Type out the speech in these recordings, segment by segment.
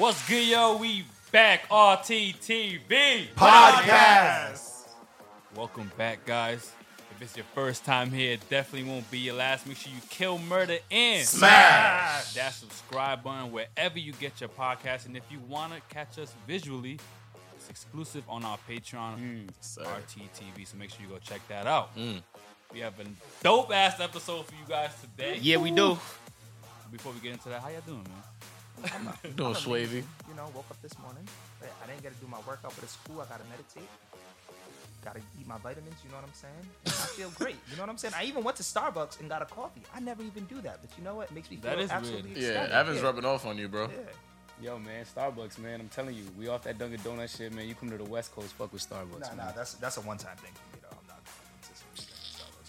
What's good, yo? We back, RTTV Podcast. Welcome back, guys. If it's your first time here, it definitely won't be your last. Make sure you kill, murder, and Smash. that subscribe button wherever you get your podcast. And if you want to catch us visually, it's exclusive on our Patreon, sir. RTTV. So make sure you go check that out. Mm. We have a dope ass episode for you guys today. Yeah, we do. Before we get into that, how y'all doing, man? I'm not, doing Swavy. You know, woke up this morning. but I didn't get to do my workout, but it's cool. I gotta meditate. Gotta eat my vitamins. You know what I'm saying? I feel great. You know what I'm saying? I even went to Starbucks and got a coffee. I never even do that, but you know what? It makes me feel That is absolutely weird. Yeah, ecstatic. Evan's yeah. rubbing off on you, bro. Yeah. Yo, man, Starbucks, man. I'm telling you, we off that Dunkin' Donut shit, man. You come to the West Coast, fuck with Starbucks. Nah, man. nah, that's that's a one-time thing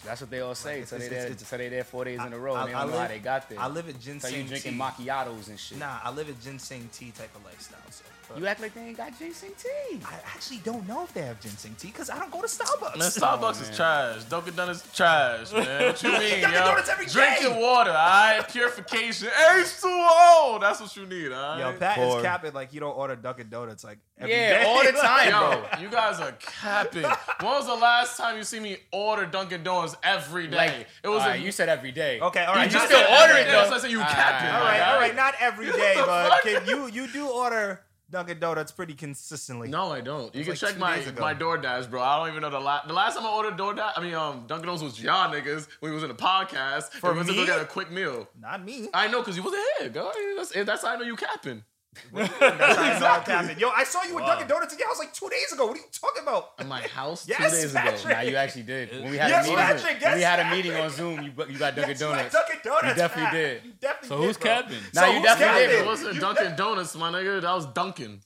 That's what they all say. Like, so it's- they there, it's- it's- so they there four days in a row. I- and they I don't know how they got there. I live at ginseng. Tea. So you drinking tea. macchiatos and shit. Nah, I live at ginseng tea type of lifestyle. So but You act like they ain't got ginseng tea. I actually don't know if they have ginseng tea because I don't go to Starbucks. Man, Starbucks oh, man. is trash. Dunkin' Donuts is trash, man. What you mean, Dunkin' yo? Donuts every Drink day. your water, all right? Purification. H2O. That's what you need, all right? Yo, Pat Pour. is capping like you don't order Dunkin' Donuts like every Yeah, day. all the time, Yo, bro. you guys are capping. When was the last time you see me order Dunkin' Donuts every day? Like it was. all a, you said every day. Okay, all right. you right. you just not still order it, day. though. That's why I said you All right, capping. all All my right, guy. all right. Not every What day, the but fuck? can you you do order Dunkin' Donuts pretty consistently? No, I don't. You can like check two my days ago. my DoorDash, bro. I don't even know the last the last time I ordered DoorDash. I mean, um, Dunkin' Donuts was y'all niggas when we was in a podcast. For and we was to me? go get a quick meal. Not me. I know because you wasn't here, girl. That's, that's how I know you capping. That's how I know I'm. Yo, I saw you at Dunkin' Donuts in your house like two days ago. What are you talking about? In my house Yes, two days ago. Patrick. Nah, you actually did. When we had Yes, a meeting, Patrick, when yes, we had a meeting on Zoom, you you got Dunkin' Yes, Donuts. Dunkin' Donuts. You definitely Pat. did. You definitely So did, who's bro. capping? Nah, So you definitely capping? did. It wasn't Dunkin' Donuts, my nigga. That was Dunkin'.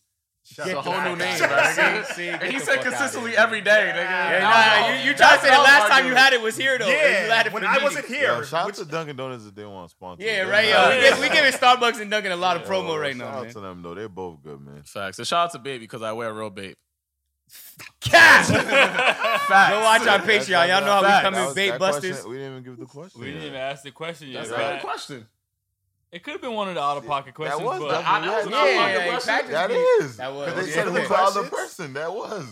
It's a the whole new name, up. my nigga. See, see, And he said consistently here. every day, nigga. Yeah, Nah, nah, you, you tried to say the last our time you had it was here though. You Yeah, had it when I wasn't here. Yo, shout out to Dunkin' Donuts if they want to sponsor. Yeah, They're right, yo. We, give, we giving Starbucks and Dunkin' a lot of Yo, promo right now, Shout out man. to them though. They're both good, man. Facts. So shout out to BAPE because I wear real BAPE. Cash! Facts. Go watch our Patreon. Y'all know how we Facts. come That in was- bait busters. question- We didn't even give the question. We didn't even ask the question yet, That's right? not a question. It could have been one of the out of pocket questions, was but definitely- I- that was Yeah, not yeah, a yeah, question. Patrick- That Yeah. is. That was. 'Cause They Yeah. said who's the other person. That was.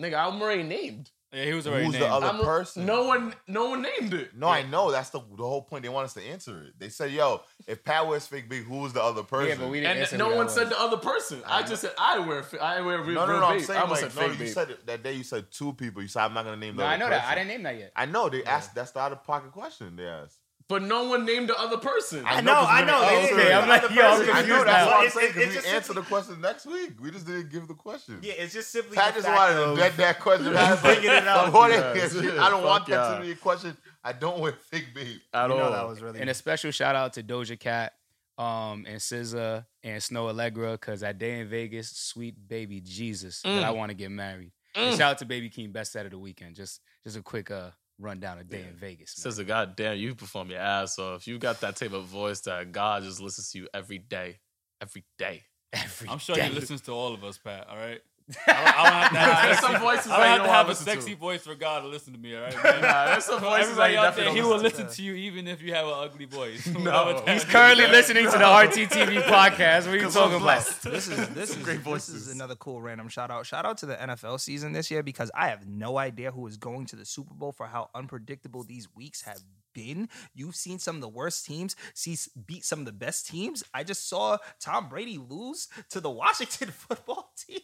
Nigga, I'm already named. yeah, he was already Who's named. the other I'm- person? No one, no one named it. No, I know. That's the the whole point. They want us to answer it. They said, "Yo, if Pat wears fake big, who's the other person?" Yeah, but we didn't And answer no one was. said the other person. I just said I wear, I wear real, No, no, real no. I'm BAPE. saying I almost like, said no. fake You BAPE. said it, that day. You said two people. You said I'm not gonna name the No, other I know that. I didn't name that yet. I know. They asked. That's the out of pocket question. They asked. But no one named the other person. I I know, 'cause I know. They answer didn't it. Okay, I'm like, Other yo, I'm person. I know that's now. what I'm saying because we just answered the question next week. We just didn't give the question. Yeah, it's just simply. Pat just wanted to of- bet that question. Just bringing it up. Yes. I don't want that to be a question. I don't wear fake BAPE. At You know all. that was really. And a special shout out to Doja Cat, um, and SZA and Snoh Aalegra, because that Day N Vegas, sweet baby Jesus, that I want to get married. And shout out to Baby Keem, best set of the weekend. Just just a quick uh rundown of Day N Vegas. Man. Says, God damn, you perform your ass off. You got that type of voice that God just listens to you every day. Every day. Every I'm sure day. he listens to all of us, Pat. All right. I don't, I don't have to have, There's a some sexy, voices I don't you have don't to have a listen to. sexy voice for God to listen to me. All right. Man? Nah, there's some For voices that everybody you out there, definitely he will listen listen to you even if you have an ugly voice. No. He's currently listening to the RTTV podcast. What are you talking I'm about? this is this is Great this voices. is another cool random shout out. Shout out to the NFL season this year because I have no idea who is going to the Super Bowl for how unpredictable these weeks have been. You've seen some of the worst teams see beat some of the best teams. I just saw Tom Brady lose to the Washington football team.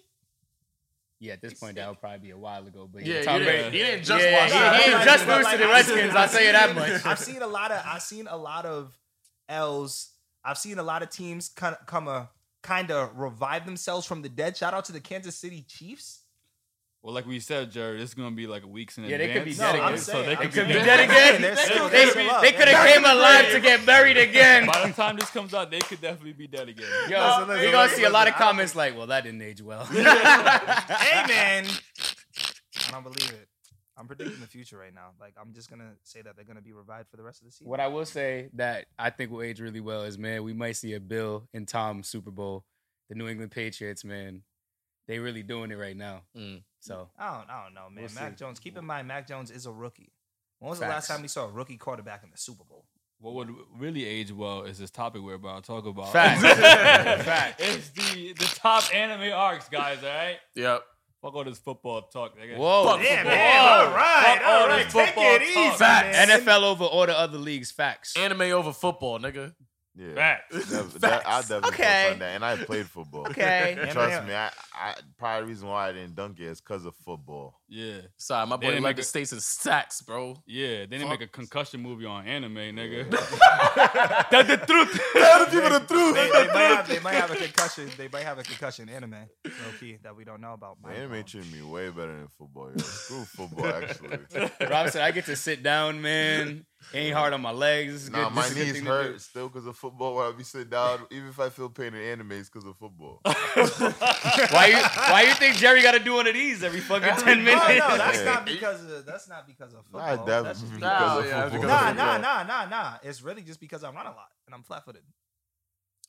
Yeah, at this point, that would probably be a while ago. But Yeah, yeah, you Tom didn't, Brady. you didn't just Yeah, watch he, that. he Like, just lose to the I've Redskins. seen- I'll tell you that much. I've seen a lot of I've seen a lot of L's. I've seen a lot of teams kind of come a kind of revive themselves from the dead. Shout out to the Kansas City Chiefs. Well, like we said, Jared, this is gonna be like weeks in advance. Yeah, they could be dead I'm again. so they could It could be saying. dead again. They're They, they're still up. they could have came alive to get buried again. By the time this comes out, they could definitely be dead again. Yo, Listen, listen, you're gonna see a lot of listen, I don't comments like, "Well, that didn't age well." hey man, I don't believe it. I'm predicting the future right now. Like I'm just gonna say that they're gonna be revived for the rest of the season. what I will say that I think will age really well is, man, we might see a Bill and Tom Super Bowl. The New England Patriots, man, they really doing it right now. Mm. So I don't, I don't know, man. We'll Mac see. Jones. Keep in mind, Mac Jones is a rookie. When was the last time we saw a rookie quarterback in the Super Bowl? what would really age well is this topic we're about to talk about. Facts. Facts. It's the the top anime arcs, guys. All right. Yep. Fuck all this football talk, nigga. Whoa. Fuck Yeah, football. man. All right, Fuck all all right. this Take it talk. easy, Facts. man. NFL over all the other leagues. Facts. Anime over football, nigga. Yeah. Facts. That, that, I definitely Okay. okay. that. And I played football. Okay. Trust me, I, I probably the reason why I didn't dunk it is because of football. Yeah, Sorry, my They boy didn't make the it- states in sacks, bro. yeah. They didn't make a concussion movie on anime, nigga. That's the truth. Tell the people the truth. They, they, might have, they might have a concussion. They might have a concussion anime, low key, that we don't know about. The anime blown. treated me way better than football. Yo. Screw football, actually. Rob said, I get to sit down, man. Ain't hard on my legs. This Nah, good. my this good knees thing to do. hurt still because of football. When I be sitting down, even if I feel pain in anime, it's because of football. Why you why you think Jerry got to do one of these every fucking ten minutes? No, that's not because of that's not because of Nah, football. that That's just because Nah, of yeah, football. because Nah, nah, nah, nah, nah. It's really just because I run a lot and I'm flat footed.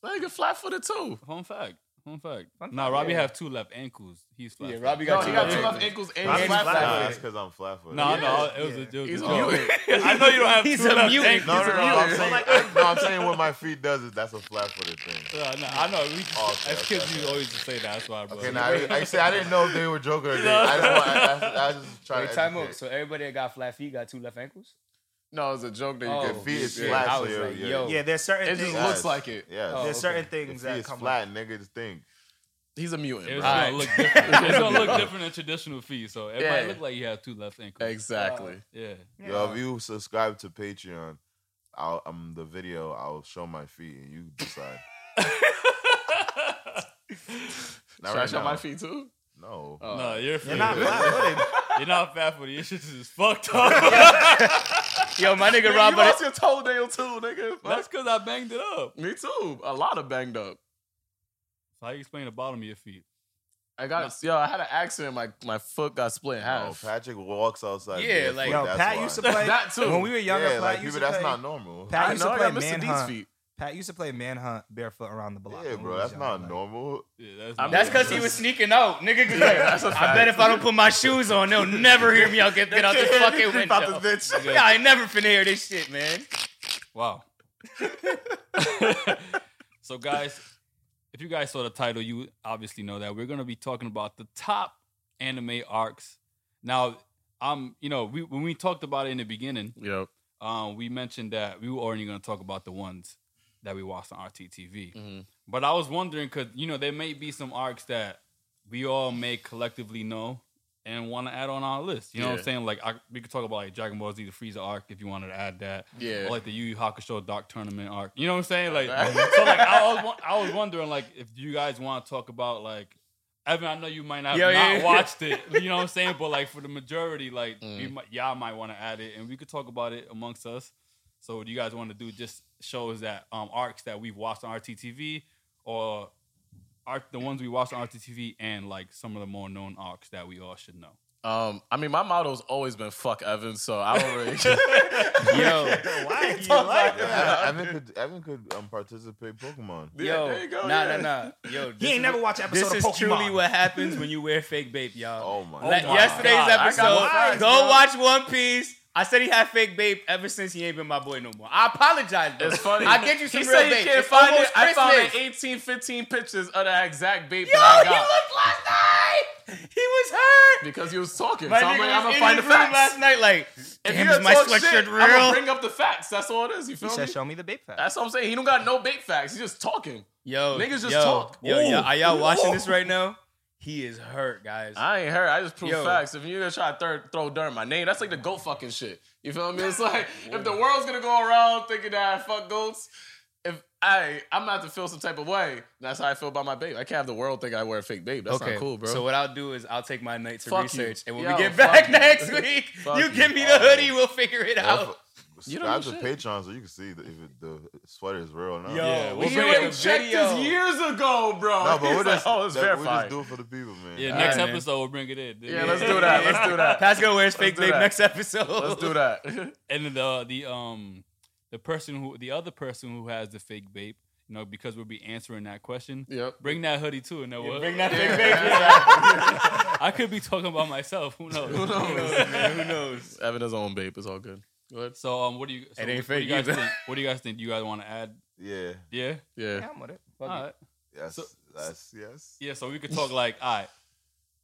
Nigga, flat footed too. Fun fact. Fun fact. Fun nah, fact, Robbie yeah. have two left ankles. He's flat. Yeah, footed. Robbie No, got he two got left two left ankles. ankles and Robbie's he's flat flat-footed. Nah, it's because I'm flat footed. No, Yeah. no, it was a, Yeah. it was He's a a joke. mutant. I know you don't have He's two a left mutant. ankles. No, no, no. I'm mutant. saying, I, no, I'm saying what my feet does is that's a flat footed thing. Yeah, no, I know. We, Oh, okay, as kids, okay, we okay. always used to say that. That's why, bro. Okay, now I, I say I didn't know if they were joking or they. I just, want, I, I, I just trying Wait, to. time out. So everybody that got flat feet got two left ankles? No, it's a joke that you Oh, can Your feet is yeah, flat, I was you're, like, you're, yo. Yeah, there's certain It just things. Yes. looks like it. Yeah, Oh, there's okay. certain things feet that is come flat, nigga. Just think. He's a mutant. It's bro. gonna look different. It's gonna look different than traditional feet. So it Yeah. might look like you have two left ankles. Exactly. Yeah. Yeah. Yo, if you subscribe to Patreon, I'll um the video. I'll show my feet and you decide. Not Should I right show now. my feet too? No. Oh. No, you're You're not fat. flat footed. You're not fat footed. Your shit is just fucked up. Yo, my nigga Nigga, Rob, you but lost your toenail too, nigga. That's because I banged it up. Me too. A lot of banged up. So how you explain the bottom of your feet? I got yo. I had an accident. My my foot got split in No, half. Patrick walks outside. Yeah, barefoot, like- Yo, that's Pat why. used to play That too. when we were younger. Yeah, Pat like used people, to that's play, not normal. Pat I used know. to I play got Mr. D's feet. Pat used to play manhunt barefoot around the block. Yeah, bro, that's not like- normal. Yeah, that's I'm- that's because he was sneaking out. Nigga, Yeah, that's a I fact. bet if I don't put my shoes on, they'll never hear me out get, get out this can't fucking creep out window. this bitch. Yeah, I ain't never finna hear this shit, man. Wow. so, guys, if you guys saw the title, you obviously know that we're going to be talking about the top anime arcs. Now, um, you know, we when we talked about it in the beginning, Yep. um, we mentioned that we were only going to talk about the ones that we watched on RTTV. Mhm. But I was wondering because you know there may be some arcs that we all may collectively know and want to add on our list. You know what I'm saying? Like I, we could talk about like Dragon Ball Z, the Frieza arc, if you wanted to add that. Yeah. Or like the Yu Yu Hakusho Dark Tournament arc. You know what I'm saying? Like so, like I was, I was wondering like if you guys want to talk about like. Evan, I know you might not Yo, not yeah, yeah. watched it. You know what I'm saying? But like for the majority, like Mm. might, y'all might want to add it, and we could talk about it amongst us. So, what do you guys want to do? Just shows that um arcs that we've watched on RTTV, or arc the ones we watched on RTTV, and like some of the more known arcs that we all should know. Um, I mean, my motto's always been "fuck Evans," so I don't really. Yo, Why you Talk like about that? Evan, Evan could Evan could um, participate Pokemon. Yeah, yo, there you go, nah, yeah. nah, nah. Yo, He ain't is never what- watched an episode This of is Pokemon. truly what happens when you wear fake bape, y'all. Oh my Like, god! yesterday's God, episode, more facts, go watch One Piece. I said he had fake BAPE ever since he ain't been my boy no more. I apologize, bro. It's funny. I get you some he real said BAPE. he can't It's find it. almost I found like Christmas. 18, 15 pictures of that exact BAPE Yo, that I he looked last night. He was hurt. because he was talking. My so I'm like, I'm gonna find the his facts. last night. Like, If damn, you is gonna my talk sweatshirt shit, I'm gonna bring up the facts. That's all it is. You He feel said, me? "Show me the bait fact." That's what I'm saying. He don't got no bait facts. He's just talking. Yo, Niggas just yo, talk. Yo, Ooh. yo, are y'all watching Ooh. this right now? He is hurt, guys. I ain't hurt. I just prove Yo. facts. If you're gonna try to throw, throw dirt in my name, that's like the goat fucking shit. You feel me? It's like if the world's gonna go around thinking that I fuck goats, if I I'm gonna have to feel some type of way. That's how I feel about my BAPE. I can't have the world think I wear a fake BAPE. That's okay, not cool, bro. So what I'll do is I'll take my night to Fuck you. research, and when Yo, we get fuck back you. next week, Fuck you you. give me the hoodie, oh. we'll figure it Yeah, out. You don't Subscribe to Patreon so you can see the, if it, the sweater is real or not. Yo, Yeah, we we'll we bring already checked video. this years ago, bro. No, but we're like, just, oh, it's that- we verified. just do it for the people, man. Yeah, All next right, man. episode we'll bring it in. Yeah, let's do that. Let's do that. Pat's gonna wear his fake do BAPE next episode. Let's do that. And the the um the person who the other person who has the fake BAPE, you know, because we'll be answering that question. yep. Bring that hoodie too, and then we'll Bring that fake Yeah, BAPE. I could be talking about myself. Who knows? Who knows? man, who knows? Evan his own BAPE. It's all good. Go ahead. So um, what do you? So It ain't what, what do you guys either. think? What do you guys think? Do you guys want to add? Yeah. Yeah. Yeah. Yeah, I'm with it. All Fuck it. right. Yes. So- that's yes. Yeah. So we could talk like, all right.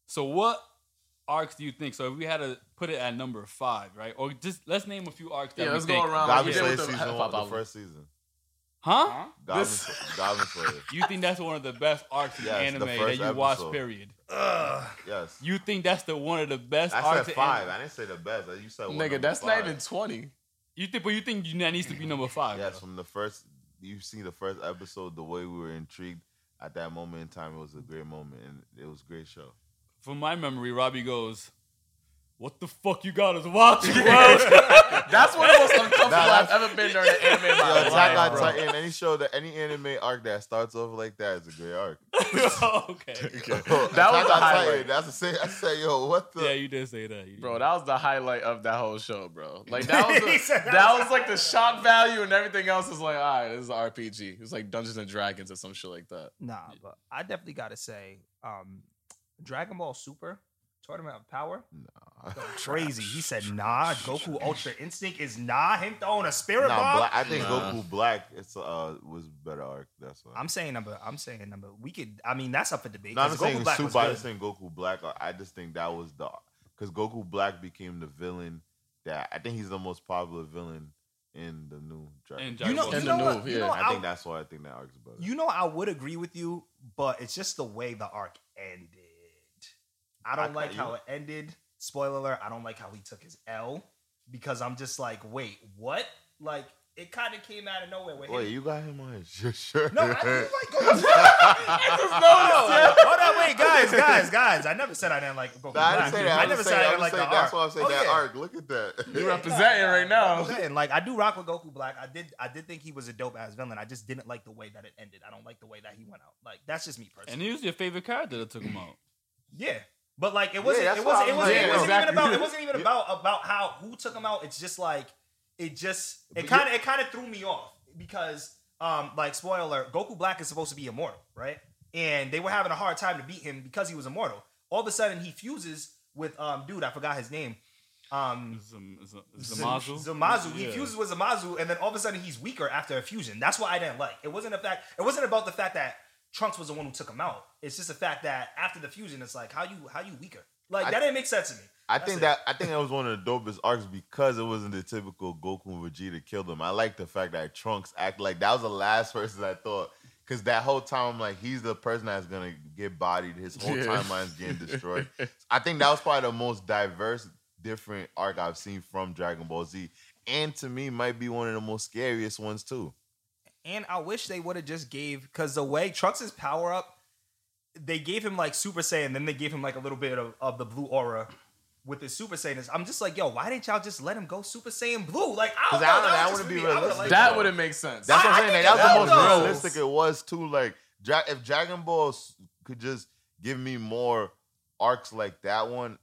So what arcs do you think? So if we had to put it at number five, right? Or just let's name a few arcs. That Yeah, we let's think, go around. Goblin like we did Slayer with the season hip-hop one, the first season. Huh? Goblin, This- Goblin Slayer. You think that's one of the best arcs in Yes, the anime that first you watch? episode. Period. Yes. You think that's the one of the best I said five. anime? I didn't say the best. You said one Nigga, number that's not even 20. You think, but you think you- that needs to be number five? Yes, bro. from the first, you see the first episode, the way we were intrigued at that moment in time, it was a great moment, and it was a great show. From my memory, Robbie goes, "What the fuck you got us watching, bro?" That's one of the most uncomfortable Nah, I've ever been during an anime in Yo, my Attack life, on. Titan, any show that any anime arc that starts off like that is a great arc. okay. That Attack was the on Titan, highlight. That's the same. I said, yo, what the? Yeah, you did say that. You did. Bro, that was the highlight of that whole show, bro. Like that was He the, that, that was was like the shock value and everything else is like, all right, this is an RPG. It's like Dungeons and Dragons or some shit like that. Nah, but I definitely gotta say, um, Dragon Ball Super Tournament of Power. Nah. Go crazy. He said, "Nah, Goku Ultra Instinct is nah." Him throwing a spirit Nah, bomb. Black, I think Nah. Goku Black it's uh was better arc. That's why. I'm saying number. I'm saying number. We could. I mean, that's up for debate. No, I'm 'cause not saying Goku Black was Super. I'm just saying Goku Black. I just think that was the because Goku Black became the villain that I think he's the most popular villain in the new Dragon. You know, Ball you know the what? You yeah. know, I think I, that's why I think that arc's better. you know, I would agree with you, but it's just the way the arc ended. I don't I- like you- how it ended. Spoiler alert: I don't like how he took his L because I'm just like, wait, what? Like it kind of came out of nowhere. With Wait, him. you got him on his shirt? shirt. No, I didn't like Goku. Black. Hold on, wait, guys, guys, guys. I never said I didn't like Goku Nah, I didn't say that. I I'm never just said I I'm didn't like the saying, arc. That's why I'm saying Oh, that yeah. arc. Look at that. You representing right now. I'm like I do rock with Goku Black. I did I did think he was a dope ass villain. I just didn't like the way that it ended. I don't like the way that he went out. Like that's just me personally. and he was your favorite character that took him out. yeah. But like it wasn't that's it wasn't it was wasn't, like. it wasn't Yeah, even about it wasn't even about about how who took him out. It's just like it just it kind of it kind of threw me off because um like spoiler Goku Black is supposed to be immortal, right? And they were having a hard time to beat him because he was immortal. All of a sudden he fuses with um dude, I forgot his name. Um Zam- Zam- Zamasu. Zamasu. He Yeah. fuses with Zamasu, and then all of a sudden he's weaker after a fusion. That's what I didn't like. It wasn't a fact. It wasn't about the fact that Trunks was the one who took him out. It's just the fact that after the fusion, it's like how you how you weaker. Like I- that didn't make sense to me. I That's think it. that I think that was one of the dopest arcs because it wasn't the typical Goku and Vegeta killed him. I like the fact that Trunks act like that was the last person I thought. Cause that whole time, I'm like, he's the person that's gonna get bodied. His whole Yeah. timeline's getting destroyed. I think that was probably the most diverse, different arc I've seen from Dragon Ball Z, and to me, might be one of the most scariest ones too. And I wish they would have just gave because the way Trunks' power up, they gave him like Super Saiyan, then they gave him like a little bit of, of the blue aura with his Super Saiyan. I'm just like, yo, why didn't y'all just let him go Super Saiyan blue? Like, I don't 'Cause know. That, that wouldn't be me. Realistic. liked That would have made sense. That's what I- I'm saying. think Like, that was the most though. realistic it was too. Like, if Dragon Ball could just give me more arcs like that one,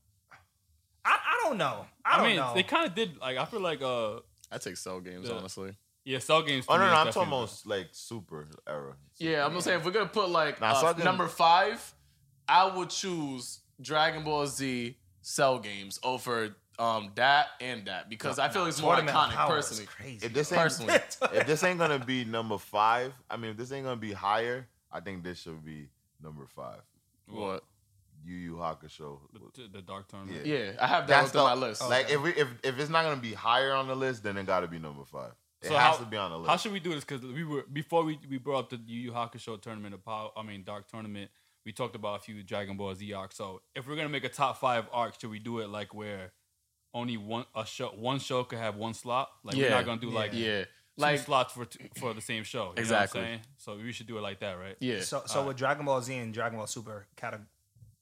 I, I don't know. I, I, don't mean, know. they kind of did. Like, I feel like, uh, I take cell games, Yeah. honestly. Yeah, Cell Games. Oh no, no, I'm talking about like super era. Yeah, I'm gonna say if we're gonna put like Nah, uh, Cell number five, I would choose Dragon Ball Z Cell games over um that and that because I feel it's more iconic personally. Crazy. If this ain't Personally. if this ain't gonna be number five, I mean, if this ain't gonna be higher, I think this should be number five. What? Yu Yu Hakusho. the, the Dark Tournament. Yeah. Yeah, I have that That's within my list. Like if we if if it's not gonna be higher on the list, then it got to be number five. It So has how- to be on the list. How should we do this? Because we were before we, we brought up the Yu Yu Hakusho tournament of power. I mean, Dark Tournament. We talked about a few Dragon Ball Z arcs. So if we're gonna make a top five arc, should we do it like where only one a show one show could have one slot? Like we're not gonna do like yeah, two like slots for t- for the same show. You Exactly. Know what I'm saying? So we should do it like that, right? yeah. So, so with Dragon Ball Z and Dragon Ball Super cate-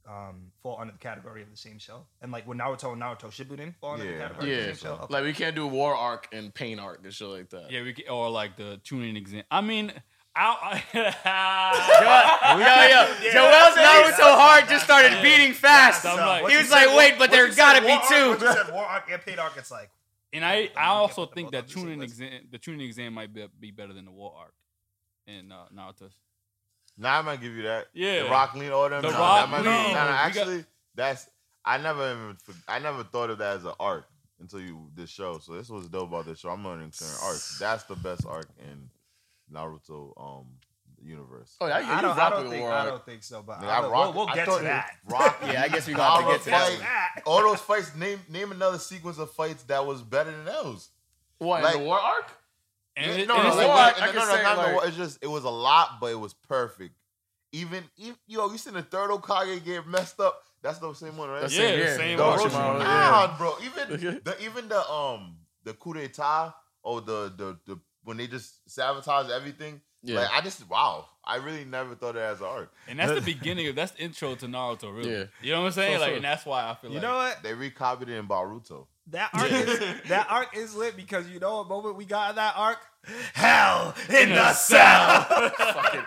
um, fall under the category of the same show, and like with Naruto and Naruto Shippuden fall under the Yeah. category of yeah, the same show. Okay. like we can't do War Arc and Pain Arc and shit like that. Yeah, we could, or like the Chunin exam. I mean, I, Yo, yo, Joel's Naruto heart just started beating fast. I'm like- he you was said, like, wait, but there you said, gotta be War two. you said, War Arc and Pain Arc. It's like and I, I also think that on the same Chunin exam, the Chunin exam might be, be better than the war arc in uh, Naruto. Now I might give you that. Yeah. the Rock Lean order. The nah, Rock that might be, Lean. nah, nah, We got- actually, that's I never even I never thought of that as an arc. until you this show. So this was dope about this show. I'm learning certain arcs. That's the best arc in Naruto um universe. Oh, yeah, I don't, I don't think I don't think so, but Nigga, I I we'll, we'll get thought to that. rock- Yeah, I guess we gonna have to All get to the that. fight- one. All those fights. Name name another sequence of fights that was better than those. What, Like- in the War Arc? And it- no, and no, no, a- War no, no, no, can no, say, not the like- War- It's just it was a lot, but it was perfect. Even, even yo, you seen the third Hokage get messed up? That's the same one, right? That's Yeah, it, yeah. same the Orochimaru, Orochimaru, yeah. bro. Even the even the um the coup d'état or the the the when they just sabotage everything. Yeah. Like I just wow, I really never thought of it as art. and that's the beginning of that's the intro to Naruto, really. Yeah. You know what I'm saying? So like, true. and that's why I feel You like know what? They recopied it in Boruto. That arc is that arc is lit because you know what moment we got in that arc? Hell in the cell. Fucking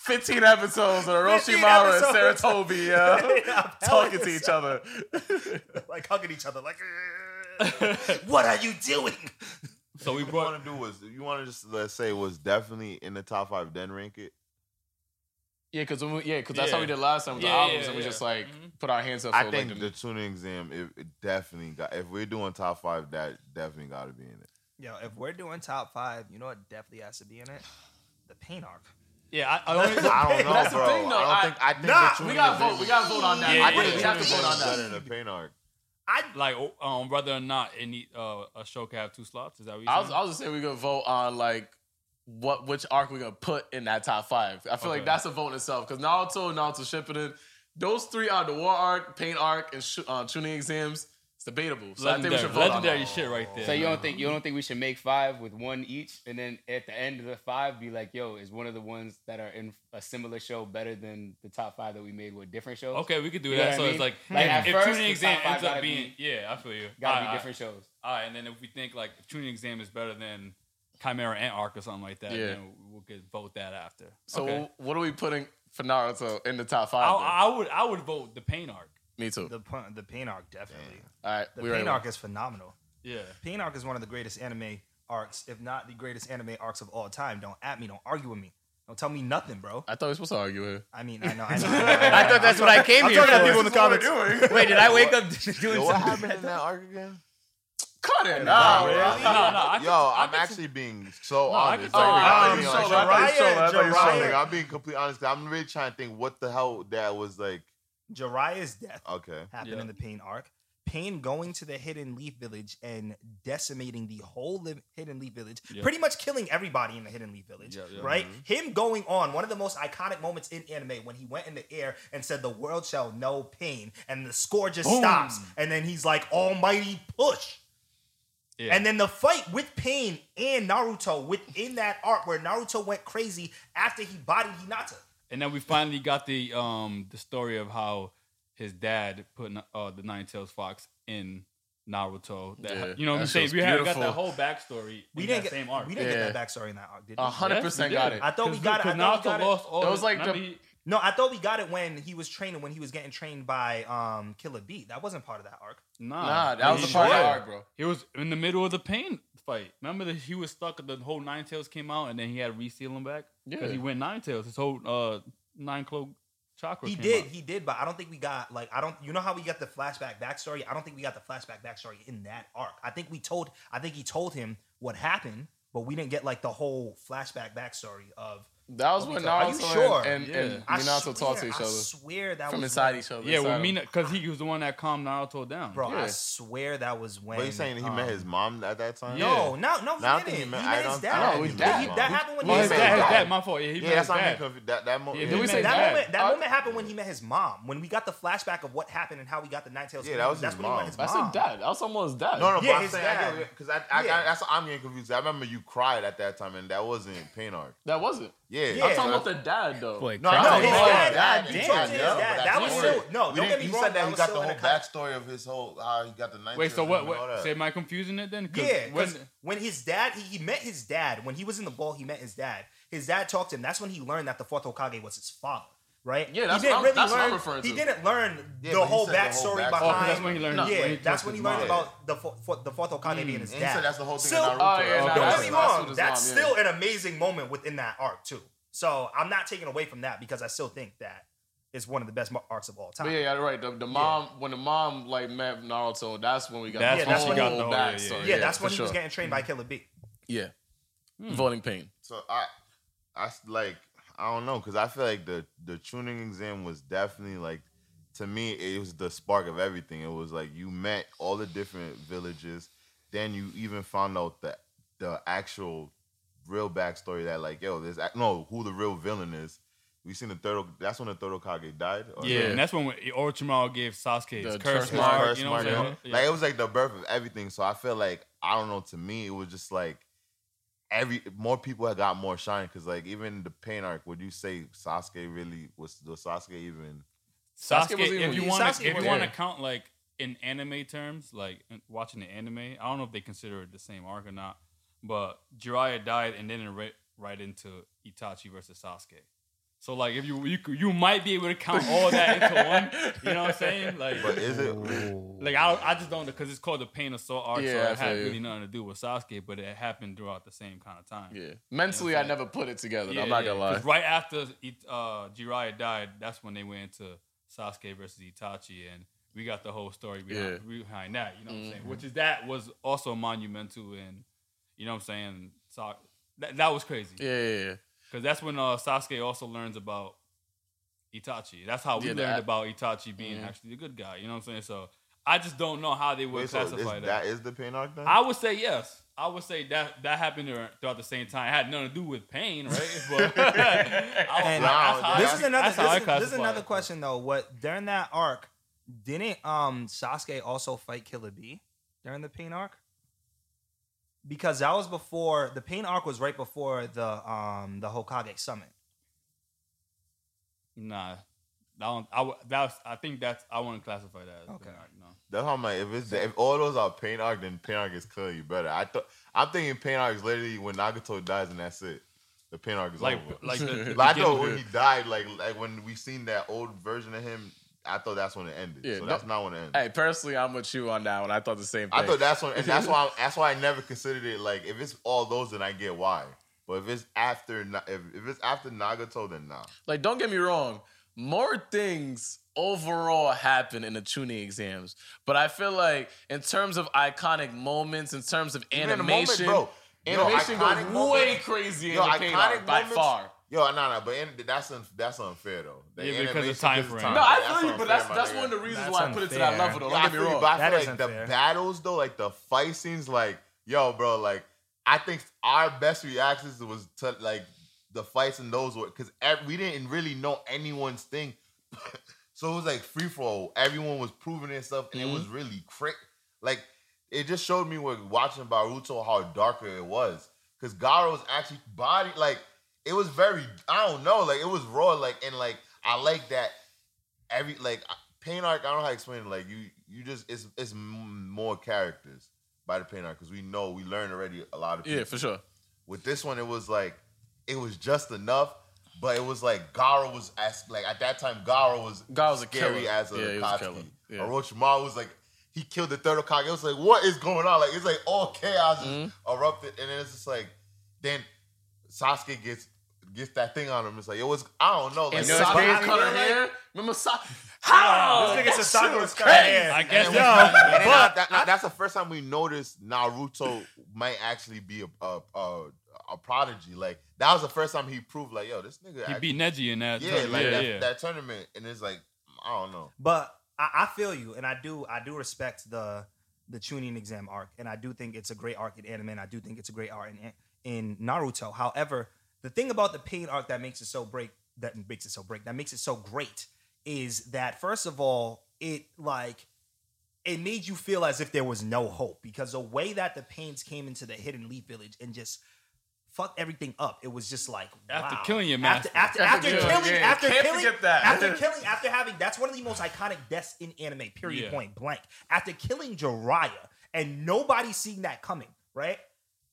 15 episodes of 15 Orochimaru and episodes. Sarutobi yeah, talking to each cell. other. like hugging each other, like, what are you doing? so we What you brought want to do was you want to just let's say was definitely in the top five, then rank it. Yeah, because yeah, because that's how we did last time with Yeah, the albums, yeah, and we yeah. just like Mhm. put our hands up. I for, think like, the Chunin exam it, it definitely got. If we're doing top five, that definitely got to be in it. Yo, if we're doing top five, you know what definitely has to be in it? The pain arc. yeah, I, I only, I don't know, that's the bro. thing, though. I don't I- think. I think Nah, the we Chunin gotta exam vote. We gotta vote on that. Yeah, I yeah, think we yeah. have to vote on better that. than the pain arc. I like um whether or not any uh, a show can have two slots. Is that what you're I was. I was just saying we could vote on like what which arc we're gonna put in that top five. I feel like that's a vote in itself because Naruto, Naruto Shippuden, those three are the War arc, Pain arc, and sh- uh, Chunin exams. It's debatable. So I think we legendary, should vote legendary that. shit right there. So you don't think you don't think we should make five with one each, and then at the end of the five, be like, "Yo, is one of the ones that are in a similar show better than the top five that we made with different shows?" Okay, we could do You that. So I it's like, Like, if, if first, Chunin exam ends up gotta being, yeah, I feel you. gotta Alright, be different shows. All right, and then if we think like if Chunin exam is better than Chimera Ant Arc or something like that, Yeah. then we could vote that after. So okay. what are we putting for Naruto in the top five? I. I would I would vote the pain arc. Me too. the the pain arc definitely. All right, The we pain ready. arc is phenomenal. Yeah. Pain arc is one of the greatest anime arcs, if not the greatest anime arcs of all time. Don't at me. Don't argue with me. Don't tell me nothing, bro. I thought we were supposed to argue here. I mean, I know. I, know, I thought that's what I came I'm here talking to for. people in the comments. Wait, did I wake up doing Yo, what something? happened in that arc again? Cut it Nah, out. really? No, no, I Yo, I I'm could- actually being so No, honest. can- Like, Oh, I'm I being thought honest. you I thought you showed- I thought you Jiraiya- showed. Like, I'm being completely honest. 'cause I'm really trying to think what the hell that was like. Jiraiya's death Okay. happened Yeah. in the Pain arc. Pain going to the Hidden Leaf Village and decimating the whole li- Hidden Leaf Village, Yeah. pretty much killing everybody in the Hidden Leaf Village, Yeah, yeah. right? Mm-hmm. Him going on one of the most iconic moments in anime when he went in the air and said, "The world shall know pain," and the score just Boom. stops, and then he's like, "Almighty push." Yeah. And then the fight with Pain and Naruto within that arc where Naruto went crazy after he bodied Hinata. And then we finally got the um the story of how his dad put uh, the Nine Tails Fox in Naruto. That, Yeah, you know what I'm saying? shit's We had got beautiful. that whole backstory We in didn't that get same arc. we didn't Yeah. get that backstory in that arc, did we? A hundred Yes, percent we got it. I thought we got it. I cause thought we Naruto got it. lost all. It was like remember the- he- No, I thought we got it when he was training when he was getting trained by um Killer Bee. That wasn't part of that arc. Nah, Nah, that was he a part of the arc, bro. He was in the middle of the pain fight. Remember that he was stuck. The whole Nine Tails came out, and then he had to reseal him back because Yeah. he went Nine Tails. His whole uh nine cloak chakra. He came did, out. he did, but I don't think we got like I don't. You know how we got the flashback backstory? I don't think we got the flashback backstory in that arc. I think we told. I think he told him what happened, but we didn't get like the whole flashback backstory of. That was when we talk- Are Naruto sure? and, and, Yeah. and Minato swear, talked to each other. I other swear that was from was inside when- each other. Yeah, inside well, him. Mina, because he was the one that calmed Naruto down. Bro, Yeah. I swear that was when. But you saying he um, met his mom at that time? No, no, no, he Now I think he He met- met, I his dad. I know, his dad. he- that happened when Oh, he his met dad, his dad. dad, my fault. Yeah, he Yeah, met that's his not me dad. confused. That that moment. Yeah, Yeah, did we That say moment, dad? that Uh, moment happened when he met his mom. When we got the flashback of what happened and how we got the Nine Tails. Yeah, that was that's his when he met mom. his That's mom. his dad. That was someone's dad. No, no, Yeah, but I'm his saying dad. because I, I, that's I'm getting confused. I remember you cried at that time, and that wasn't pain arc. That wasn't. Yeah, Yeah. I'm talking about the dad though. Boy, No, cry. no, his his dad- dad. he He talked tried to his dad. That was different. still- no, We don't get didn't- me he wrong, said that that he got the whole backstory of his whole how he got the night. Wait, so what? what say, am I confusing it then? Yeah, because when- when his dad, he, he met his dad when he was in the ball. He met his dad. His dad talked to him. That's when he learned that the fourth Hokage was his father. Right? Yeah, that's he didn't what I'm- really that's what learn. I'm referring He didn't learn Yeah, the, whole the whole backstory backstory. behind. Oh, that's when he learned- Yeah, when he that's when he learned mom. about the fo- fo- the fourth Hokage being his And he dad. said that's the whole thing Still- in Naruto. Oh, yeah, Okay. Don't that's- get me wrong. That's mom, yeah. still an amazing moment within that arc too. So I'm not taking away from that because I still think that is one of the best mar- arcs of all time. But yeah, yeah, right. The, the mom, when the mom like met Naruto, that's when we got That's the when she whole got the yeah, yeah, backstory. Yeah, that's when he was getting trained by Killer B. Yeah, Hmm. voting pain. So I, I like I don't know because I feel like the the Chunin exam was definitely like to me it was the spark of everything. It was like you met all the different villages, then you even found out that the actual real backstory that like yo there's ac- no who the real villain is. We seen the third. That's when the third Hokage died. or Yeah, Yeah. and that's when Orochimaru gave Sasuke his The curse curse mark. mark, You know what I'm saying? yo. Like it was like the birth of everything. So I feel like I don't know. To me, it was just like every more people had got more shine because like even the pain arc. Would you say Sasuke really was was Sasuke even? Sasuke, Sasuke wasn't if even- you want to, if you want to count like in anime terms, like watching the anime, I don't know if they consider it the same arc or not. But Jiraiya died, and then it right, right into Itachi versus Sasuke. So like, if you you you might be able to count all that into one. You know what I'm saying? Like, But is it? like I, I just don't because it's called the Pain of Soul art, Yeah, so it had feel you. really nothing to do with Sasuke, but it happened throughout the same kind of time. Yeah, mentally, I never put it together. Yeah, I'm not yeah, gonna lie. Right after It- uh, Jiraiya died, that's when they went into Sasuke versus Itachi, and we got the whole story behind, behind that. You know what I'm Mm-hmm. saying? Which is that was also monumental, and you know what I'm saying. So that, that was crazy Yeah, yeah, yeah. Because that's when uh, Sasuke also learns about Itachi. That's how we Yeah, learned that- about Itachi being Mhm. actually the good guy. You know what I'm saying? So I just don't know how they would Wait, so is, classify that is the pain arc then? I would say yes. I would say that that happened throughout the same time. It had nothing to do with pain, right? But And that's this I- is another. This is, this is classify another it. question though. What during that arc didn't um Sasuke also fight Killer B during the pain arc? Because that was before the pain arc was right before the um the Hokage summit. Nah, I don't. I that's. I think that's. I want to classify that. As Okay. pain arc, no. That's how I'm like, if it's if all those are pain arc, then pain arc is clearly better. I thought I'm thinking pain arc is literally when Nagato dies and that's it. The pain arc is Like, over. like the, the Like, I beginning- thought when he died, like like when we seen that old version of him, I thought that's when it ended. Yeah, so no- that's not when it ended. Hey, personally, I'm with you on that one. I thought the same thing. I thought that's when, and that's why I, that's why I never considered it like if it's all those, then I get why. But if it's after if, if it's after Nagato, then nah. like, don't get me wrong. More things overall happen in the Chunin exams, but I feel like in terms of iconic moments, in terms of Even in the animation, moment, bro. Yo, animation goes iconic way moments- crazy Yo, in the iconic arc by far. Yo, no, no, but in, that's un, that's unfair though. The Yeah, because of animation, time 'cause of frame. No, I That's feel you, but unfair, that's my that's one of the reasons That's why I put it to that level. Though. Yeah, Don't I get me feel wrong. but I feel is like the battles though, like the fight scenes, like yo, bro, like I think our best reactions was to like the fights and those were because we didn't really know anyone's thing, so it was like free for all. Everyone was proving their stuff, and it was mm-hmm. really cra Like it just showed me with watching Boruto how darker it was because Gaara was actually body like it was very I don't know like it was raw like and like I like that every like pain arc. I don't know how to explain it. Like you, you just it's it's more characters by the pain arc because we know we learned already a lot of. People. Yeah, for sure. With this one, it was like it was just enough, but it was like Gaara was as like at that time Gaara was Gaara was a scary killer. as a Yeah, Akatsuki. Yeah. Orochimaru was like. He killed the third Hokage. It was like, what is going on? Like, it's like all chaos Mm-hmm. erupted, and then it's just like, then Sasuke gets gets that thing on him. It's like it was, I don't know. Like, And it was Sasuke crazy. cut her hair. Remember Sasuke? How? This nigga That Sasaki shit was crazy. crazy. I guess And that's then- and then I- that- that- that's the first time we noticed Naruto might actually be a a, a a prodigy. Like that was the first time he proved like, yo, this nigga. he actually- beat Neji in that. yeah, tournament. like yeah, that, yeah. that tournament, and it's like I don't know. But I, I feel you, and I do I do respect the the Chunin exam arc, and I do think it's a great arc in anime, and I do think it's a great arc in in Naruto. However, the thing about the pain arc that makes it so break that makes it so break that makes it so great is that first of all, it like it made you feel as if there was no hope because the way that the pains came into the hidden leaf village and just fucked everything up. It was just like After wow. killing your after master. after, After after killing- killing yeah, after can't killing that. after killing after having that's one of the most iconic deaths in anime. Period. Yeah. Point blank. After killing Jiraiya and nobody seeing that coming, right?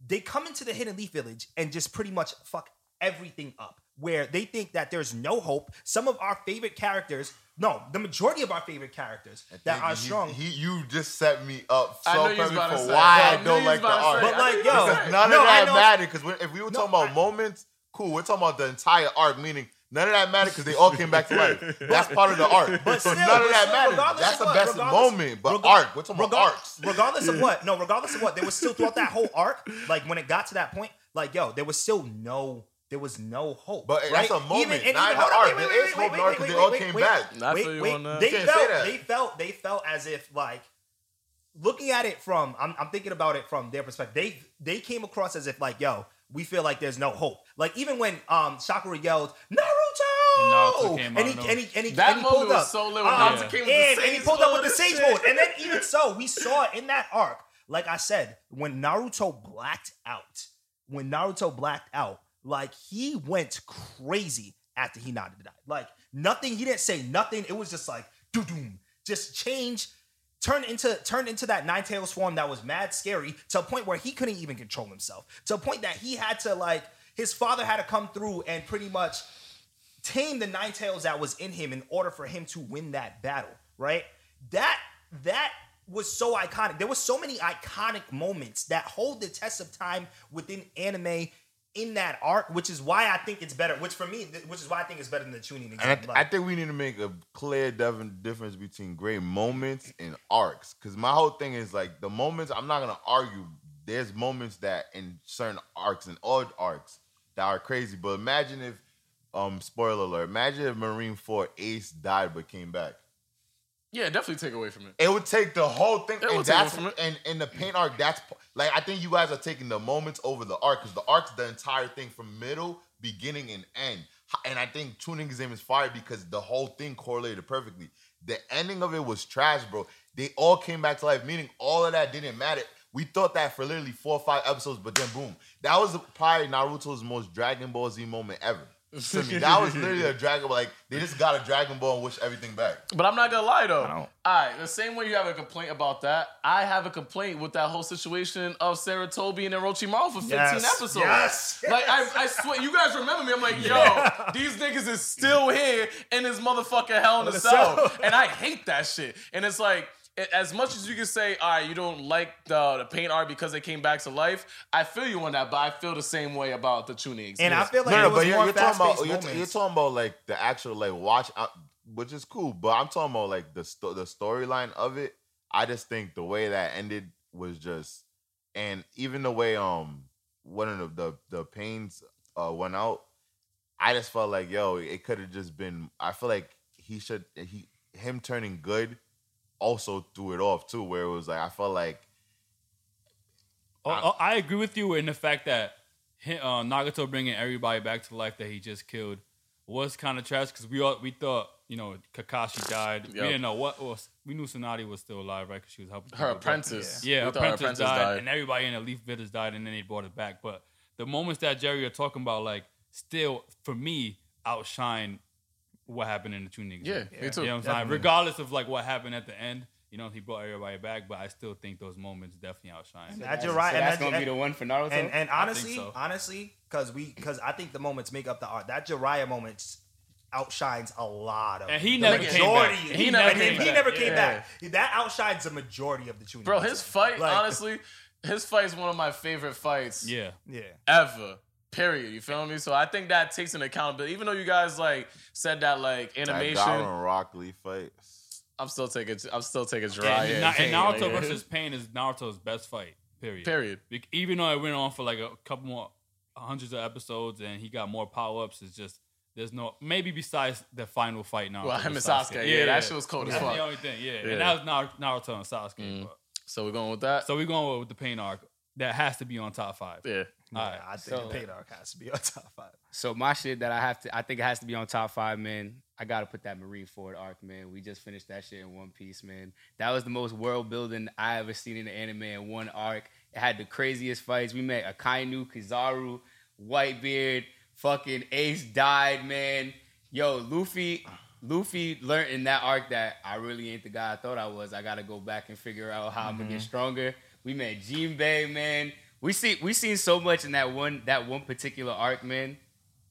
They come into the hidden leaf village and just pretty much fuck everything up. Where they think that there's no hope. Some of our favorite characters, no, the majority of our favorite characters that are He- strong. He, you just set me up so knew perfect for why I I don't like the about art. say. But like, yo, was about to Because none No, of that know- mattered. Because if we were No, talking about I- moments, cool. We're talking about the entire arc, meaning None of that mattered because they all came back to life. That's part of the arc. But so still, none of that still, matters. That's the what- best moment. But rega- arc. We're talking about arcs. Regardless of what, no, regardless of what, there was still throughout that whole arc, like when it got to that point, like yo, there was still no, there was no hope. But right? that's a moment, and not an hold on, arc. wait, wait, wait, is wait, hope in wait, arc wait, 'cause they wait, all wait, came wait, back. I Wait, feel you wait. They felt, they felt, they felt as if like looking at it from, I'm, I'm thinking about it from their perspective. They they came across as if like yo, we feel like there's no hope. Like even when um Sakura yelled Naruto, And Naruto came out and he, and he and he That and he pulled up. so lit when Um, Naruto came with and, and he pulled up with the sage mode, and then even so, we saw it in that arc. Like I said, when Naruto blacked out, when Naruto blacked out, like he went crazy after Hinata died. Like nothing, he didn't say nothing. It was just like doo doom, just change, turn into turn into that nine tails form that was mad scary to a point where he couldn't even control himself. To a point that he had to like his father had to come through and pretty much tame the nine tails that was in him in order for him to win that battle, right? That that was so iconic. There was so many iconic moments that hold the test of time within anime in that arc, which is why I think it's better. Which for me, which is why I think it's better than the Chunin. And I, th- I think we need to make a clear dev- difference between great moments and arcs. Because my whole thing is like the moments. I'm not gonna argue. There's moments that in certain arcs and odd arcs that are crazy. But imagine if, um, spoiler alert. Imagine if Marineford Ace died but came back. Yeah, definitely take away from it. It would take the whole thing, It and would take that's away from it. and in the pain arc. That's p- like I think you guys are taking the moments over the arc because the arc's the entire thing from middle, beginning, and end. And I think tuning name is fire because the whole thing correlated perfectly. The ending of it was trash, bro. They all came back to life, meaning all of that didn't matter. We thought that for literally four or five episodes, but then boom, that was probably Naruto's most Dragon Ball Z moment ever. To me, that was literally a Dragon Ball. Like they just got a Dragon Ball and wish everything back. But I'm not gonna lie though. I don't- All right, the same way you have a complaint about that, I have a complaint with that whole situation of Sarutobi and Orochimaru for 15 Yes, episodes. yes, Like I, I swear, you guys remember me? I'm like, yo, these niggas is still here in this motherfucking hell in the the cell, cell. and I hate that shit. And it's like. It- As much as you can say, all right, you don't like the, the pain art because they came back to life, I feel you on that, but I feel the same way about the Chunin. and I feel like no, there no, was but you're, more you're talking about fast-paced you're, moments. you're talking about like the actual like watch, uh, which is cool. But I'm talking about like the sto- the storyline of it. I just think the way that ended was just, and even the way um one of the the, the pains uh went out, I just felt like yo, it could have just been. I feel like he should he him turning good also threw it off too, where it was like I felt like Oh, oh, I agree with you in the fact that uh, Nagato bringing everybody back to life that he just killed was kind of trash because we all we thought you know Kakashi died. We didn't know what was. We knew Tsunade was still alive, right? Because she was helping her apprentice. Yeah, her thought her apprentice, died, and everybody in the Leaf Village died, and then they brought it back. But the moments that Jerry are talking about, like, still for me outshine what happened in the two niggas. Yeah, exam. me too. You know what I'm saying? Regardless of like what happened at the end, you know, he brought everybody back, but I still think those moments definitely outshine. That So Jiraiya, and that's that- gonna be the one for Naruto. And and honestly, so. honestly, because we because I think the moments make up the art. That Jiraiya moment outshines a lot of And he the never came back. He, He never never came, came he back. never came Yeah. back. That outshines the majority of the Chunin. Bro, his fight, Like- honestly, his fight is one of my favorite fights. Yeah. yeah. ever. Period. You feel me? So I think that takes an accountability. Even though you guys like said that like that animation, Gaara Rock Lee fight. I'm still taking I'm still taking And, Jiraiya. Na- and Naruto like, versus Pain is Naruto's best fight. Period. Period. Be- Even though it went on for like a couple more hundreds of episodes and he got more power ups, it's just there's no maybe besides the final fight now. Well, him and Sasuke, yeah, that shit was cold as That's fuck. the only thing, yeah. Yeah. Mm. And that was Nar- Naruto and Sasuke. but- So we're going with that. So we're going with the Pain arc. That has to be on top five. yeah. All right. I think so- the pain arc has to be on top five. So my shit that I have to, I think it has to be on top five, man. I gotta put that Marineford arc, man. We just finished that shit in One Piece, man. That was the most world building I ever seen in the anime in one arc. It had the craziest fights. We met Akainu, Kizaru, Whitebeard, fucking Ace died, man. Yo, Luffy, Luffy learned in that arc that I really ain't the guy I thought I was. I gotta go back and figure out how I'm gonna get mm-hmm. stronger. We met Jinbei, man. We see we seen so much in that one that one particular arc, man.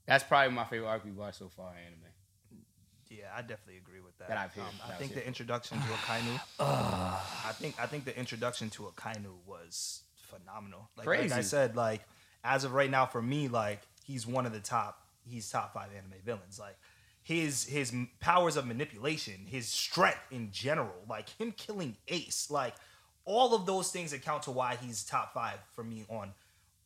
That's probably my favorite arc we've watched so far in anime. Yeah, I definitely agree with that. That I've hit. Um, I think the it. introduction to Akainu. I think I think the introduction to Akainu was phenomenal. Like, like I said, like as of right now, for me, like he's one of the top he's top five anime villains. Like his his powers of manipulation, his strength in general, like him killing Ace, like all of those things account to why he's top five for me on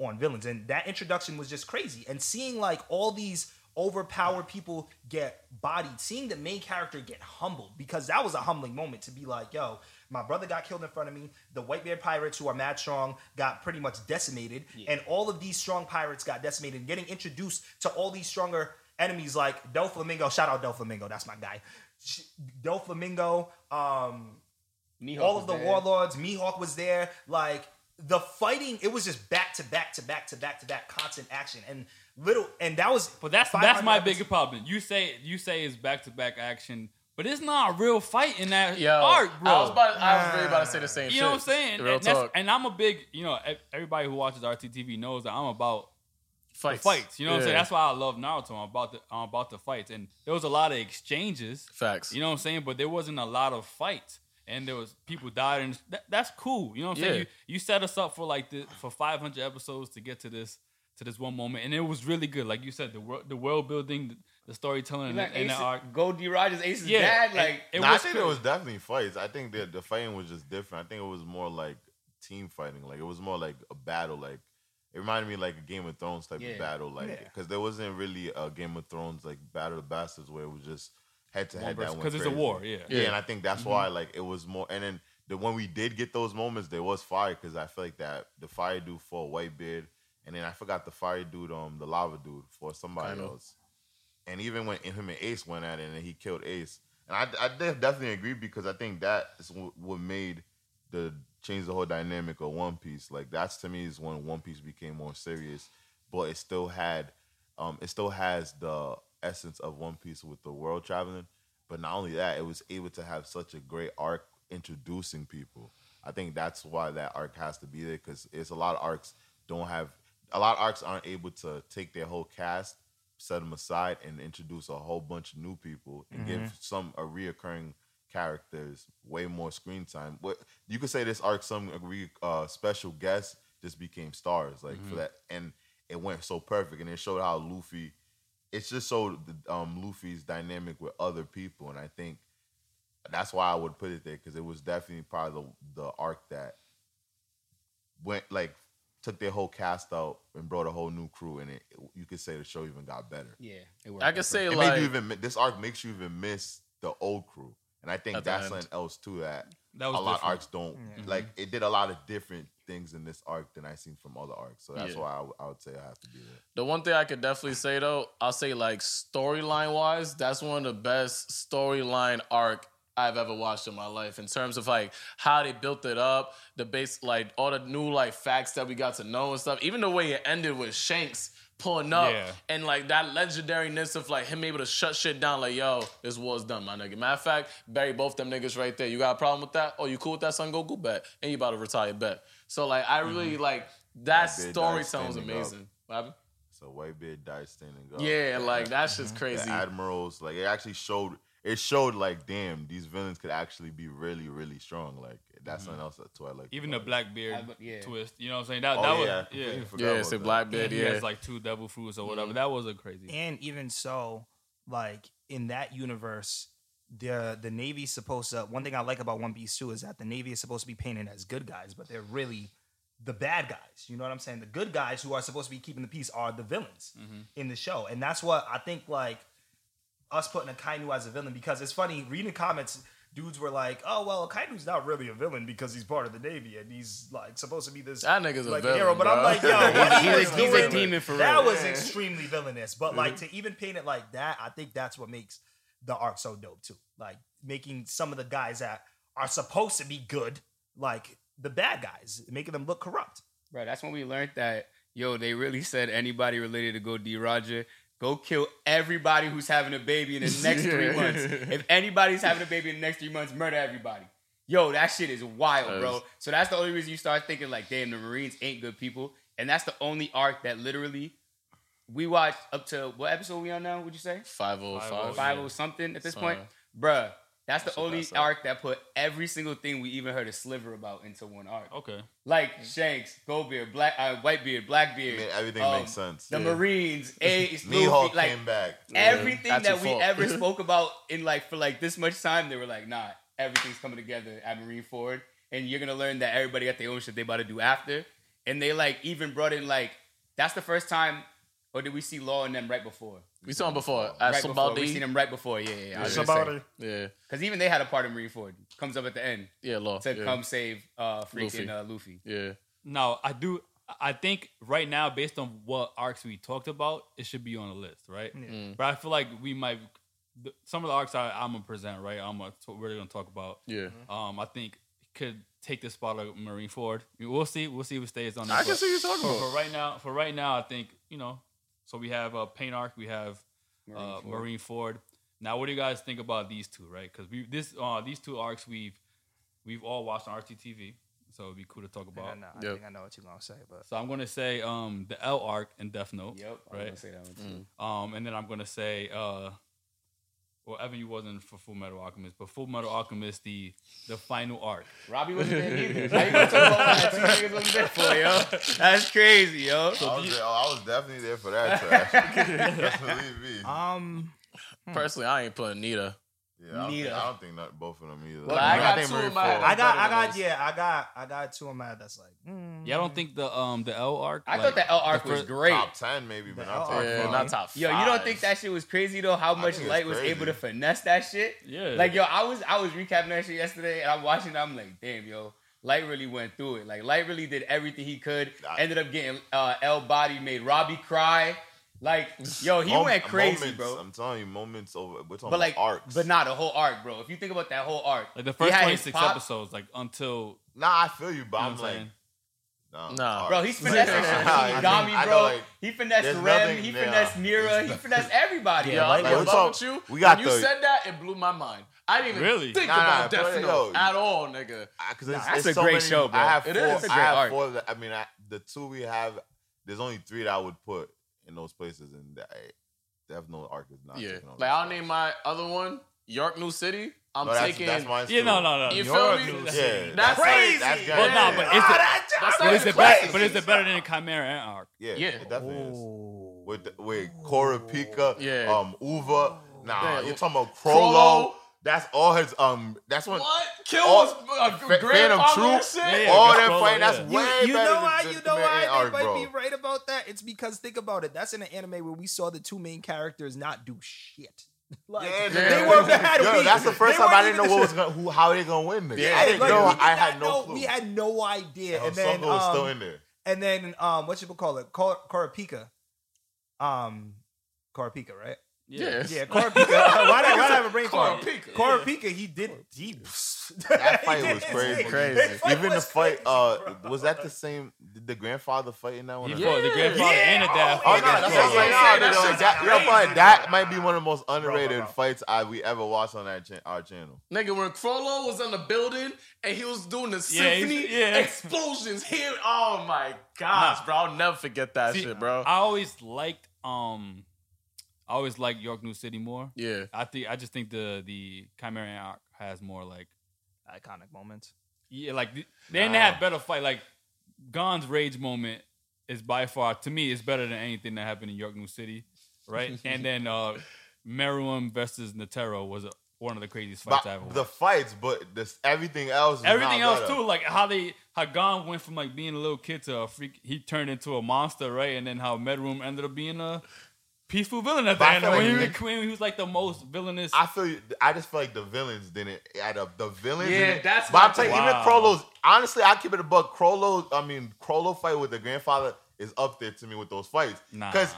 on villains. And that introduction was just crazy. And seeing like all these overpowered people get bodied, seeing the main character get humbled, because that was a humbling moment to be like, yo, my brother got killed in front of me. The white beard pirates who are mad strong got pretty much decimated. And all of these strong pirates got decimated and getting introduced to all these stronger enemies like Doflamingo. Shout out Doflamingo. That's my guy. Doflamingo, um, Mihawk all of the there. warlords. Mihawk was there. Like the fighting, it was just back to back to back to back to back, constant action and little. And that was. But that's that's my episodes. bigger problem. You say you say it's back to back action, but it's not a real fight in that Yo, arc, bro. I was about, I was really about to say the same you shit. know what I'm saying? Real and, talk. and I'm a big, you know, everybody who watches RTTV knows that I'm about the fights. fights. You know what I'm saying? That's why I love Naruto. I'm about the I'm about the fights, and there was a lot of exchanges. Facts. You know what I'm saying? But there wasn't a lot of fights, and there was people died, and that, that's cool. You know what I'm saying? You you set us up for like the for 500 episodes to get to this to this one moment, and it was really good. Like you said, the world the world building, the, the storytelling, Like and, and the Ace- arc. Go D Rogers, Ace's Yeah, dad. and Like it Nah, I was think good. there was definitely fights. I think that the fighting was just different. I think it was more like team fighting. Like it was more like a battle. Like it reminded me like a Game of Thrones type Yeah. of battle. Like Yeah. because there wasn't really a Game of Thrones like Battle of Bastards where it was just head to head. that went because it's a war. Yeah. Yeah, and I think that's why like it was more. And then the when we did get those moments, there was fire because I feel like that the fire dude for Whitebeard, and then I forgot the fire dude, um, the lava dude for somebody Kinda. else. And even when him and Ace went at it, and he killed Ace, and I, I de- definitely agree because I think that is wh- what made the change the whole dynamic of One Piece. Like that's to me is when One Piece became more serious, but it still had, um, it still has the essence of One Piece with the world traveling. But not only that, it was able to have such a great arc introducing people. I think that's why that arc has to be there because it's a lot of arcs don't have a lot of arcs aren't able to take their whole cast, set them aside, and introduce a whole bunch of new people and give some a reoccurring characters way more screen time. What you could say this arc some uh, special guests just became stars like for that, and it went so perfect, and it showed how Luffy. It's just so um, Luffy's dynamic with other people, and I think that's why I would put it there because it was definitely probably the, the arc that went like took their whole cast out and brought a whole new crew, and it you could say the show even got better. yeah, it worked I could say It like made you even this arc makes you even miss the old crew, and I think At the that's end. something else too that That a was lot of different. arcs don't mm-hmm. like. It did a lot of different things in this arc than I seen from other arcs, so that's Yeah. why I, w- I would say I have to be there. The one thing I could definitely say though, I'll say like storyline wise, that's one of the best storyline arc I've ever watched in my life in terms of like how they built it up, the base like all the new like facts that we got to know and stuff. Even the way it ended with Shanks pulling up Yeah. and like that legendariness of like him able to shut shit down like yo, this war's done, my nigga. Matter of fact, bury both them niggas right there. You got a problem with that? Oh, you cool with that son? Go go bet. And you about to retire bet. So like I really mm-hmm. like that That big guy storytelling's standing up. amazing. What happened? So Whitebeard died standing up. Yeah, like that's just the crazy. admirals, like it actually showed. It showed like, damn, these villains could actually be really, really strong. Like that's mm-hmm. something else too. I like Even the about it. Blackbeard I- yeah. twist. You know what I'm saying? That Oh that yeah, was completely yeah. forgot Yeah, about say that. Blackbeard. He Yeah, has like two devil fruits or whatever. Mm-hmm. That was a crazy. And even so, like in that universe, the the Navy's supposed to. One thing I like about One Piece too is that the Navy is supposed to be painted as good guys, but they're really the bad guys. You know what I'm saying? The good guys who are supposed to be keeping the peace are the villains mm-hmm. in the show, and that's what I think. Like us putting Akainu as a villain because it's funny reading the comments. Dudes were like, "Oh well, Akainu's not really a villain because he's part of the Navy and he's like supposed to be this That nigga's a like villain, hero." But I'm like, "Yo, what he He's a- was he's a demon for that was extremely villainous." But like to even paint it like that, I think that's what makes the arc so dope too. Like making some of the guys that are supposed to be good, like the bad guys, making them look corrupt. Bro, that's when we learned that, yo, they really said anybody related to Go D Roger, go kill everybody who's having a baby in the next three months. If anybody's having a baby in the next three months, murder everybody. Yo, that shit is wild, bro. So that's the only reason you start thinking, like, damn, the Marines ain't good people. And that's the only arc that literally we watched up to what episode we on now, would you say? 505. Five or oh something at this Sorry. point. Bruh, That's the only pass out. arc that put every single thing we even heard a sliver about into one arc. Okay. Like Shanks, Goldbeard, Black, uh, Whitebeard, Blackbeard. I mean, everything um, makes sense. The Yeah. Marines, Ace, Mihawk like came back. everything That's that we fault. ever spoke about in like for like this much time, they were like, nah, everything's coming together at Marineford, and you're gonna learn that everybody got their own shit they about to do after, and they like even brought in like that's the first time, or did we see Law and them right before? We saw him before at right before. We Sabaody. seen them right before. Yeah, yeah. yeah. I Yeah. Somebody. Yeah, Because even they had a part in Marineford. Comes up at the end yeah, law. to yeah. come save uh freaking Luffy. Uh, Luffy. Yeah, Now I do. I think right now, based on what arcs we talked about, it should be on the list, right? Mm. But I feel like we might. Some of the arcs I, I'm gonna present, right? I'm gonna we're gonna talk about. yeah. Um, I think could take the spot of Marineford. We'll see. We'll see if it stays on. I can see you're talking for, about. for right now. For right now, I think you know. So we have uh, Pain Arc. We have uh, Marineford. Now, what do you guys think about these two? Right? Because we this uh, these two arcs we've we've all watched on RTTV, so it'd be cool to talk about. I, about. know, I Yep. think I know what you're gonna say, but So I'm gonna say um, the L arc in Death Note. Yep. I was Right. gonna say that one too. Mm. Um, and then I'm gonna say, uh, well, Evan, you wasn't for Full Metal Alchemist, but Full Metal Alchemist, the the final arc. Robbie wasn't there either. How you gonna talk about that two niggas wasn't there for, yo? That's crazy, yo. I was, there, oh, I was definitely there for that trash. Believe me. um, Personally, I ain't putting Nita. Yeah, I don't, think, Neither. I don't think not both of them either. Well, I got think two Marine in my head. I got, better I than got, yeah, I got, I got two of my that's like, mm, Yeah, I don't think the um the L arc. I like, thought that L arc the was great. Top ten maybe, but not top Yeah, five. not top Yo, you don't think that shit was crazy though? How much Light was able to finesse that shit? Yeah. Like yo, I was I was recapping that shit yesterday, and I'm watching. it, I'm like, damn, yo, Light really went through it. Like Light really did everything he could. Ended up getting uh, L body, made Robbie cry. Like yo, he Mom- went crazy, moments, bro. I'm telling you, moments over. We're talking But like, about arcs. but not a whole arc, bro. If you think about that whole arc, like the first had his 26 pop- episodes, like until nah, I feel you, but you know I'm what I'm like, saying? nah, Nah. arcs. Bro, he's finessing I Shinigami, know, bro. like, he finessed there's Rem. nothing He there. finessed Mira. He nothing- finessed everybody. Yeah, yo. I'm like, gonna we fuck talk- with you. we got when you the- said that, it blew my mind. I didn't even Really? think Nah, nah, about but Death yo, Note at all, nigga. because it's, that's it's a so great many- show, bro. I have It four. is. It's a I great have arc. four. That, I mean, I, the two we have. There's only three that I would put in those places, and that, Death Note arc is not. Yeah, taking like I'll stuff. name my other one, Yorknew City. I'm No, that's, taking. that's mine. yeah, too. no, no, no. You Your feel me? news- Yeah, That's crazy. crazy. That's Well, got- no, but is it, That's but not is it crazy. better? But is it better than Chimera Ant arc? Yeah, Yeah. it definitely is. oh, With with Kurapika, Yeah. um, Uva. Nah, Yeah. you're talking about Chrollo. Chrollo. That's all his um. That's when What? Kill all- was a Fa- Phantom grandfather and Troop. Yeah, yeah. all that Chrollo, fighting. That's yeah. You, way you better know than why? You know Chimera why and they arc, might bro. be right about that? It's because think about it. That's in an anime where we saw the two main characters not do shit. like Yeah, they yeah. were bad. Yo, We- that's the first they time I weren't didn't know even- what was gonna, who, how they gonna win. Nigga. Yeah, I didn't like, know. did I had no know- clue. We had no idea. Yo, and then, Songo was still um, in there. and then um, what you call it? Kor- Kurapika. Um, Kurapika, right? Yeah. Yeah, Kurapika. why did why did I have a brain fart? Kurapika, Kurapika, he did. He, That fight was crazy. Crazy. Even the fight, crazy, uh, was that the same? Did the grandfather fight in that one? He or Yeah. the grandfather Yeah. and the dad. Oh, Oh fought no, that's what I'm Chrollo. saying. Yeah. That yo, that, yo, crazy, but that might be one of the most underrated bro. fights I we ever watched on that cha- our channel. Nigga, when Chrollo was in the building and he was doing the Yeah, symphony yeah. explosions here. Oh my gosh, Nah. bro. I'll never forget that See, shit, bro. I always liked um, I always like Yorknew City more. yeah. I think I just think the the Chimera arc has more like Iconic moments. yeah, like they didn't Nah. have better fight. Like Gon's rage moment is by far to me is better than anything that happened in Yorknew City, right? and then uh Meruem versus Netero was a, one of the craziest fights I ever watched. the fights, but this everything else. Is Everything not else better. too, like how they how Gon went from like being a little kid to a freak, he turned into a monster, right? And then how Medroom ended up being a peaceful villain at the end. feel When he, like when he was like the most villainous. I feel. you- I just feel like the villains didn't add up. The villains. Yeah, that's But I'm telling you, even. Chrollo's. Honestly, I keep it a buck. Chrollo. I mean, Chrollo fight with the grandfather is up there to me with those fights. Nah. Because.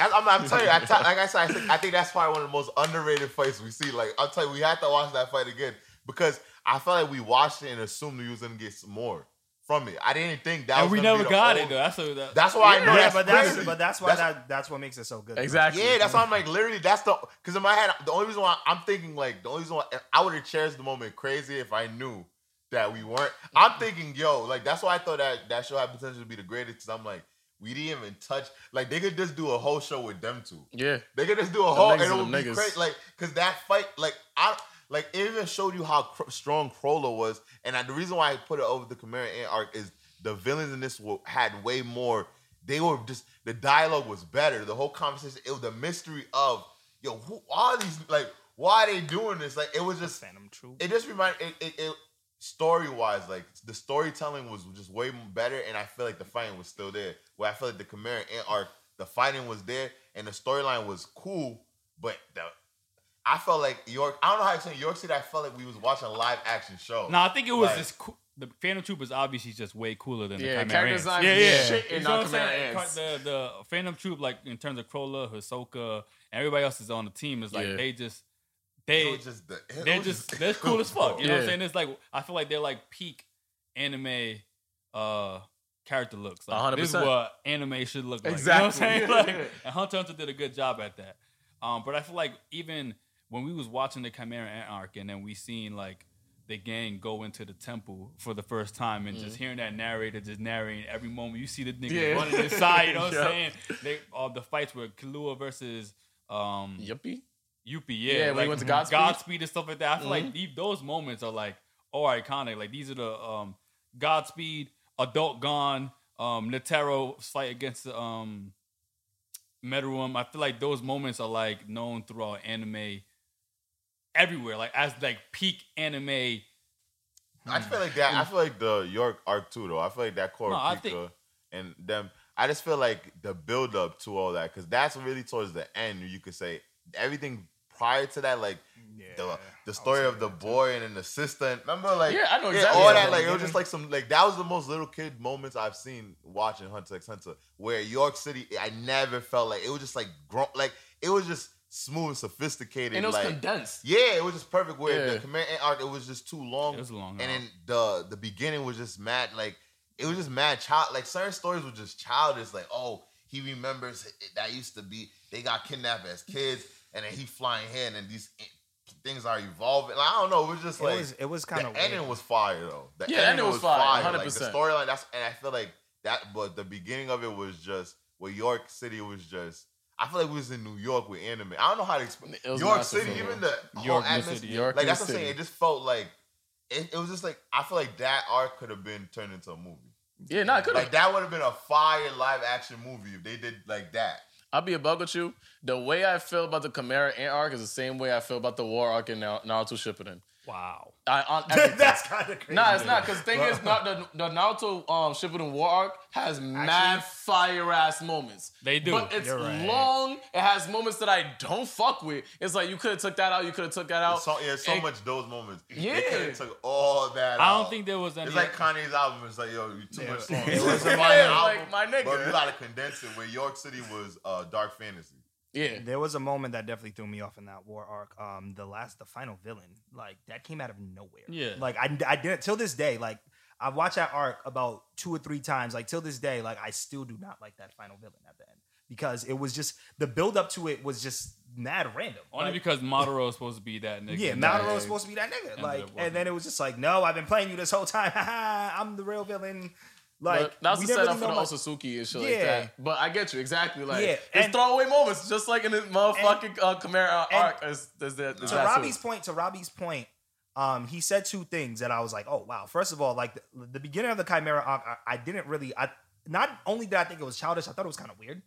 I'm, I'm telling you, I tell- like I said, I think, I think that's probably one of the most underrated fights we see. Like I'll tell you, we had to watch that fight again because I felt like we watched it and assumed we was gonna get some more from it. I didn't think that. and was we never be got whole- it though. That's what that, That's why I know Yeah, that's but that's crazy. but that's why that that's what makes it so good. Exactly. Yeah, that's why I'm like literally. That's the because in my head, the only reason why I'm thinking like the only reason why I would have cherished the moment crazy if I knew that we weren't. I'm thinking, yo, like that's why I thought that that show had potential to be the greatest. Because I'm like, we didn't even touch. Like they could just do a whole show with them two. Yeah. They could just do a whole, and it are would be niggas. crazy. Like because that fight, like I. like it even showed you how cr- strong Chrollo was. And I, the reason why I put it over the Chimera Ant arc is the villains in this were, had way more. They were just the dialogue was better. The whole conversation, it was the mystery of yo, who are these? Like, why are they doing this? Like, it was just Phantom Troupe. it just reminded it, it, it story wise, like the storytelling was just way better, and I feel like the fighting was still there. Where I feel like the Chimera Ant arc, the fighting was there, and the storyline was cool, but the I felt like York. I don't know how to explain York City. I felt like we was watching a live action show. No, I think it was Like- just cool. the Phantom Troupe is obviously just way cooler than Yeah, the Chimera character Ants. design Yeah, yeah. shit in You know what I'm saying? Ants. The the Phantom Troupe, like in terms of Chrollo, Hisoka, and everybody else is on the team. Is like Yeah. they just it they was just the, it they're was just they're cool as fuck. You know what I'm Yeah. saying? It's like I feel like they're like peak anime uh character looks. Like, A hundred this is what anime should look like. Exactly. You know what I'm saying? Like, Yeah. and Hunter Hunter did a good job at that. Um, but I feel like even when we was watching the Chimera Ant arc and then we seen like the gang go into the temple for the first time and just hearing that narrator just narrating every moment you see the nigga Yeah. running inside, you know what Yep. I'm saying? They uh, the fights with Killua versus um Youpi. Youpi, yeah. Yeah, like went to Godspeed. and stuff like that. I feel like these, those moments are like oh iconic. Like these are the um Godspeed, Adult Gon, um fight against um. I feel like those moments are like known throughout anime everywhere. Like as like peak anime. I feel like that. I feel like the York arc too, though. I feel like that core No, Pika think- and them. I just feel like the build up to all that because that's really towards the end. You could say everything prior to that, like the the story of the boy and an assistant. Remember, like Yeah, I know exactly all that. Like it was just like some like that was the most little kid moments I've seen watching Hunter x Hunter. Where York City, I never felt like it was just like grown. Like it was just smooth, sophisticated, And it was like, condensed. yeah, it was just perfect. Where Yeah. the command arc, it was just too long. It was long And arc. then the the beginning was just mad. Like it was just mad child. Like certain stories were just childish. Like oh, he remembers that used to be they got kidnapped as kids, and then he flying here, and then these eh, things are evolving. Like, I don't know. It was just It like was it was kind the of ending was fire though. The Yeah, the ending was fire, Like the 100%. storyline. That's and I feel like that. But the beginning of it was just. Well, York City was just. I feel like we was in New York with anime. I don't know how to explain. York City, even the whole York, the atmosphere. city, York like that's what I'm saying. It just felt like it, it was just like I feel like that arc could have been turned into a movie. Yeah, nah, it could have. Like that would have been a fire live action movie if they did like that. I'll be a bug with you. The way I feel about the Chimera Ant arc is the same way I feel about the War arc in Nar- Naruto Shippuden. Wow. I, on. That's kind of crazy. Nah, it's not. Because the thing is, not the, the Naruto um, Shippuden War arc has mad fire ass moments. They do. But it's You're right. long. It has moments that I don't fuck with. It's like you could have took that out. You could have took that out. So yeah, so And- much those moments. Yeah. they could have took all that. I don't think there was any It's like Kanye's album. It's like yo, you too Yeah. much songs. It It was was a a fire album, like, my nigga. But you gotta condense it. Where York City was uh, dark fantasy. Yeah. There was a moment that definitely threw me off in that war arc. Um, the last, the final villain, like that came out of nowhere. Yeah. Like I, I didn't till this day. Like I've watched that arc about two or three times. Like till this day, like I still do not like that final villain at the end because it was just the build up to it was just mad random. only Like, because Madara is supposed to be that nigga. yeah, then- was supposed to be that nigga. Like, and then it was just like, no, I've been playing you this whole time. I'm the real villain. Like But that was we the setup really for the Otsutsuki and shit like that. But I get you exactly. Like Yeah, it's and- throwaway moments, just like in the motherfucking uh, Chimera and- arc. Is, is that, is to that too. Robbie's point, to Robbie's point, um, he said two things that I was like, oh wow. First of all, like the, the beginning of the Chimera arc, I, I didn't really. I not only did I think it was childish, I thought it was kind of weird.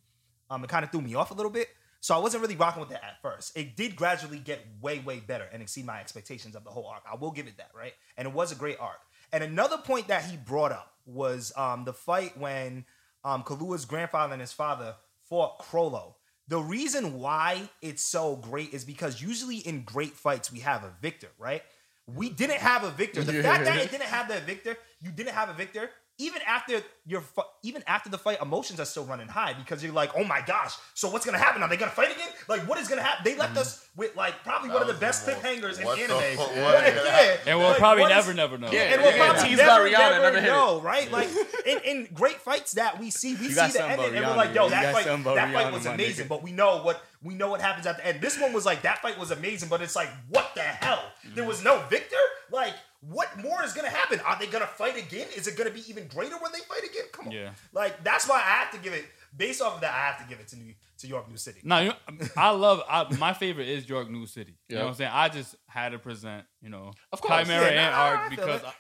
Um, it kind of threw me off a little bit. So I wasn't really rocking with it at first. It did gradually get way, way better and exceed my expectations of the whole arc. I will give it that, right? And it was a great arc. And another point that he brought up was um, the fight when um, Killua's grandfather and his father fought Chrollo. The reason why it's so great is because usually in great fights we have a victor, right? We didn't have a victor. The fact that it didn't have that victor, you didn't have a victor. Even after your, even after the fight, emotions are still running high because you're like, oh my gosh, so what's gonna happen? Are they gonna fight again? Like, what is gonna happen? They left mm-hmm. us with like probably one of the best the most- cliffhangers in what the anime. fuck- Yeah, what is yeah. that? And we'll Like, probably what is- never, never know. Yeah, and we'll yeah, probably teased never, by Rihanna, never, never it. know, right? Like in, in great fights that we see, we You see the something ending, and we're like, yo, that fight, something about that fight was amazing. But we know what we know what happens at the end. This one was like that fight was amazing, but it's like, what the hell? There mm-hmm. was no victor. Like, what more is gonna happen? Are they gonna fight again? Is it gonna be even greater when they fight again? Come on, Yeah. Like that's why I have to give it. Based off of that, I have to give it to New to Yorknew City. No, you know, I love. I, my favorite is Yorknew City. You know what I'm saying? I just had to present, you know, Of course. Chimera Yeah, and nah, I Arc feel because it. I,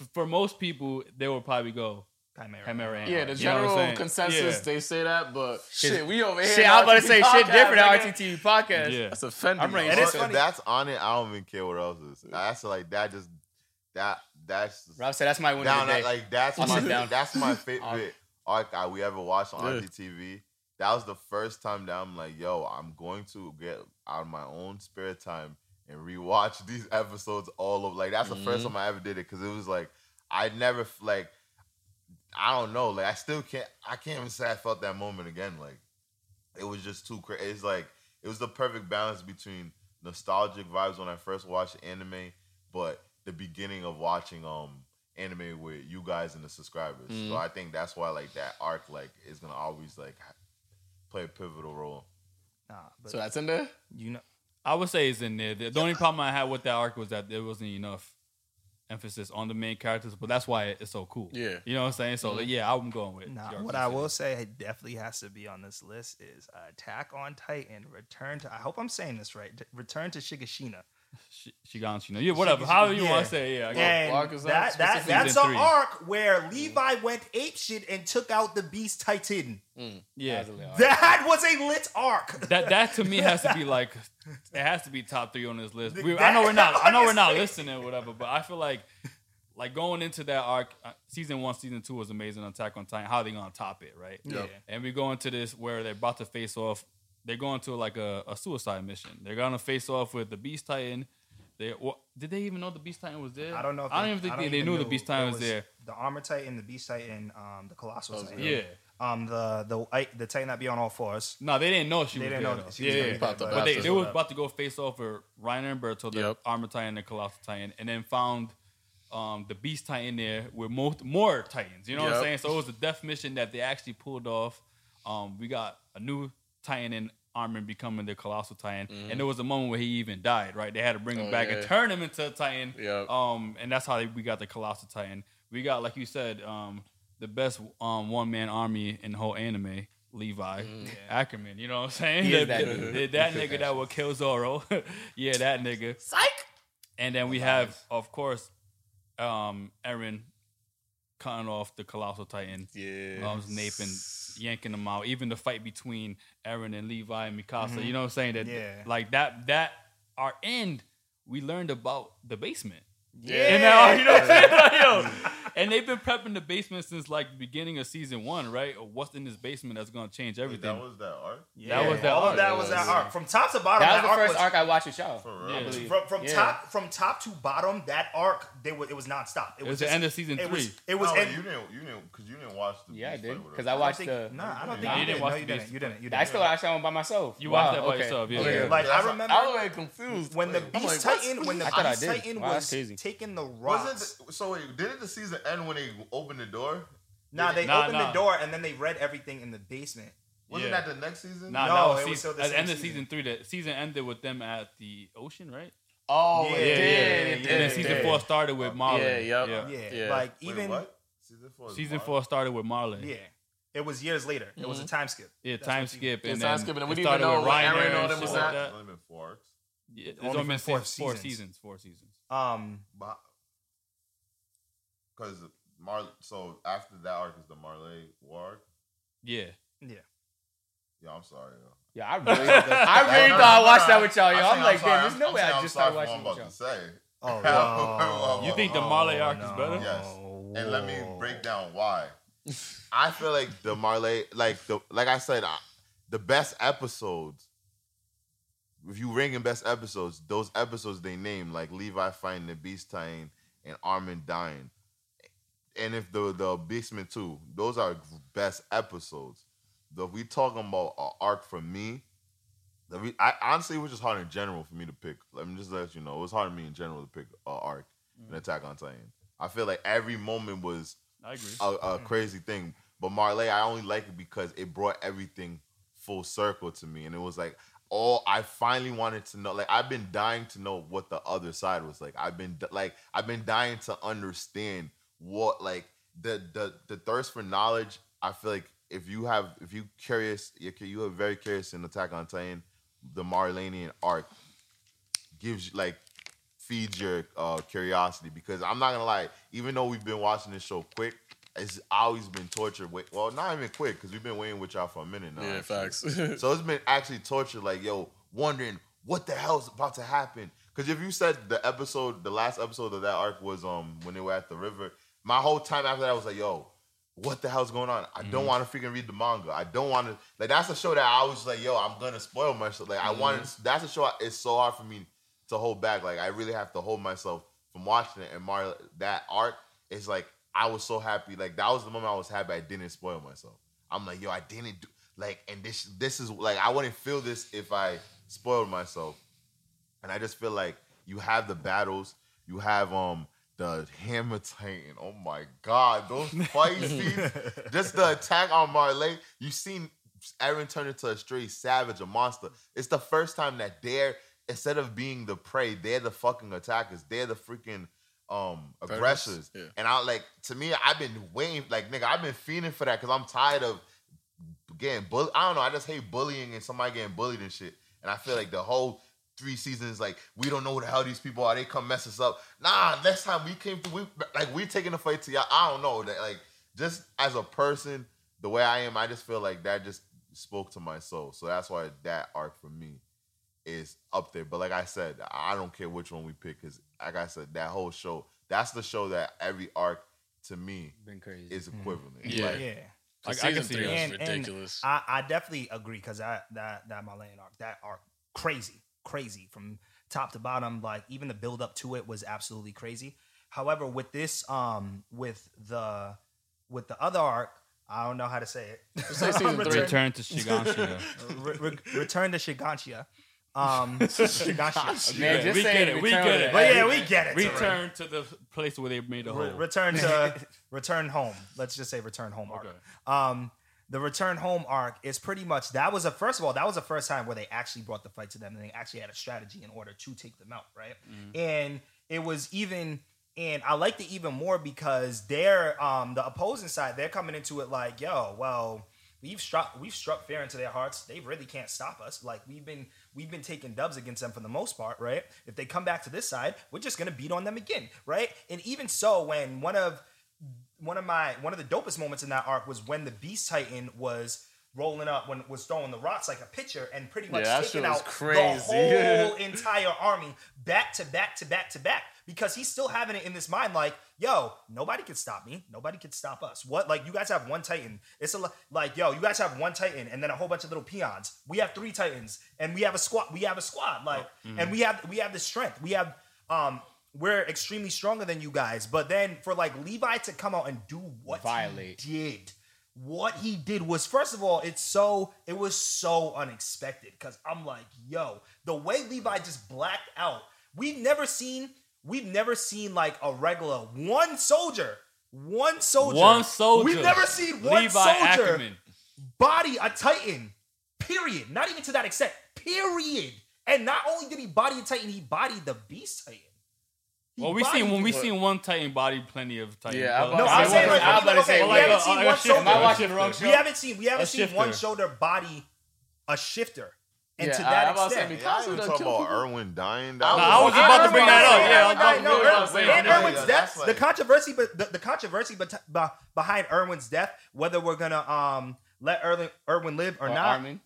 f- for most people they will probably go Chimera. Chimera and Yeah, Arc. the You know what general consensus Yeah. they say that, but shit, we over here. Shit, I'm about to say RTT shit different nigga. at RTTV podcast. Yeah. That's offending. I'm bringing y'all. And it's if funny. that's on it, I don't even care what else is. That's like that. Just that. That's Rob said that's my win down. of the day. Like that's I'll my down. that's my favorite arc I, we ever watched on Yeah. RTTV. That was the first time that I'm like, yo, I'm going to get out of my own spare time and rewatch these episodes all of. Like that's the first Mhm. time I ever did it because it was like I never like I don't know. Like I still can't. I can't even say I felt that moment again. Like it was just too crazy. It's like it was the perfect balance between nostalgic vibes when I first watched anime, but the beginning of watching um anime with you guys and the subscribers. Mhm. So I think that's why like that arc like is gonna always like play a pivotal role. Nah, but So that's in there. you know, I would say it's in there. The, the only problem I had with that arc was that there wasn't enough emphasis on the main characters, but that's why it's so cool. Yeah. You know what I'm saying? So like, yeah, I'm going with. nah, what I will say it definitely has to be on this list is Attack on Titan, Return to. I hope I'm saying this right. Return to Shigashina. Sh- Shiganshina. Yeah, whatever. However you Yeah. want to say. it, Yeah. I got it. And arc is that? that, What's that the that's an arc where Levi went ape shit and took out the Beast Titan. yeah. That was a lit arc. That that to me has to be like it has to be top three on this list. We, I know we're not I know we're not listening or whatever, but I feel like like going into that arc, uh, season one, season two was amazing. Attack on Titan, how they gonna top it, right? Yeah. And we go into this where they're about to face off. They're going to like a, a suicide mission. They're gonna face off with the Beast Titan. They well, did they even know the Beast Titan was there? I don't know. If I don't they, even think they, don't they even knew the. Beast Titan There was there. The Armor Titan, the Beast Titan, um, the Colossal Oh, Titan. Yeah. Um, the the I- the Titan that be on all fours. No, they didn't know she was. They was didn't there. know though. she was yeah, gonna yeah. be there, but- But they, they was about to go face off with Reiner and Berto, the Yep. Armor Titan and the Colossal Titan, and then found um, the Beast Titan there with more, more Titans. You know what I'm saying? So it was a death mission that they actually pulled off. Um, we got a new Titan in Armin becoming the Colossal Titan, and there was a moment where he even died. Right? They had to bring him Mm-hmm. Oh, back yeah. and turn him into a Titan. Yep. Um, and that's how they, we got the Colossal Titan. We got, like you said, um, the best um, one man army in the whole anime. Levi Ackerman, you know what I'm saying? He is that that that, that nigga that will kill Zoro. yeah, that nigga. Psych. And then we have, of course, um, Eren cutting off the Colossal Titan. Yeah. Um, Nathan yanking them out. Even the fight between Eren and Levi and Mikasa. Mm-hmm. You know what I'm saying? That Yeah. like that that our end, we learned about the basement. Yeah. And now, you know what I'm saying? Like, yo, and they've been prepping the basement since like the beginning of season one, right? Or what's in this basement that's gonna change Wait, everything. that was that arc. Yeah. That was that All arc. of that was that Yeah. arc. From top to bottom, That was the arc first was, arc I watched with y'all. For real. Yeah. From, from Yeah. top from top to bottom, that arc they were, it was nonstop. It, It was just, the end of season it three. Was, it was oh, no, end- you didn't. You didn't because you didn't watch the. Yeah, I did because. I I watched think, the. Nah, I don't think you, you didn't. didn't No, watch you didn't. You didn't. I still watched that one by myself. You watched that by yourself, yeah. Like I remember I was confused. when the Beast I'm like, what? Titan, when the I Beast. Titan was taking the rocks. So? Wait, didn't the season end when they opened the door? Nah, they Nah, opened nah. the door and then they read everything in the basement. Wasn't Yeah. that the next season? Nah, No, that was it was still the at the same end of season. season three. The season ended with them at the ocean, right? Oh, Yeah, it yeah, did. yeah, yeah, and then season did. four started with Marley. Yeah, yep. yeah. Yeah, Yeah. like Wait, even what? Season four. Season March? four started with Marley. yeah, it was years later. It was a time skip. Yeah, That's time what skip. Yeah, and time then skip, and then it we didn't even know with what Reiner Eren and all them was like at. that. It's only been four. Yeah, it's Only only been four six, four seasons. seasons. Four seasons. Um, But because Mar, so after that arc is the Marley War arc. Yeah. yeah. Yeah, I'm sorry. Yo. Yeah, I really, I really No, no, thought I watched no, that with y'all. Yo, I'm I'm like, sorry. damn, there's no I'm way I just started watching what with I'm y'all. about to say. Oh, You think the Marley oh, arc is better? Yes. Oh, and let me break down why. I feel like the Marley, like the like I said, I, the best episodes. If you ranking best episodes, those episodes they name like Levi finding the Beast Titan and Armin dying, and if the the Beastman too, those are best episodes. Though if we talking about an arc for me, the re- I honestly it was just hard in general for me to pick. Let me just let you know, it was hard for me in general to pick an arc in mm. Attack on Titan. I feel like every moment was I agree. a, a mm. crazy thing. But Marley, I only like it because it brought everything full circle to me, and it was like all I finally wanted to know. Like I've been dying to know what the other side was like. I've been like I've been dying to understand what like the the the thirst for knowledge. I feel like if you have if you curious, you're, you are very curious in Attack on Titan, the Marlenian arc gives you like feeds your uh, curiosity because I'm not gonna lie, even though we've been watching this show quick, it's always been torture. Well, not even quick because we've been waiting with y'all for a minute now. Yeah, actually. facts. So it's been actually torture, like yo, wondering what the hell's about to happen. Because if you said the episode, the last episode of that arc was um when they were at the river, my whole time after that I was like, yo, what the hell's going on? I don't want to freaking read the manga. I don't want to like that's a show that I was like, yo, I'm gonna spoil myself. Like I wanted that's a show. I- It's so hard for me to hold back. Like I really have to hold myself from watching it. And Mar that arc is like I was so happy. Like that was the moment I was happy I didn't spoil myself. I'm like, yo, I didn't do like, and this this is like I wouldn't feel this if I spoiled myself. And I just feel like you have the battles, you have um the Hammer Titan. Oh my god, those fight scenes, just the attack on Marley. You've seen Eren turn into a straight savage, a monster. It's the first time that they're instead of being the prey, they're the fucking attackers. They're the freaking um aggressors. Yeah. And I like to me, I've been waiting, like nigga, I've been feeling for that because I'm tired of getting bullied. I don't know. I just hate bullying and somebody getting bullied and shit. And I feel like the whole three seasons, like we don't know who the hell these people are. They come mess us up. Nah, next time we came through, we like we taking the fight to y'all. I don't know that. Like just as a person, the way I am, I just feel like that just spoke to my soul. So that's why that arc for me is up there. But like I said, I don't care which one we pick because, like I said, that whole show. That's the show that every arc to me Been crazy. is mm-hmm. equivalent. Yeah. Like, Yeah. I- I season can see three that. was And- and ridiculous. I, I definitely agree because that that that Malayan arc, that arc, crazy, crazy from top to bottom. Like even the build up to it was absolutely crazy. However, with this, um, with the with the other arc, I don't know how to say it. say season three. Return to Shiganshina. Re- re- return to Shiganshia. Um, Shiganshia. Man, just we get it, it. We get it. it. But yeah, we get it. Return to the place where they made the Re- return to return home. Let's just say return home arc. Okay. Um, the return home arc is pretty much that was a first of all that was the first time where they actually brought the fight to them and they actually had a strategy in order to take them out, right? And it was even and I liked it even more because they're um the opposing side they're coming into it like yo well we've struck we've struck fear into their hearts. They really can't stop us. Like we've been we've been taking dubs against them for the most part right? If they come back to this side we're just gonna beat on them again right? And even so when one of one of my one of the dopest moments in that arc was when the Beast Titan was rolling up when was throwing the rocks like a pitcher and pretty much Yeah, taking out crazy. the whole entire army back to back to back to back because he's still having it in this mind like yo nobody can stop me. Nobody can stop us. What like you guys have one titan. It's a like yo you guys have one titan and then a whole bunch of little peons. We have three titans and we have a squad we have a squad like and we have we have the strength. We have um we're extremely stronger than you guys but then for like levi to come out and do what Violate. he did what he did was first of all it's so it was so unexpected because i'm like yo the way levi just blacked out we've never seen we've never seen like a regular one soldier one soldier One soldier. we've never seen one Levi soldier Ackerman. body a titan period not even to that extent period and not only did he body a titan he bodied the beast titan Well, we seen when we seen one Titan body, plenty of Titan. Yeah, I'm no i'm saying like, I'm about to okay, say, we like haven't a- seen like one shifter. soldier Am I watching the wrong show? we haven't seen we haven't A seen one shoulder body a shifter and Yeah, to I- that I'm about to say, extent Yeah, I Mikasa talking about people. Erwin dying. Nah, I was And about to bring that up. Yeah, I No, was no, about to bring that up. Yeah, Erwin's death. like- The controversy, but the, the controversy bet- be- behind Erwin's death, whether we're gonna um let Erwin, Erwin live or, Or not, Armin.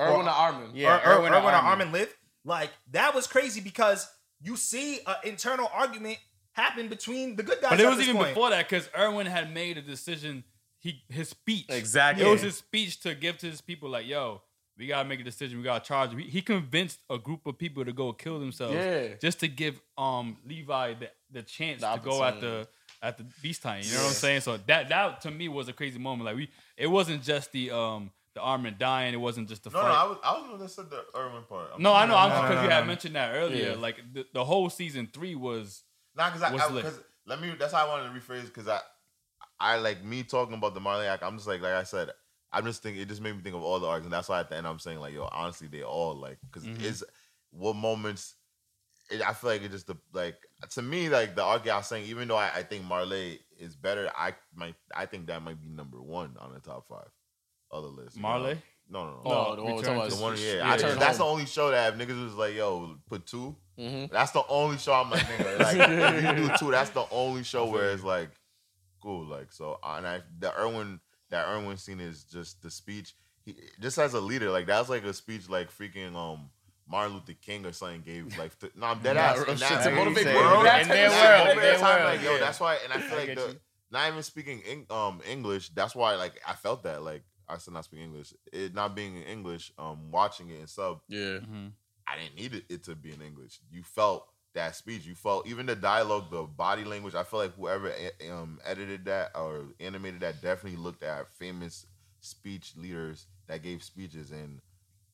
Erwin or Armin. Yeah, or, or- Erwin Erwin, or or Armin. Armin live, like that was crazy because you see an internal argument happen between the good guys. But it at was this even point. before that because Erwin had made a decision. He his speech Exactly. It was his speech to give to his people like, "Yo, we gotta make a decision. We gotta charge." He, he convinced a group of people to go kill themselves, Yeah. just to give um Levi the, the chance The to go at the at the Beast time. You know what I'm saying? So that that to me was a crazy moment. Like we, it wasn't just the um the Armin dying. It wasn't just the No, fight. no, I was, I was gonna say the Erwin part. I'm no, I know. I'm no, no, because you had mentioned that earlier. Yeah. Like the, the whole season three was Nah, because I, What's I lit? cause let me. That's how I wanted to rephrase. Because I, I like me talking about the Marley act. I'm just like, like I said, I'm just thinking. It just made me think of all the arcs, and that's why at the end I'm saying like, yo, honestly, they all like because Mhm. it's what moments. It, I feel like it just the like to me like the arc I was saying. Even though I, I think Marley is better, I might I think that might be number one on the top five. Other list. Marley? No, no, no. No, the one we're talking about to- The one, yeah, Yeah, I- Return that's the only show that if niggas was like, yo, put 2 Mhm. That's the only show I'm like, nigga, like if you do two, that's the only show where it's like, cool, like so. And I, the Erwin, that Erwin scene is just the speech. He just as a leader, like that's like a speech like freaking um Martin Luther King or something gave like. To, no, I'm dead Nah, ass. real In shit that to movie, motivate say, people. world, That in type their of that shit, world, moment in in their time, world, like, yo, yeah. that's why, and I feel I like get the you. not even speaking Eng- um English. That's why, like, I felt that, like, I still not speak English. It not being in English, um, watching it and sub, Yeah. I didn't need it, it to be in English. You felt that speech. You felt even the dialogue, the body language. I feel like whoever um, edited that or animated that definitely looked at famous speech leaders that gave speeches and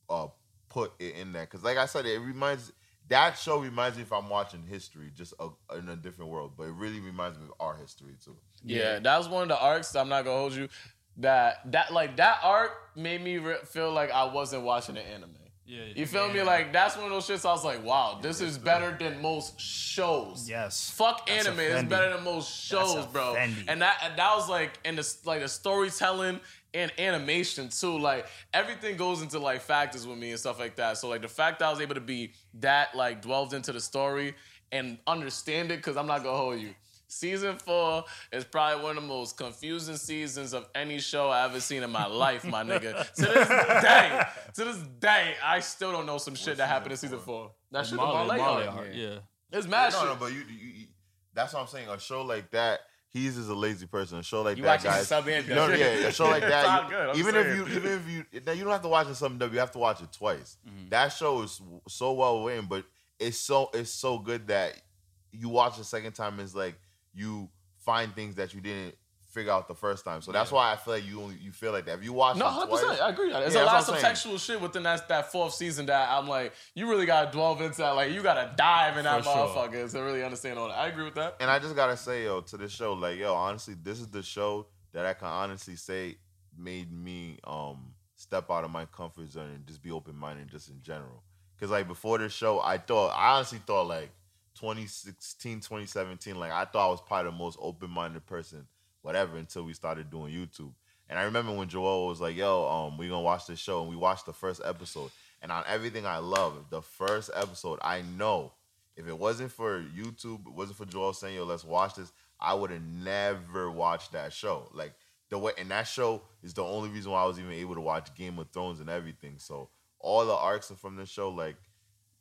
uh, put it in there. Because, like I said, it reminds that show reminds me if I'm watching history, just a, in a different world. But it really reminds me of our history too. Yeah, that was one of the arcs. I'm not gonna hold you. That that like that arc made me re- feel like I wasn't watching an anime. Yeah, You feel me? Like that's one of those shits. I was like, wow, this is better than most shows. Yes. Fuck That's anime is offending. better than most shows, bro. And that and that was like in the like the storytelling and animation too. Like everything goes into like factors with me and stuff like that. So like the fact that I was able to be that like dwelled into the story and understand it, because I'm not gonna hold you. Season four is probably one of the most confusing seasons of any show I ever seen in my life, my nigga. To this day, to this day, I still don't know some shit that happened in season four. That shit, the Marley, Marley Marley arc. art, yeah. It's mad no, shit. no, but you, you, you, that's what I'm saying. A show like that, he's is a lazy person. A show like You that, guys. sub and No, dub. yeah, a show like that. all you- good, I'm even if you, even if you, you don't have to watch it some dub. You have to watch it twice. Mm-hmm. That show is so well written, but it's so it's so good that you watch the second time. and It's like you find things that you didn't figure out the first time. So that's why I feel like you only you feel like that. If you watch No, it hundred twice, percent. I agree. There's Yeah, a lot of that's subtextual shit within that that fourth season that I'm like, you really gotta delve into that. Like, you gotta dive in that For sure. motherfucker to really understand all that. I agree with that. And I just gotta say, yo, to this show, like, yo, honestly, this is the show that I can honestly say made me um step out of my comfort zone and just be open minded just in general. Cause like before this show, I thought I honestly thought like 2016, 2017, like I thought I was probably the most open minded person, whatever, until we started doing YouTube. And I remember when Joel was like, yo, um, we gonna watch this show, and we watched the first episode. And on everything I love, the first episode, I know if it wasn't for YouTube, it wasn't for Joel saying, yo, let's watch this, I would have never watched that show. Like the way and that show is the only reason why I was even able to watch Game of Thrones and everything. So all the arcs are from the show, like,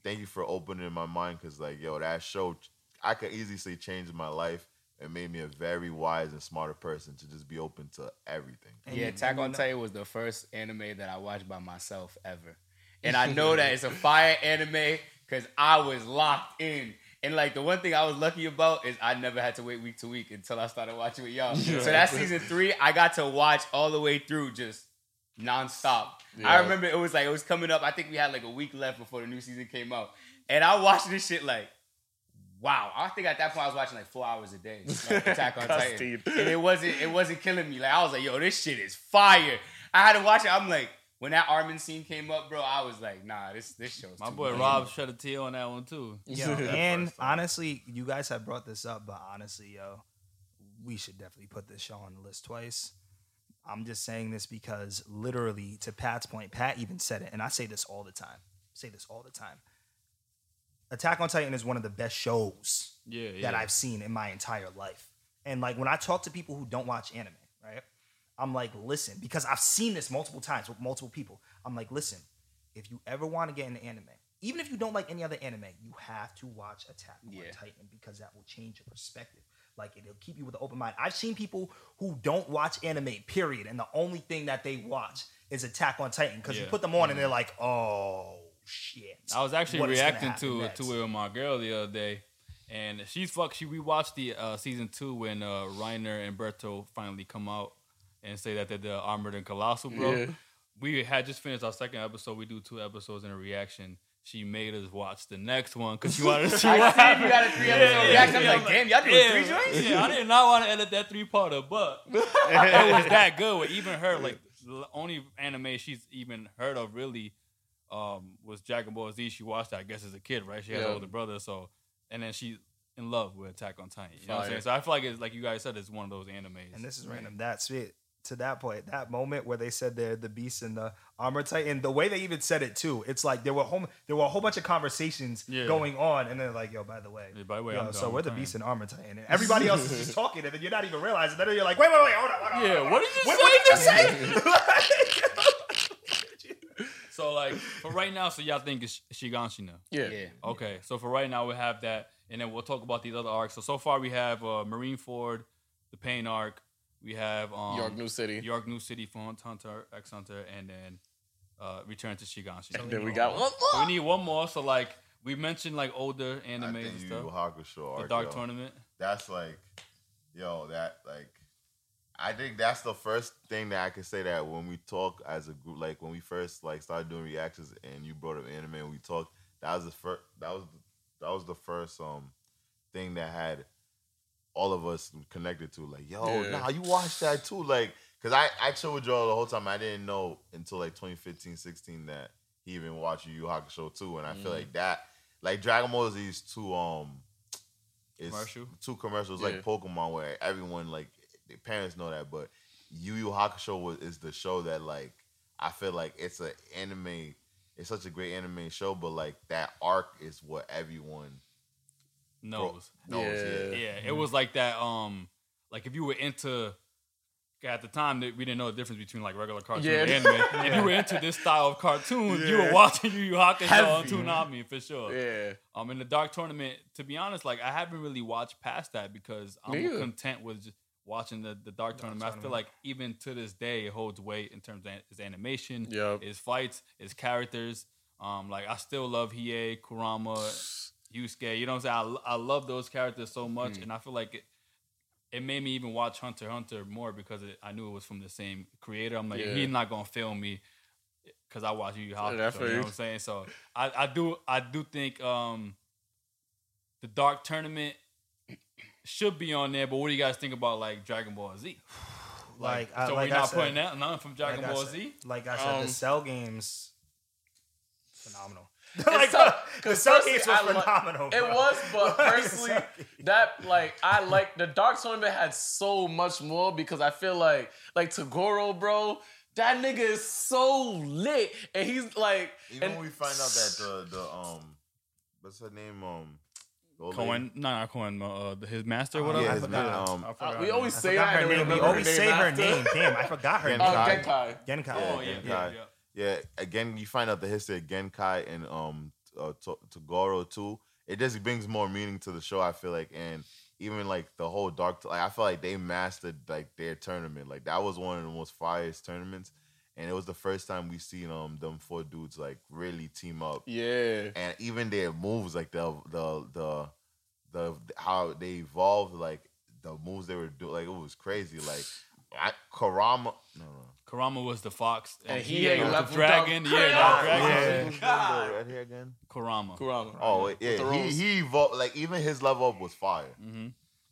thank you for opening my mind because like, yo, that show I could easily change my life and made me a very wise and smarter person to just be open to everything. Yeah, Attack on Titan was the first anime that I watched by myself ever. And I know that it's a fire anime because I was locked in. And like the one thing I was lucky about is I never had to wait week to week until I started watching with y'all. So that season three, I got to watch all the way through just nonstop. I remember it was like it was coming up. I think we had like a week left before the new season came out. And I watched this shit like wow. I think at that point I was watching like four hours a day. Like Attack on Titan. And it wasn't it wasn't killing me. Like I was like, yo, this shit is fire. I had to watch it. I'm like, when that Armin scene came up, bro, I was like, nah, this this show's My too boy much. Rob shed a tear on that one too. Yo, and honestly, you guys have brought this up, but honestly, yo, we should definitely put this show on the list twice. I'm just saying this because literally, to Pat's point, Pat even said it, and I say this all the time. say this all the time. Attack on Titan is one of the best shows Yeah, that yeah. I've seen in my entire life. And like when I talk to people who don't watch anime, right? I'm like, listen, because I've seen this multiple times with multiple people. I'm like, listen, if you ever want to get into anime, even if you don't like any other anime, you have to watch Attack on Yeah. Titan because that will change your perspective. Like it'll keep you with an open mind. I've seen people who don't watch anime, period, and the only thing that they watch is Attack on Titan because you put them on and they're like, oh shit. I was actually What is reacting to next? to it with my girl the other day, and she's fuck. She rewatched the uh, season two when uh, Reiner and Berto finally come out and say that they're the armored and colossal, bro. Yeah. We had just finished our second episode. We do two episodes in a reaction. She made us watch the next one because she wanted to see I what see happened. you got a three episode Yeah, reaction. I'm yeah, like, I'm damn, y'all doing yeah, three joints? Yeah, I did not want to edit that three parter, but it was that good. With even her, like the only anime she's even heard of really um, was Dragon Ball Z. She watched that, I guess, as a kid, right? She had Yeah. an older brother, so and then she's in love with Attack on Titan. You know what I'm saying? So I feel like it's like you guys said, it's one of those animes. And this is random. That's it. To that point, that moment where they said they're the beast and the armor titan, the way they even said it too, it's like there were home there were a whole bunch of conversations Yeah. going on, and they're like, "Yo, by the way, Yeah, by the way, yo, I'm so we're the playing. beast and armor titan," and everybody else is just talking, and then you're not even realizing. Then you're like, "Wait, wait, wait, hold on, hold on, Yeah, hold on. what did you what, say? what did you say?" So like for right now, so y'all think it's Shiganshi now? Yeah. Yeah. Okay, so for right now we have that, and then we'll talk about these other arcs. So so far we have uh, Marineford, the Pain arc. We have um, Yorknew City. Yorknew City for Hunter X Hunter, and then uh, Return to Shiganshi. Then we got one So we need one more. So like we mentioned like older anime and stuff. Yu Hakusho The Dark. Tournament. That's like, yo, that like, I think that's the first thing that I can say that when we talk as a group, like when we first like started doing reactions and you brought up anime and we talked, that was the first, that was that was the first um thing that had all of us connected to like, yo, Yeah. nah, you watched that too, like, cause I I chill with Joel the whole time. I didn't know until like 2015, 16 that he even watched Yu Yu Hakusho too, and I feel Mhm. like that, like Dragon Ball Z is too um. It's Commercial? two commercials Yeah. like Pokemon where everyone like their parents know that, but Yu Yu Hakusho was is the show that like I feel like it's an anime. It's such a great anime show, but like that arc is what everyone knows. knows. Yeah. Yeah, Yeah, it was like that. Um, like if you were into at the time that we didn't know the difference between like regular cartoon Yeah. and anime. If you were into this style of cartoon, you were Yeah. watching Yu Yu Hakusho on Heavy. Toonami for sure. Yeah. Um, in the Dark Tournament, to be honest, like I haven't really watched past that because I'm Me content with just watching the, the Dark Tournament. I feel Tournament. like even to this day, it holds weight in terms of its animation, Yup. its fights, its characters. Um, like I still love Hiei, Kurama, Yusuke. You know what I'm saying? I, I love those characters so much, Hmm. and I feel like it, it made me even watch Hunter Hunter more because it, I knew it was from the same creator. I'm like, Yeah. he's not gonna film me because I watch Yu Yu Hakusho. you know what I'm saying? So I, I do I do think um, the Dark Tournament should be on there. But what do you guys think about like Dragon Ball Z? Like, I- so like we're I not said- putting that none from Dragon like Ball said- Z. Like I said, Um, the Cell games, phenomenal. It's like tough, the 'cause Cell personally, games were I li- phenomenal. It was, but Like, personally, that like I like the Dark Tournament had so much more because I feel like like Toguro, bro, that nigga is so lit, and he's like, Even and when we find out that the the um, what's her name um, old? Cohen, no, not Cohen. Uh, his master, Oh, whatever. yeah, I forgot. man, um, I uh, forgot we always say that. her name. We always say her name. Damn, I forgot her name. Oh, Genkai. Genkai. Genkai. Oh Yeah, yeah, Genkai. yeah, yeah. Yeah, again, you find out the history of Genkai and um uh, to, to Goro too. It just brings more meaning to the show. I feel like, and even like the whole dark. Like I feel like they mastered like their tournament. Like that was one of the most fireest tournaments, and it was the first time we seen um them four dudes like really team up. Yeah, And even their moves, like the the the the how they evolved, like the moves they were doing, like it was crazy. Like I, Karama, no, no. Karama was the fox, And he, Hiei was the dragon. up. Yeah, Yeah. that dragon. Yeah. Who's the red hair again? Kurama. Kurama. Oh With yeah, he rose. he evolved like even his level up was fire. hmm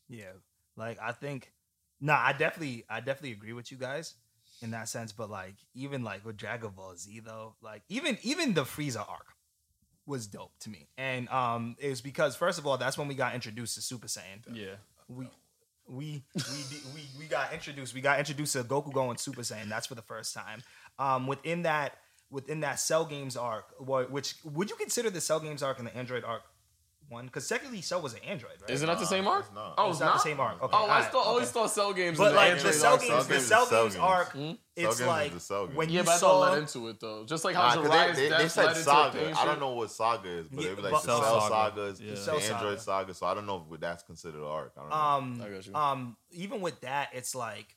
Yeah, like I think, nah, I definitely, I definitely agree with you guys in that sense. But like, even like with Dragon Ball Z though, like even even the Frieza arc was dope to me, and um, it was because first of all, that's when we got introduced to Super Saiyan. Yeah. We. We we, we we got introduced. We got introduced to Goku going Super Saiyan. That's for the first time. Um, within that within that Cell Games arc, which would you consider the Cell Games arc and the Android arc one? Because technically, Cell was an Android, right? Isn't that the same arc? it's not. Oh, It's not the same arc. Okay, Oh, I alright, still always thought Cell Games. But like the Cell games, Cell the Cell is games Games. arc, it's like is the when Yeah, you but saw led into it though. Just like how Nah, 'cause Jiraiya's they, they, they said saga. I don't know what saga is, but Yeah, they be like the Cell Cell Saga. sagas, Yeah. the Android Saga. saga. So I don't know if that's considered an arc. I don't know. um I got you. um even with that, it's like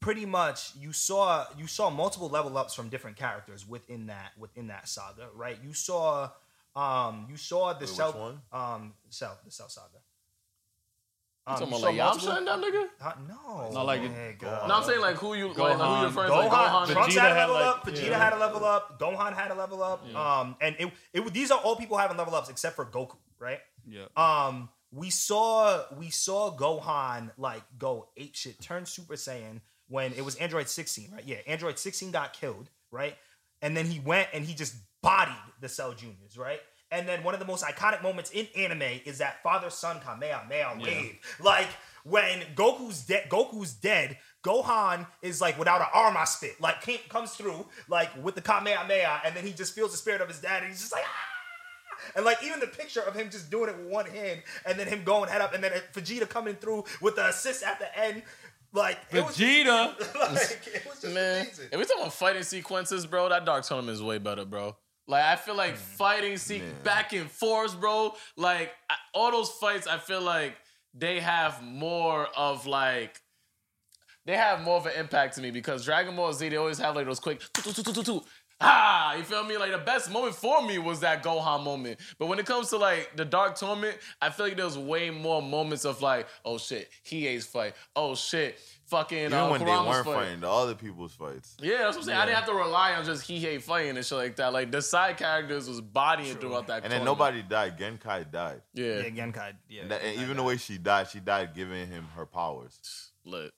pretty much you saw you saw multiple level ups from different characters within that within that saga, right? You saw um you saw the Wait, Cell which one? um Cell the Cell saga. You Um, talking you about like Yamcha and that nigga? Huh? no, Not like- Hey, God. No, I'm saying like who you like who Gohan. you referring to like Gohan, Gohan. Trunks had a had, level like- up. Vegeta yeah. had a level up. Gohan had a level up. Yeah. Um, and it, it these are all people having level ups except for Goku, right? Yeah. Um, we saw we saw Gohan like go ape shit, turn Super Saiyan when it was Android 16, right? Yeah, Android 16 got killed, right? And then he went and he just bodied the Cell Juniors, right? And then one of the most iconic moments in anime is that father son Kamehameha wave. Like when Goku's dead, Goku's dead. Gohan is like without an arm, I spit. Like came, comes through like with the Kamehameha, and then he just feels the spirit of his dad, and he's just like. "Ah!" And like even the picture of him just doing it with one hand, and then him going head up, and then Vegeta coming through with the assist at the end, like it was just- Vegeta. like, it was just Man, amazing. if we talking about fighting sequences, bro, that Dark Tournament is way better, bro. Like I feel like fighting se- Man. back and forth, bro. Like I, all those fights, I feel like they have more of like they have more of an impact to me because Dragon Ball Z they always have like those quick ah, you feel me? Like the best moment for me was that Gohan moment. But when it comes to like the Dark Tournament, I feel like there was way more moments of like, oh shit, Hiei's fight. Oh shit, fucking Even uh, when they weren't fight. fighting, the other people's fights. Yeah, that's what I'm saying. I didn't have to rely on just Hiei fighting and shit like that. Like the side characters was bodying throughout that. And then nobody died. Genkai died. Yeah, Yeah, Genkai. Yeah, And, that, and Genkai even the way she died, she died giving him her powers. lit.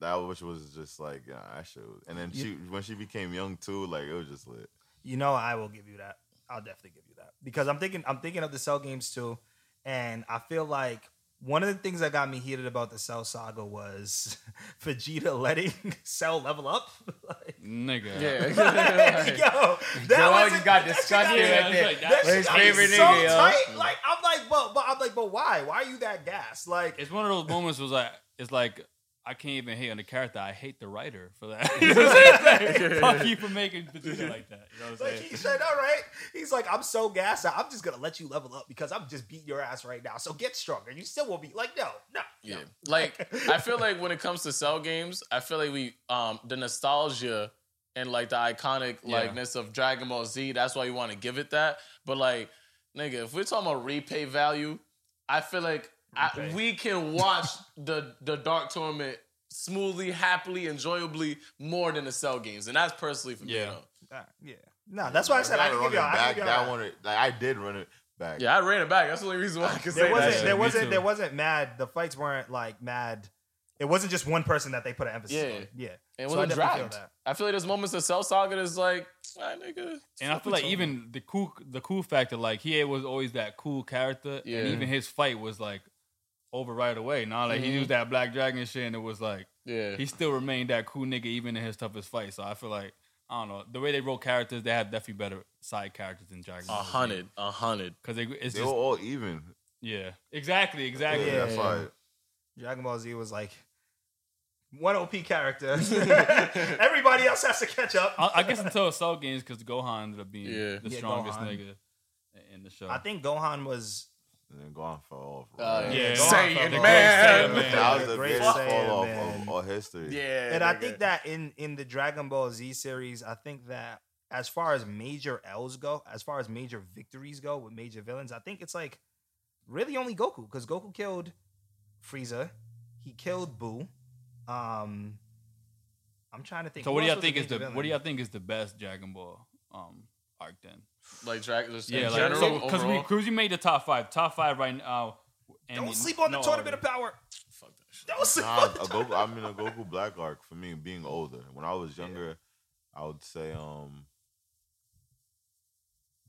That which was just like yeah, that shit. Was, and then she when she became young too, like it was just lit. You know, I will give you that. I'll definitely give you that because I'm thinking I'm thinking of the Cell games too, and I feel like one of the things that got me heated about the Cell saga was Vegeta letting Cell level up. like, Nigga. Yeah, yo, Yo, that you was got disgusted right it's there. like that- That His shit got me favorite so nigga, yo. tight. Like I'm like, but, but I'm like, but why? Why are you that gas? Like It's one of those moments was like it's like I can't even hate on the character. I hate the writer for that. You know what I'm saying? Fuck you for making Vegeta like that. You know what I'm Like saying? he said, all right. He's like, I'm so gassed. out. I'm just gonna let you level up because I'm just beating your ass right now. So get stronger. You still will be like, no, no, yeah. no. Like I feel like when it comes to cell games, I feel like we um the nostalgia and like the iconic Yeah. likeness of Dragon Ball Z. That's why you want to give it that. But like, nigga, if we're talking about repay value, I feel like I, we can watch the the Dark Tournament smoothly, happily, enjoyably more than the cell games, and that's personally for me. Yeah. Uh, yeah. No, that's why I said I gotta can run give it you. I back. give you That one, like I did run it back. Yeah, I ran it back. That's the only reason why I can There that. wasn't. shit. There Me wasn't. There wasn't mad. The fights weren't like mad. It wasn't just one person that they put an emphasis Yeah. on. Yeah. It So I wasn't definitely feel that. I feel like there's moments of Cell Saga that's like, ah, nigga. And I feel like even the cool the cool factor, like he was always that cool character, Yeah. and even his fight was like over right away. Now like he Mhm. used that Black Dragon shit, and it was like Yeah. he still remained that cool nigga even in his toughest fight. So I feel like I don't know the way they wrote characters, they have definitely better side characters than Dragon A Ball. hundred, a hundred. because it's They just were all even. yeah, exactly, exactly. Yeah, that's Yeah. why. Dragon Ball Z was like one OP character. Everybody else has to catch up. I, I guess until Cell games because Gohan ended up being Yeah. the Yeah, strongest Gohan. nigga in the show. I think Gohan was. And then Gohan fell off. Uh, right? Yeah, Gohan Saiyan fell the off. man. Man. That was The the great biggest fall off man. of all history. Yeah. and I think that in in the Dragon Ball Z series, I think that as far as major L's go, as far as major victories go with major villains, I think it's like really only Goku because Goku killed Frieza, he killed Boo. Um, I'm trying to think. so. What do y'all else was a think is the major what do y'all think is the best Dragon Ball um arc then? Like Dragon, just Yeah, in like general, because we overall. because we made the top five, top five right now. and Don't sleep on the no tournament order. of power. Fuck that shit. Don't sleep Nah, on a the Goku, tournament. I mean a Goku Black arc for me being older. When I was younger, I would say um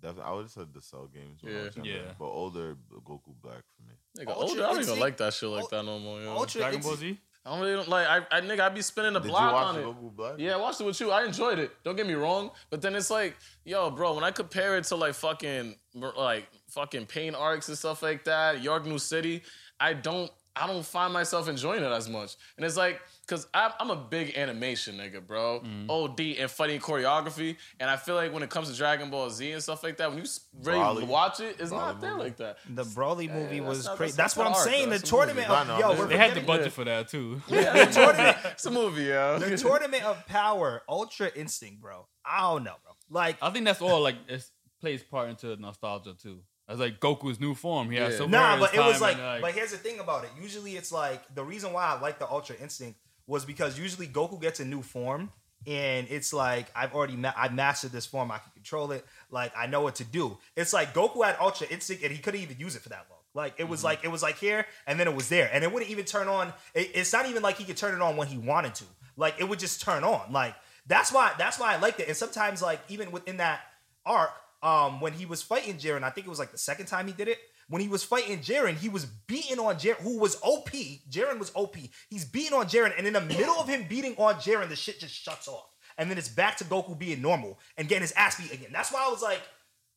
definitely I would have said the Cell games when I was Yeah. younger. Yeah. But older Goku Black for me. Nigga, Ultra older, I don't even Instinct- like that shit like Ul- that no more. Yo. Ultra Dragon Ball Z. I don't really like. I, I nigga, I be spinning the Did you block watch on it. Black? Yeah, I watched it with you. I enjoyed it. Don't get me wrong, but then it's like, yo, bro, when I compare it to like fucking like fucking pain arcs and stuff like that, Yorknew City, I don't, I don't find myself enjoying it as much. And it's like, cause I'm, I'm a big animation nigga, bro. Mm-hmm. OD and funny choreography, and I feel like when it comes to Dragon Ball Z and stuff like that, when you really Broly. watch it, it's Broly not there movie. like that. The Broly movie that's was crazy. that's That's, what I'm art, saying. though. The It's tournament of know. yo, They we're They had the forgetting- budget for that too. Yeah, the tournament. it's a movie, yo. The tournament of power, Ultra Instinct, bro. I don't know, bro. Like, I think that's all like it plays part into nostalgia too. That's like Goku's new form. He has Yeah. silver nah, hair but it was time like, but here's the thing about it. Usually, it's like the reason why I like the Ultra Instinct was because usually Goku gets a new form, and it's like I've already ma- I mastered this form. I can control it. Like I know what to do. It's like Goku had Ultra Instinct, and he couldn't even use it for that long. Like it was mm-hmm. like it was like here, and then it was there, and it wouldn't even turn on. It- it's not even like he could turn it on when he wanted to. Like it would just turn on. Like that's why that's why I liked it. And sometimes like even within that arc, um, when he was fighting Jiren, I think it was like the second time he did it. When he was fighting Jiren, he was beating on Jiren, who was OP. Jiren was OP. He's beating on Jiren, and in the middle of him beating on Jiren, the shit just shuts off. And then it's back to Goku being normal and getting his ass beat again. That's why I was like,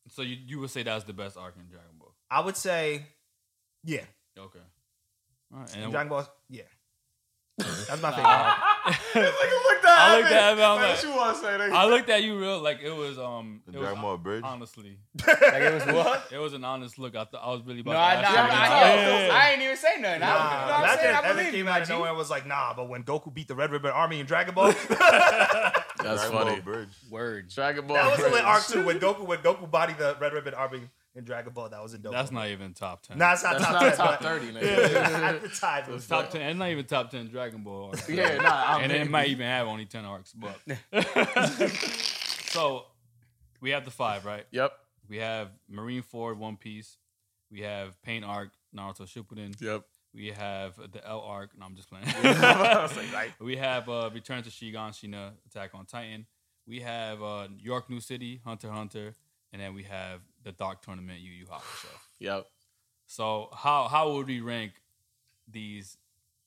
So you, you would say that's the best arc in Dragon Ball? I would say, yeah, Okay. All right. And Dragon Ball, yeah. That's my favorite. arc. looked I looked at him, I'm Like, like- what you want to say? nigga? I looked at you real like it was um The it was, Dragon Ball Bridge. honestly Like it was what? it was an honest look. I thought I was really about No, to I, ask nah, you I. I, Yeah, yo, yeah, yeah. I ain't even say nothing. I, you know what I'm saying? I if Evan believe you, came my out of nowhere was like, nah, but when Goku beat the Red Ribbon Army in Dragon Ball, That's Dragon funny. Ball Bridge. Word. Dragon Ball. that was a lit Bridge. arc too. When Goku, when Goku body the Red Ribbon Army in Dragon Ball, that was a dope. That's one. not even top ten. Nah, it's not That's top not 10, top but- 30, nigga. At the time, it was top dope. ten. It's not even top ten Dragon Ball. arcs. Yeah, nah, I'm and it might even have only ten arcs. But so we have the five, right? Yep. We have Marineford, One Piece. We have Pain Arc, Naruto Shippuden. Yep. We have the L Arc. No, I'm just playing. Like, right. we have uh, Return to Shiganshina, Attack on Titan. We have uh, Yorknew City, Hunter Hunter, and then we have the Dark Tournament, Yu Yu Hakusho. Yep. So how how would we rank these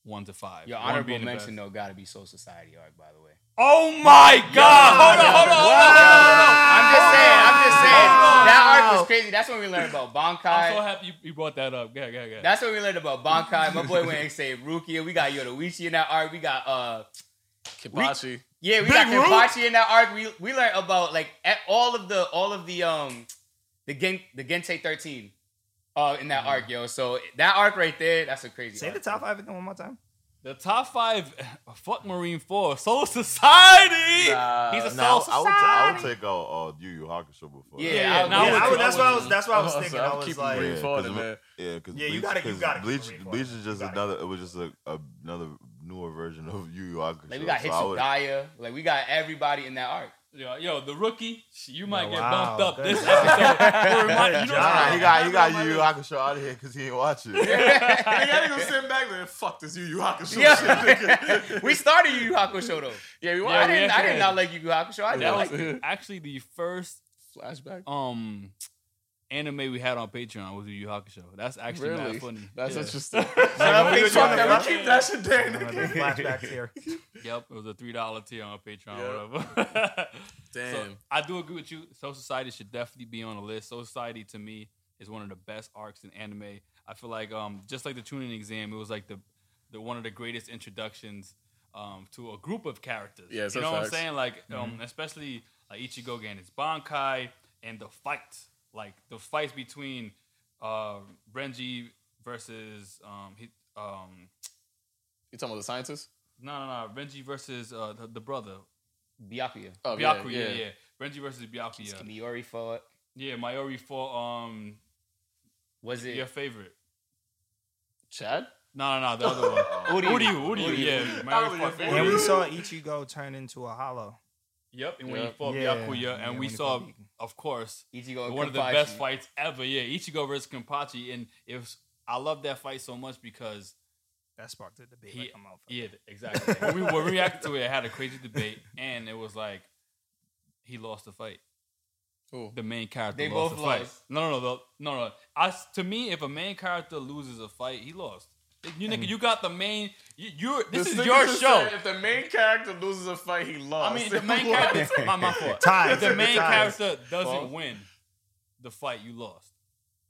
one to five? Your One honorable being the mention though gotta be Soul Society arc, by the way. Oh my God! Hold on, hold on, hold on, hold on. I'm just saying, I'm just saying. Wow. That arc was crazy. That's when we learned about I'm Bankai. so happy you, you brought that up. Yeah, yeah, yeah. That's when we learned about Bankai. My boy went and saved Rukia. We got Yoruichi in that arc. We got uh Kibachi. yeah, we Big got Root. Kenpachi in that arc. We we learned about like at all of the all of the um the Gen the Gotei 13 uh in that arc, yo. So that arc right there, that's a crazy Say the top five again one more time. the top five. Fuck Marineford. Soul Society. Nah, He's a Now, Soul I would, I would take out uh, Yu Yu Hakusho before. Yeah, that. Yeah, I- now yeah, I would- that's what I was. That's what I was thinking. so I'm I was keeping like, Marine Yeah, Forward 'cause in there. Yeah, because Yeah, you gotta- you 'cause gotta keep Bleach, Bleach is just another. It was just a, another newer version of Yu Yu Hakusho. Like we got so I would- Hitsugaya. Like we got everybody in that arc. Yo, yo, the rookie. You might Oh, get wow. bumped up Good this job. episode. For remind- you know job. Nah, he got he got Yu Yu Hakusho out of here because he ain't watch it. I gotta go sit back there. Fuck this Yu Yu Hakusho. Yeah. nigga. we started Yu Yu Hakusho though. yeah, we Yeah, I we didn't. I did not like Yu Yu Hakusho. I That was like actually the first flashback. um anime we had on Patreon was the Yu Yu Hakusho. That's actually Really? mad funny. That's Yeah. interesting. Shut up, we Patreon. trying that. We keep that shit there. Uh, the nigga. flashbacks here. Yep, it was a three dollar tier on Patreon Yeah. or whatever. So Damn. I do agree with you. Soul Society should definitely be on the list. Soul Society to me is one of the best arcs in anime. I feel like um just like the Chunin exam, it was like the the one of the greatest introductions um to a group of characters. Yeah, you so know what I'm saying? Like um especially like Ichigo getting his Bankai and the fights, like the fights between uh Renji versus um he, um You talking about the scientist? no no no Renji versus uh the, the brother Byakuya. Oh, Byakuya yeah, yeah Renji versus Byakuya Mayuri fought. yeah Mayuri for um Was it your favorite Chad? no no no the other one Uryu? Uryu Uryu Uryu. yeah That Mayuri was your fought favorite. And we saw Ichigo turn into a hollow. yep and when he fought Yeah, Byakuya yeah, and when we saw fought Byakuya. Of course Ichigo and one of the best fights ever yeah Ichigo versus Kenpachi and it was I love that fight so much because That sparked a debate He- like a motherfucker. Yeah, exactly. when we when we reacted to it, I had a crazy debate, and it was like he lost the fight. Who? The main character They lost both the fight. lost. No, no, no, no, no. I, to me, if a main character loses a fight, he lost. You nigga, you got the main. You, you're this This is your show. said If the main character loses a fight, he lost. I mean, the main character. my, my fault. Ties. If the main Ties. character doesn't False. win the fight, you lost.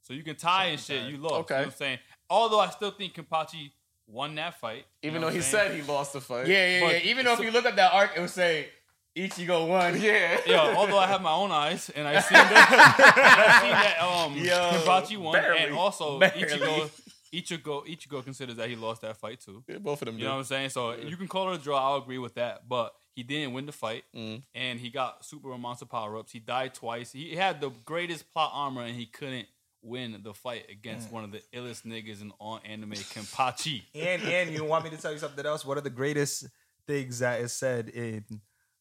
So you can tie and shit. You lost. Okay. You know what I'm saying? Although I still think Kenpachi won that fight. you Even know though he saying? said he lost the fight. Yeah, yeah, But- yeah. Even though if you look at that arc, it would say Ichigo won. Yeah. Yeah, although I have my own eyes and I seen that, I seen that um Yo, Kenpachi won, barely. and also Barely. Ichigo, Ichigo, Ichigo considers that he lost that fight too. Yeah, both of them You know what I'm saying? So you can call it a draw. I'll agree with that, but he didn't win the fight, Mm. and he got super monster power ups. He died twice. He had the greatest plot armor, and he couldn't win the fight against one of the illest niggas in all anime, Kenpachi. And and you want me to tell you something else? One of the greatest things that is said in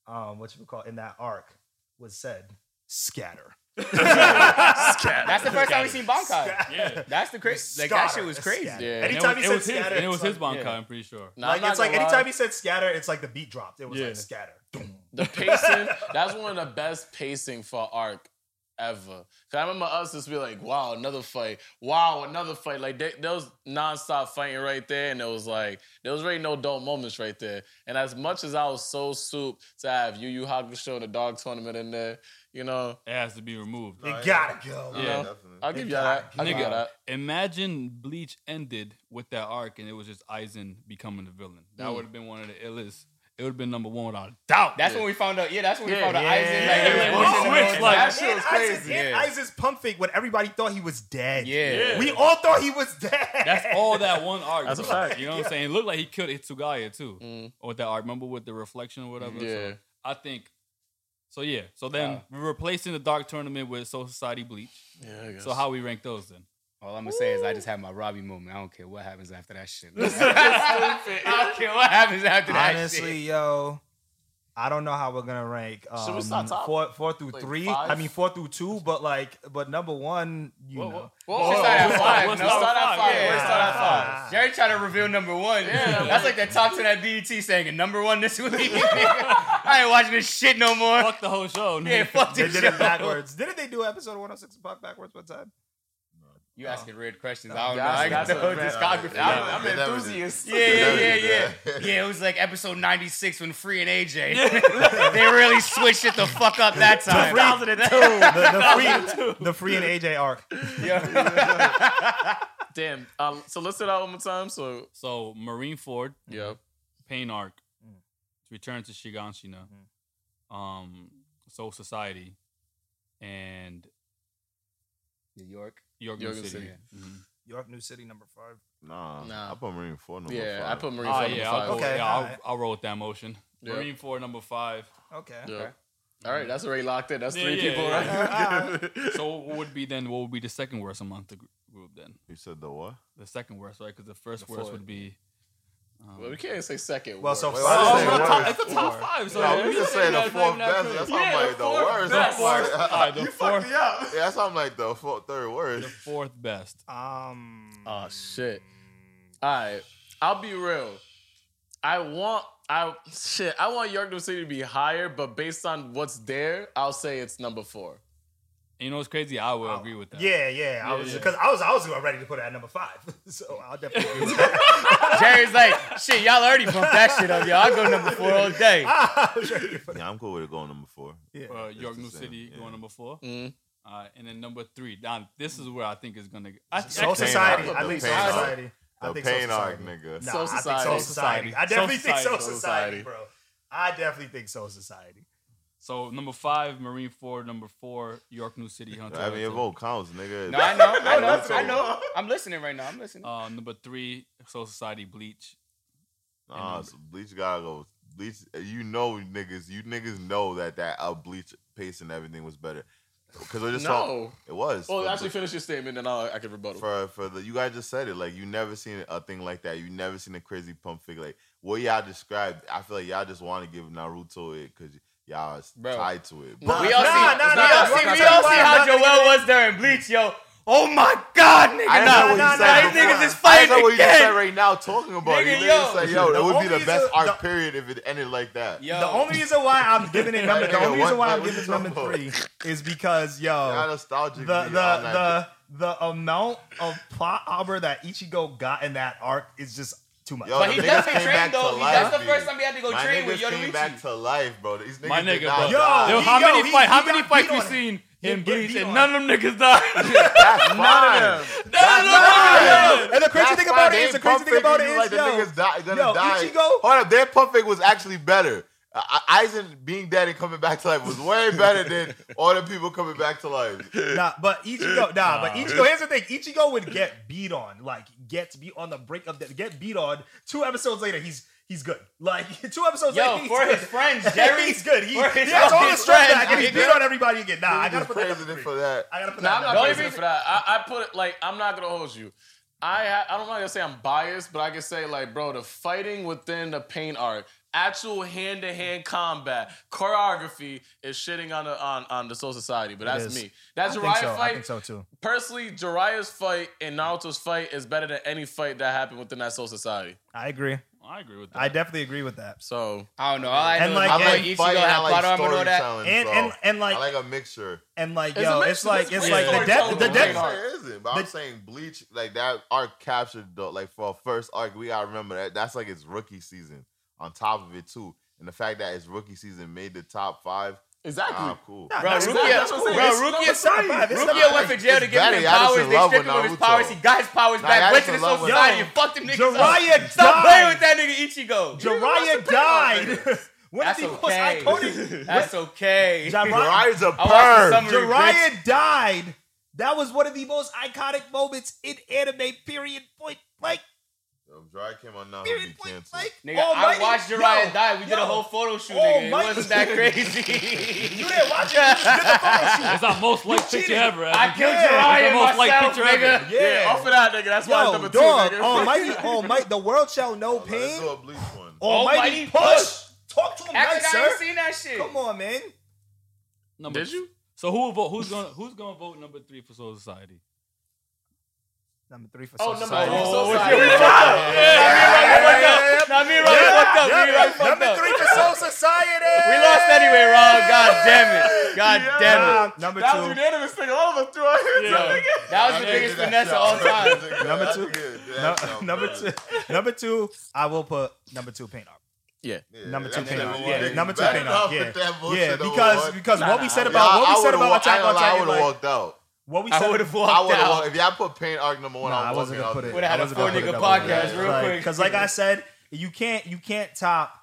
um what you call in that arc was said scatter. That's the first time we seen Bankai. Yeah. That's the crazy. Like that shit was crazy. Scatter. Yeah. And it Anytime was, he it said was his, scatter, and it was it's his like, Bankai, yeah. I'm pretty sure. Nah, like I'm not it's like gonna lie. anytime he said scatter, it's like the beat dropped. It was Yeah. like scatter. The pacing, that's one of the best pacing for arc ever. Cause I remember us just be like, wow, another fight. Wow, another fight. Like they, there was nonstop fighting right there, and it was like there was really no dull moments right there. And as much as I was so soup to have Yu Yu Hakusho and the dark tournament in there, you know, It has to be removed. It gotta go. you Yeah. know, Definitely. I'll give They you that. I'll give you that. imagine Bleach ended with that arc and it was just Aizen becoming the villain. That Mm. would have been one of the illest. It would have been number one without a doubt. That's when we found out. Yeah, that's when we Yeah. found out Yeah. Aizen. Like, Yeah, he was like, we the switched, like- that shit And was crazy. and Yeah. Aizen's pump fake when everybody thought he was dead. Yeah. We all thought he was dead. That's all that one arc. That's a fact. You know what I'm saying? It looked like he killed Hitsugaya too. Mm. With that arc. Remember with the reflection or whatever? Yeah. So I think so yeah. So then Wow. we're replacing the Dark Tournament with Soul Society Bleach. Yeah, I guess. So how we rank those then? All I'm gonna say is I just had my Robbie moment. I don't care what happens after that shit. I don't care what happens after that Honestly, yo, I don't know how we're gonna rank. Um, Should we start top? four, four through Like three? five? I mean, four through two, but like, but number one, you Whoa, know. whoa. Whoa, Let's start at five. Let's no? start start at at five. Yeah, Let's start at five. Jerry tried to reveal number one. Yeah. That's like the top ten at BET saying "And number one this week. I ain't watching this shit no more. Fuck the whole show. Yeah, nigga. fuck They this did show. it backwards. Didn't they do episode 106 of Park backwards one time? You asking weird questions. I don't know. That's- I that's got no discography. Yeah. I'm, I'm an enthusiast. Yeah, yeah, yeah, yeah. Yeah, it was like episode 96 when Free and AJ. they really switched it the fuck up that time. the, the free, the free and AJ arc. Yeah. Damn. Um, so let's it out one more time. So So Marineford, yeah. Pain Arc, Mm. Return to Shiganshina, um, Soul Society, and New York. York Yorknew City. City. Mhm. Yorknew City number five. Nah, Nah. I put Marineford number Yeah, I five. put Marineford number yeah, five. I'll, go, Okay, yeah I'll, alright. I'll roll with that motion. Yeah. Marineford number five. Okay. Yeah. All right, that's already locked in. That's Yeah, three yeah, people, yeah. right? So what would be then? What would be the second worst among the group then? You said the what? The second worst, right? Because the first The worst fourth. would be. Um, well, we can't say second. Well, so word. Wait, five- Oh, it's, you the say top, worst? it's the top five. So No, yeah, we you just say say the fourth best. That's Yeah, how the like the fourth worst. best. That's why- All right, the you fucked fourth, me up. Yeah, that's how I'm like the fourth, third worst. the worst. fourth best. Um. Oh shit. All right, I'll be real. I want I shit. I want Yorknew City to be higher, but based on what's there, I'll say it's number four. And you know what's crazy? I will agree with that. Yeah, yeah. I Yeah, was yeah. because I was I was ready to put it at number five. so I'll definitely agree with that. Jerry's like, shit, y'all already bumped that shit up, y'all. I'll go number four all day. I was ready to put Yeah, I'm cool with it going number four. Yeah. Uh, York the New same, City yeah. going number four. Mm. Uh, and then number three. Now this is where I think is gonna. I, Soul actually- Society. Arc. I The think Soul Pain Arc. Society. I The think pain Soul arc, Society. nigga. Nah, Soul I think Society. Soul Soul Society. Society. I definitely Soul think Soul Society. Society, bro. I definitely think Soul Society. So number five, Marineford. Number four, Yorknew City Hunter. I mean, your vote counts, nigga. No, I know, I know, That's I a- know. I'm listening right now. I'm listening. Uh, number three, Soul Society Bleach. Nah, so Bleach gotta go. Bleach, you know, niggas, you niggas know that that uh, Bleach pace and everything was better. Because we're just talking. No. It was. Well, For- actually, finish your statement, and I'll, I can rebuttal. for for the you guys just said it like you never seen a thing like that. You never seen a crazy pump figure like what y'all described. I feel like y'all just want to give Naruto it because y'all is Bro. tied to it. Nah, we all nah, see, nah, we nah, all see, we all see how nah, Joel nah, was during Bleach, yo. Oh my God, nigga, I nah, what you nah, said nah, before. these niggas is fighting I know fighting what you said right now talking about it. Nigga, You yo. niggas say, yo, The it would be the best arc the- period if it ended like that. Yo. The only reason why I'm giving it number the only reason why I'm giving it number three is because yo nostalgic. the the the the amount of plot armor that Ichigo got in that arc is just too much. Yo, But the he niggas doesn't came back to though. He- life, That's the first time he had to go My train with niggas came back to life, bro. These niggas My did nigga, not bro. Yo, die. Yo, he- how many he- fight? he How got many fights we on seen He in get Bleach and none of them niggas died? That's fine. None of them fine. And the crazy That's thing about They it is, the crazy thing about it is, faking is, you the yo, niggas die, gonna yo, die. Ichigo- Hold up, their pump fake was actually better. Aizen being dead and coming back to life was way better than all the people coming back to life. Nah, but Ichigo, nah, but Ichigo. Here's the thing: Ichigo would get beat on, like get to be on the brink of death, get beat on. Two episodes later, he's he's good. Like two episodes Yo, later, he's for good. his friends, Jerry. he's good. He, For his he has all his strength back, and he's beat on everybody again. Nah, I gotta put that. praising number it three. for that. I gotta put Nah, that. I'm not praising for that. I, I put it like I'm not gonna hold you. I I'm not gonna say I'm biased, but I can say like, bro, the fighting within the pain arc, actual hand to hand combat, choreography is shitting on the on, on the Soul Society. But that's me. That I think Jiraiya so. I think so too. personally, Jiraiya's fight and Naruto's fight is better than any fight that happened within that Soul Society. I agree. I agree with that. I definitely agree with that. So I don't know. All I And know like- is I like like Ichigo fighting. had I like plot and that. And and and like I like a mixture. and like It's yo, a it's like it's it's like the mix. depth the Yeah. depth. I'm saying it isn't, but I'm The- saying Bleach, like that arc captured though. Like for a first arc, we gotta remember that that's like its rookie season. On top of it too, and the fact that his rookie season made the top five, exactly. ah, cool. Nah, Bro, that's Rukia, cool. that's what bro, It's Rukia, number top five. It's Rukia went for jail to it's give him his powers. They stripped him of his powers. He got his powers Nah, back. Went to the in love Soul Society Naruto. and fucked them niggas Jiraiya up. Stop died. playing with that nigga Ichigo. Jiraiya died. One of That's the most okay. iconic. That's okay. Jiraiya, Jiraiya's a I watched the perv. Jiraiya died. That was one of the most iconic moments in anime. Period. Point. Like Yo, Jiraiya came on now, he'll be period. Point. canceled. Like Nigga, Almighty- I watched Jiraiya Yo, die. We did a whole photo shoot, Oh, nigga. It wasn't that crazy. You didn't watch it. You just did the photo shoot. It's our most liked picture ever. I killed Yeah. Jiraiya It's the most liked myself, picture ever. nigga. Yeah. Off of that, nigga. That's why it's Yo, number dog. two, nigga. Almighty, Almighty, the world shall know Let's pain. do a Bleach one. Almighty, Almighty push. push. Talk to him Act nice, like I sir. ain't seen that shit. Come on, man. Number Did you? So who will vote? Who's gonna Who's gonna vote number three for Soul Society? Number three for Oh, Soul number Society. three. Oh, So what sorry. you- Nah, me and Robbie fucked up. Nah, me and Robbie fucked up. Me and Robbie fucked Number up. three for Soul Society. We lost anyway, Rob. God damn it. God Yeah. damn it. Nah, number That was two. unanimous thing. All of us threw our hands Yo, up, nigga. that was I the biggest do that finesse of shot. all time. Number two. good. No, That shot, number two. Number two. I will put number two pain arc. Yeah. Yeah, Number two that's paint number Yeah, number two paint off Yeah, yeah. Because because Nah, what we said nah. about what we said about wa- Attack I on ain't I would've walked out. What we I said. would have I walked would have. out. If y'all put pain arc number one, Nah, I'm I wasn't gonna put it. there. Would've had I a four nigga podcast real Like, quick. Because like I said, you can't you can't top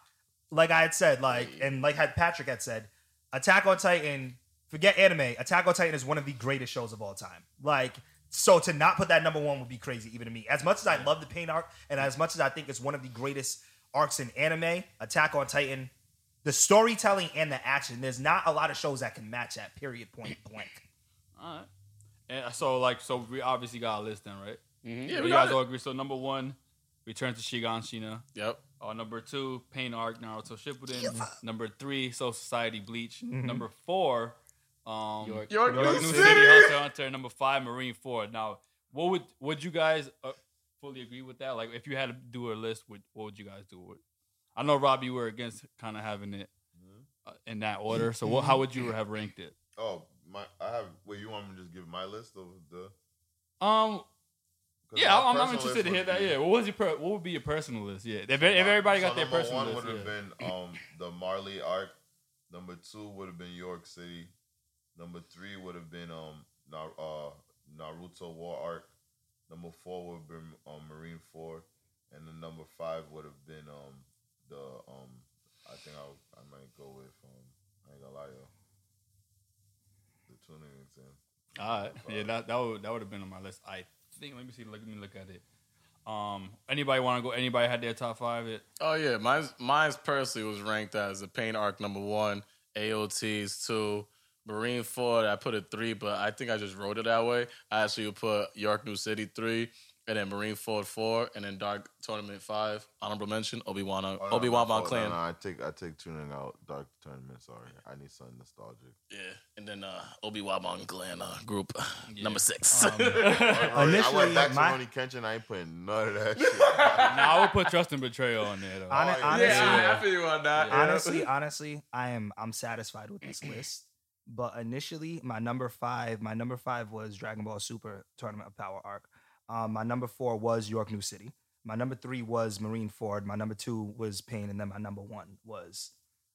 like I had said like and like had Patrick had said, Attack on Titan. Forget anime. Attack on Titan is one of the greatest shows of all time. Like so to not put that number one would be crazy even to me. As much as I love the pain arc and as much as I think it's one of the greatest arcs in anime, Attack on Titan. The storytelling and the action. There's not a lot of shows that can match that. Period. Point blank. All right. And so like so we obviously got a list then, right? Yeah, you we guys got all agree. So number one, Return to Shiganshina. Yep. Uh, number two, Pain Arc Naruto Shippuden. Number three, Soul Society Bleach. Number four, um, York. York, York New New City. City Hunter Hunter. Number five, Marineford. Now, what would would you guys uh, fully agree with that? Like, if you had to do a list, would, what would you guys do? With? I know Rob, you were against kind of having it uh, in that order. So, what, how would you have ranked it? Oh, my! I have. Wait, you want me to just give my list of the? Um. yeah, I'm, I'm interested to hear that. be- Yeah, what was your per, what would be your personal list? Yeah, if, if everybody So got their number personal one list, would have yeah. been um the Marley arc. Number two would have been York City. Number three would have been um Nar- uh, Naruto War arc. Number four would have been um, Marine Four, and the number five would have been um the um I think I I might go with um I ain't gonna lie yo the Chunin exam. All right. Yeah, that that would that would have been on my list. I think. Let me see. Let me look at it. Um, anybody want to go? Anybody had their top five? It. Oh yeah, mine's mine's personally was ranked as the pain arc number one, AOT's two, Marineford. I put it three, but I think I just wrote it that way. I actually would put Yorknew City three, and then Marineford four, and then Dark Tournament five. Honorable mention Obi Wan Oh, no, Obi Wan my Von. Clan. No, no, I take I take tuning out Dark Tournament. Sorry, I need something nostalgic. Yeah, and then uh, Obi Wan Von Clan uh, group number six. Um, I Initially, went back to my- Rurouni Kenshin. I ain't putting none of that shit. Now I would put Trust and Betrayal on there. Though. Hon- Oh, yeah. honestly, yeah, I feel you on that. yeah. honestly, honestly, I am I'm satisfied with this list. But initially, my number five, my number five was Dragon Ball Super Tournament of Power arc. Um, my number four was Yorknew City. My number three was Marineford. My number two was Pain, and then my number one was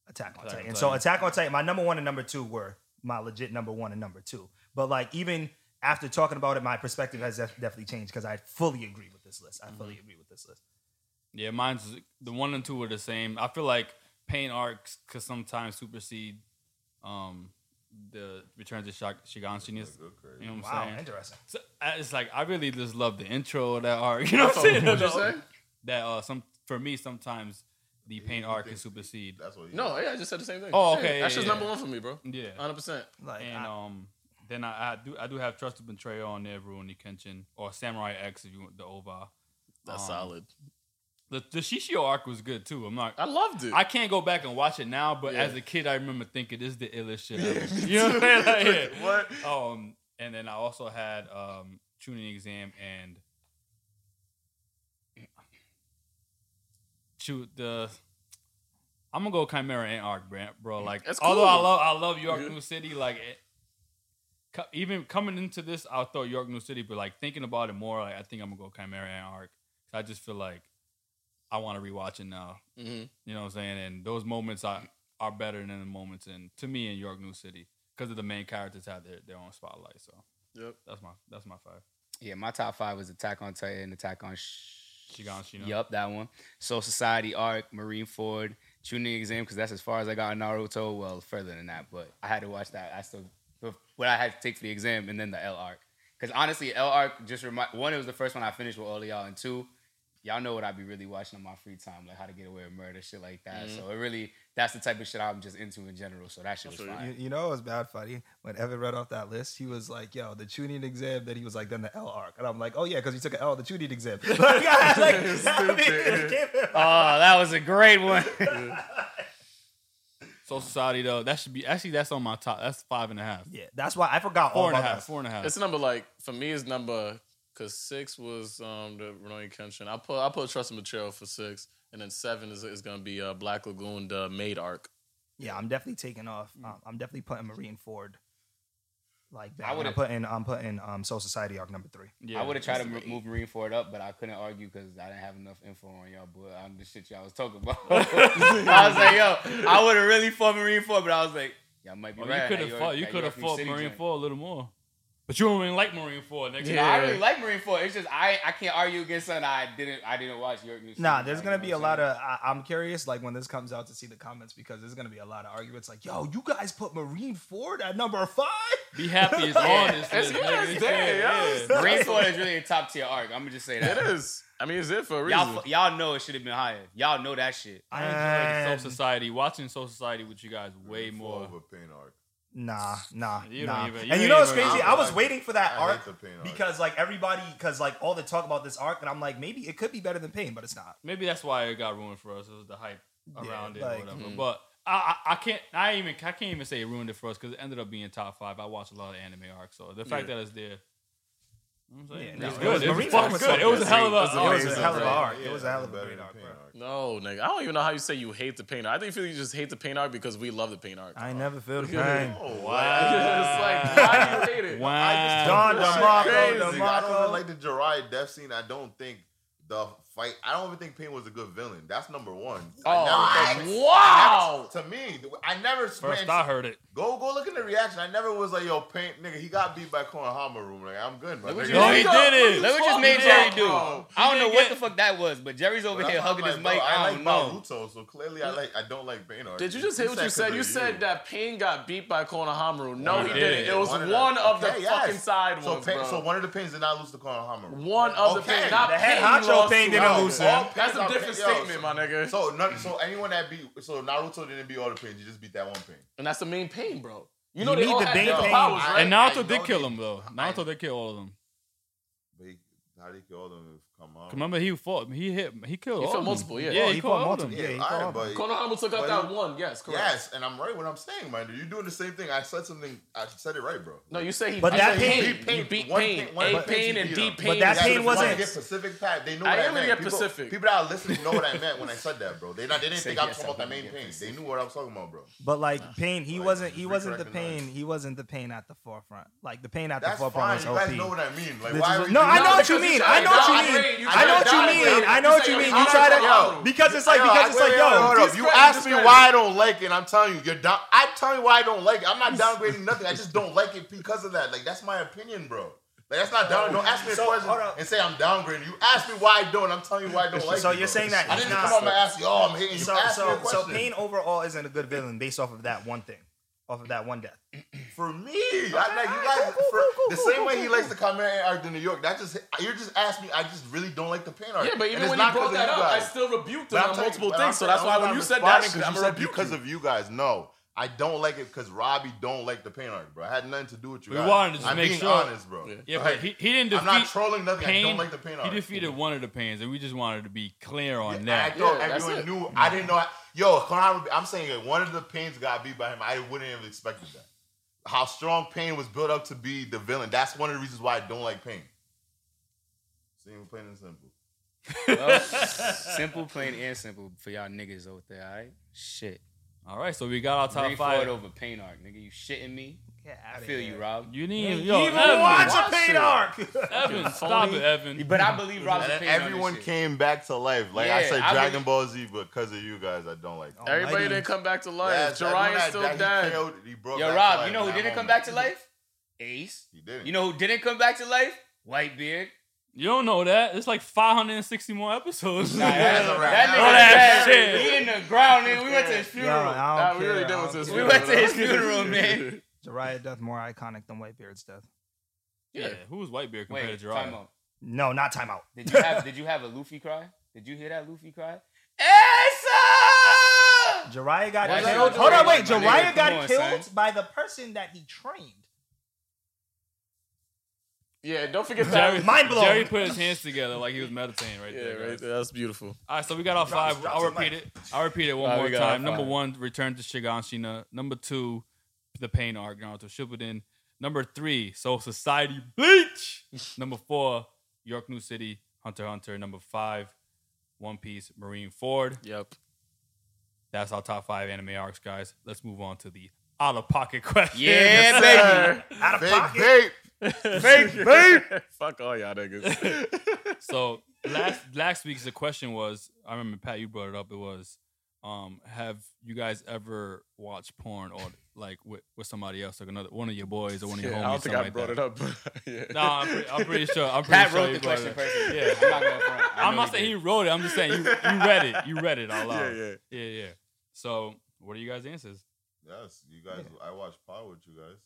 Attack on Titan. So Attack on Titan, my number one and number two were my legit number one and number two. But like even after talking about it, my perspective has def- definitely changed because I fully agree with this list. I fully agree with this list. Yeah, mine's the one and two are the same. I feel like Pain arcs could sometimes supersede um, the Return to Shag- Shigan Shinis. You know what I'm Wow, saying? interesting. So, it's like I really just love the intro of that arc. You know what I'm saying? What'd you say? That uh, some for me sometimes the Pain you arc can supersede. That's what. You No, yeah, I just said the same thing. Oh, Yeah, okay, that's yeah, just yeah. number one for me, bro. Yeah. Hundred percent. Like And I- um, then I, I do I do have Trust and Betrayal on there, Rurouni Kenshin, or Samurai X if you want the OVA. That's Um, solid. The the Shishio arc was good too. I'm not. I loved it. I can't go back and watch it now, but Yeah. as a kid, I remember thinking this is the illest shit. ever. You know what I'm saying? Like, yeah. What? Um, and then I also had um Chunin exam and shoot the. I'm gonna go Chimera Ant Arc, bro. bro. Like, That's although I love I love York Mhm. New City, like it, even coming into this, I'll throw Yorknew City, but like thinking about it more, like I think I'm gonna go Chimera Ant Arc. I just feel like I want to rewatch it now. Mhm. You know what I'm saying? And those moments are are better than the moments in to me in Yorknew City because of the main characters have their, their own spotlight. So Yep. that's my that's my five. Yeah, my top five was Attack on Titan, Attack on. Sh- Shigan Shino. Yup, that one. Soul Society arc, Marineford, Chunin exam because that's as far as I got in Naruto. Well, further than that, but I had to watch that. I still what I had to take for the exam, and then the L arc. Because honestly, L arc just remind one. It was the first one I finished with all of y'all, and two, y'all know what I'd be really watching on my free time, like How to Get Away with Murder, shit like that. Mm-hmm. So it really that's the type of shit I'm just into in general. So that shit was you. fine. You, you know it was bad funny when Evan read off that list. He was like, "Yo, the Chunin exam." Then he was like, "Then the L arc," and I'm like, "Oh yeah, because he took an L the Chunin exam." like, I, like, I mean, Oh, that was a great one. Soul Society though, that should be actually that's on my top. That's five and a half. yeah, that's why I forgot all and a half. Four and a half. It's a number like for me is number because six was um the Rurouni Kenshin. I put I put Trust and Material for six, and then seven is is gonna be uh Black Lagoon the maid arc. Yeah, I'm definitely taking off. Um, I'm definitely putting Marineford. Like that. I would've- put in. I'm putting um Soul Society arc number three. yeah, I would have tried to that's great. move Marineford up, but I couldn't argue because I didn't have enough info on y'all. But on the shit y'all was talking about, I was like, yo, I would have really fought Marineford, but I was like, y'all might be Oh, right. you could have fought. You could have fought Marine joint. Four a little more. But you don't even like Marineford, nigga. Yeah, I really like Marineford. It's just I I can't argue against something I didn't I didn't watch York New Nah, there's gonna be a lot of. I, I'm curious, like when this comes out, to see the comments because there's gonna be a lot of arguments. Like, yo, you guys put Marineford at number five. Be happy it's Yeah. on this It's- list, yeah, it's It's there, there, yeah. Marineford is really a top tier arc. I'm gonna just say that. It is. I mean, it's it for a reason. Y'all, y'all know it should have been higher. Y'all know that shit. I enjoyed And- Soul Society. Watching Soul Society with you guys way Full more. of a pain arc. Nah, nah, You nah. even- you and you know what's even- crazy? I I was like waiting for that I arc hate the pain arc. because like everybody, because like all the talk about this arc, and I'm like, maybe it could be better than Pain, but it's not. Maybe that's why it got ruined for us. It was the hype Yeah, around it like- or whatever. Mhm. But I, I, I can't. I even. I can't even say it ruined it for us because it ended up being top five. I watched a lot of anime arcs, so the fact Yeah. that it's there. You know what I'm saying? Yeah, it's no, good. it was- It was fucking good. It was a hell of a. It was It was a hell of a bro. arc. It was a hell of a better great arc, pain bro. arc. no, nigga. I don't even know how you say you hate the pain arc. I think you feel you just hate the pain arc because we love the pain arc. I never feel the Yeah. pain. Oh, it's like, why do you hate it? Wow. Don This shit DeMarco, crazy. I DeMarco. don't even like the Jiraiya death scene. I don't think the fight. I don't even think Pain was a good villain. That's number one. Oh, I never thought- wow. To me, I never. First, man, I heard it. Go go look in the reaction. I never was like, yo, Pain, nigga. He got beat by Konohamaru. Like, I'm good, bro. Nigga, No, he did it. Look what just Fuck made you, Jerry do. Bro. I don't know didn't what get- the fuck that was, but Jerry's over But here hugging why his mic. bro, I I don't like know. Naruto, so clearly I like. I don't like Pain. Did you just hear what you said? You said that Pain got beat by Konohamaru. No, oh, He he did. didn't. It was One one, of the fucking side ones, pain, so one of the Pains did not lose to Konohamaru. one of the Okay. Pain, not The head Pain honcho lost Pain to didn't Naruto. lose to All That's a different Pain- yo, statement, my nigga. So, none, so anyone that beat, so Naruto didn't beat all the Pains. You just beat that one Pain. And that's the main Pain, bro. You You know they need all the have main different Pain. powers, right? And I Naruto know did kill they- him though. I- Naruto did kill all of them. But he, how did he kill all of them? Come. Remember, he fought. He hit. He killed. He fought multiple, yeah. Yeah, Oh, he, he killed fought multiple, them. yeah, he all fought right, him. but Konohamaru took out But that he- one. Yes, correct. yes, and I'm right what I'm saying, man. You're doing the same thing. I said something. I said it right, bro. No, you say he But beat that Pain. Pain- He beat one Pain. Pain- one A Pain Pain and beat D him. Pain. But that is Pain if you wanna wasn't- get Pacific Pat. They knew I what I, am gonna meant. get people, Pacific. people that are listening know what I meant when I said that, bro. They not. They didn't Say think I was yes, talking about I'm that gonna main get pain. They knew what I was talking about, bro. But like Pain, he Like, wasn't. He wasn't the recognize. pain. He wasn't the pain at the forefront. Like the pain at the That's forefront fine. was You OP. guys know what I mean. Like, This why is- would no, you I know not? what you mean. I know what you mean. you I know what you mean. I know what you you mean. You try to because it's like Yo, because it's like wait, wait, hold yo. up. You asked me why I don't like it. I'm telling you, you're down. I tell you why I don't like it. I'm not downgrading nothing. I just don't like it because of that. Like that's my opinion, bro. Like that's not down. Don't ask me a So, question and say I'm downgrading. You ask me why I don't. I'm telling you why I don't like it. So you're bro. saying that I didn't not- come up and ask you. Oh, I'm hating. You So asked me a so so Pain overall isn't a good villain based off of that one thing, off of that one death. For me, I, like you guys, for, the same way he likes the Chimera arc in New York. That just you're just asking me. I just really don't like the pain arc. Yeah, but even when you brought that up, I still rebuked him on multiple things. So that's why when you said that, responding nigga, 'cause I'm gonna said because of you guys. No, I don't like it because Robbie don't like the pain arc, bro. It had nothing to do with you. We guys. wanted to just I'm make being sure- honest, bro. Yeah. Yeah, Like, but he, he didn't defeat. I'm not trolling nothing. I don't like the pain arc. He defeated one of the pains, and we just wanted to be clear on Yeah, I thought Yeah, everyone knew. I didn't know. Yo, I'm saying that one of the pains got beat by him. I wouldn't have expected that. How strong Pain was built up to be the villain. That's one of the reasons why I don't like Pain. Simple, plain and simple. Well, simple, plain, and simple for y'all niggas out there. All right, shit. All right, so we got our top Bring five. forward over pain arc, nigga. You shitting me? Get I feel here. you, Rob. You need You yo, even Evan. watch watch a paint it. arc. Evan, stop it, Evan. But I believe Rob's a then paint everyone came back to life. Like I Yeah, said, I Dragon believe- Ball Z, but because of you guys, I don't like. Oh, Everybody didn't come back to life. Yes, everyone Jiraiya's that- still that he dead. killed, he brought Yo, back Rob, you know who didn't come back to life? Ace. He didn't. You know who didn't come back to life? Whitebeard. You don't know that. It's like 560 more episodes. Nah, that, That's a that nigga All that shit. He in the ground, nigga. We went to his funeral. I Nah, don't we really care. did I with don't this. We went to his funeral, man. Jiraiya death more iconic than Whitebeard's death. yeah, who was Whitebeard compared Wait, to time out. No, not timeout. Did you have Did you have a Luffy cry? Did you hear that Luffy cry? Asa! Jiraiya got Why killed. Hold on, wait. My Jiraiya got on, killed son. by the person that he trained. Yeah, don't forget Jerry, that. Mind blown. Jerry put his hands together like he was meditating right Yeah, there. right there. That's beautiful. All right, so we got our Drops- five. drops I'll repeat it. I'll repeat it one All right, more we got our time. Number one, Return to Shiganshina. Number two, The Pain Arc, Naruto Shippuden. Number three, Soul Society Bleach. Number four, Yorknew City, Hunter Hunter. Number five, One Piece, Marineford. Yep. That's our top five anime arcs, guys. Let's move on to the out of pocket question. Yeah, baby. Out of Fake pocket. vape. Fake BAPE. Fuck all y'all niggas. So last last week's the question was I remember Pat you brought it up. It was um have you guys ever watched porn or like with, with somebody else like another one of your boys or one of your Yeah, homies? I don't think I something brought like it up. Yeah. that. No, I'm pretty, I'm pretty sure. I'm pretty Pat sure wrote the question it up. personally. Yeah. I'm not gonna front. I I'm not saying did. he wrote it. I'm just saying you you read it. You read it all out yeah, loud. yeah. yeah, yeah. So what are you guys' answers? Yes, you guys. I watched Power with you guys.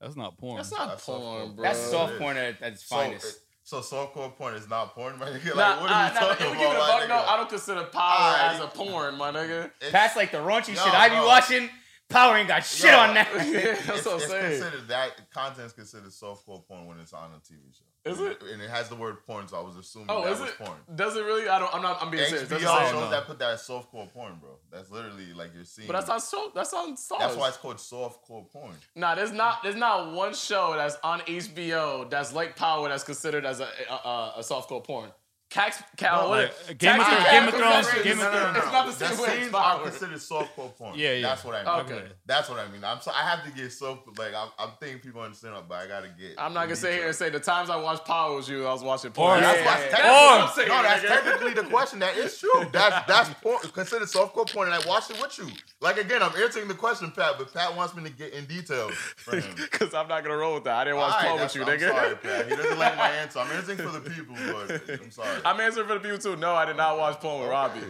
That's not porn. That's not That's porn, softcore. bro. That's soft it porn at, at its So, finest. it- so softcore porn is not porn, my nigga. Like, Nah, what nah, are we nah, talking if we about, it a my buck, no, nigga? I don't consider power Alright. as a porn, my nigga. It's- That's like the raunchy Yo, shit I be bro. watching. Power ain't got shit Yo. on that. That's it's, what I'm it's saying. considered that content is considered softcore porn when it's on a TV show. Is it? And it has the word porn, so I was assuming Oh, that is was it? porn. Does it really? I don't. I'm not. I'm being serious. HBO Does it say say- shows no. that put that as softcore porn, bro. That's literally like you're seeing. But that's not so. That's on Starz. That's why it's called softcore porn. Nah, there's not. There's not one show that's on HBO that's like Power that's considered as a a, a, a softcore porn. Cax, Cal, No, what? like, Game of Taxi Thrones- Cab Game of Confessions. Thrones- Game of It's not the The same way as scenes are Power. considered softcore porn. Yeah, yeah. That's what I mean. Okay. That's what I mean. I'm so I have to get soft. Like I'm, I'm thinking people understand, but I gotta get. I'm not gonna sit here and say the times I watched Power was you. I was watching Or- porn. That's, Yeah, why- yeah, that's yeah. technically- I'm saying, no, that's nigga. technically the question. That is true. That's that's porn, considered softcore porn, and I watched it with you. Like again, I'm answering the question, Pat, but Pat wants me to get in detail. Because I'm not gonna roll with that. I didn't watch porn with that's- you, I'm nigga. sorry, Pat. He doesn't like my answer. I'm answering for the people, but I'm sorry. I'm answering for the people too. No, I did not watch porn with Robbie.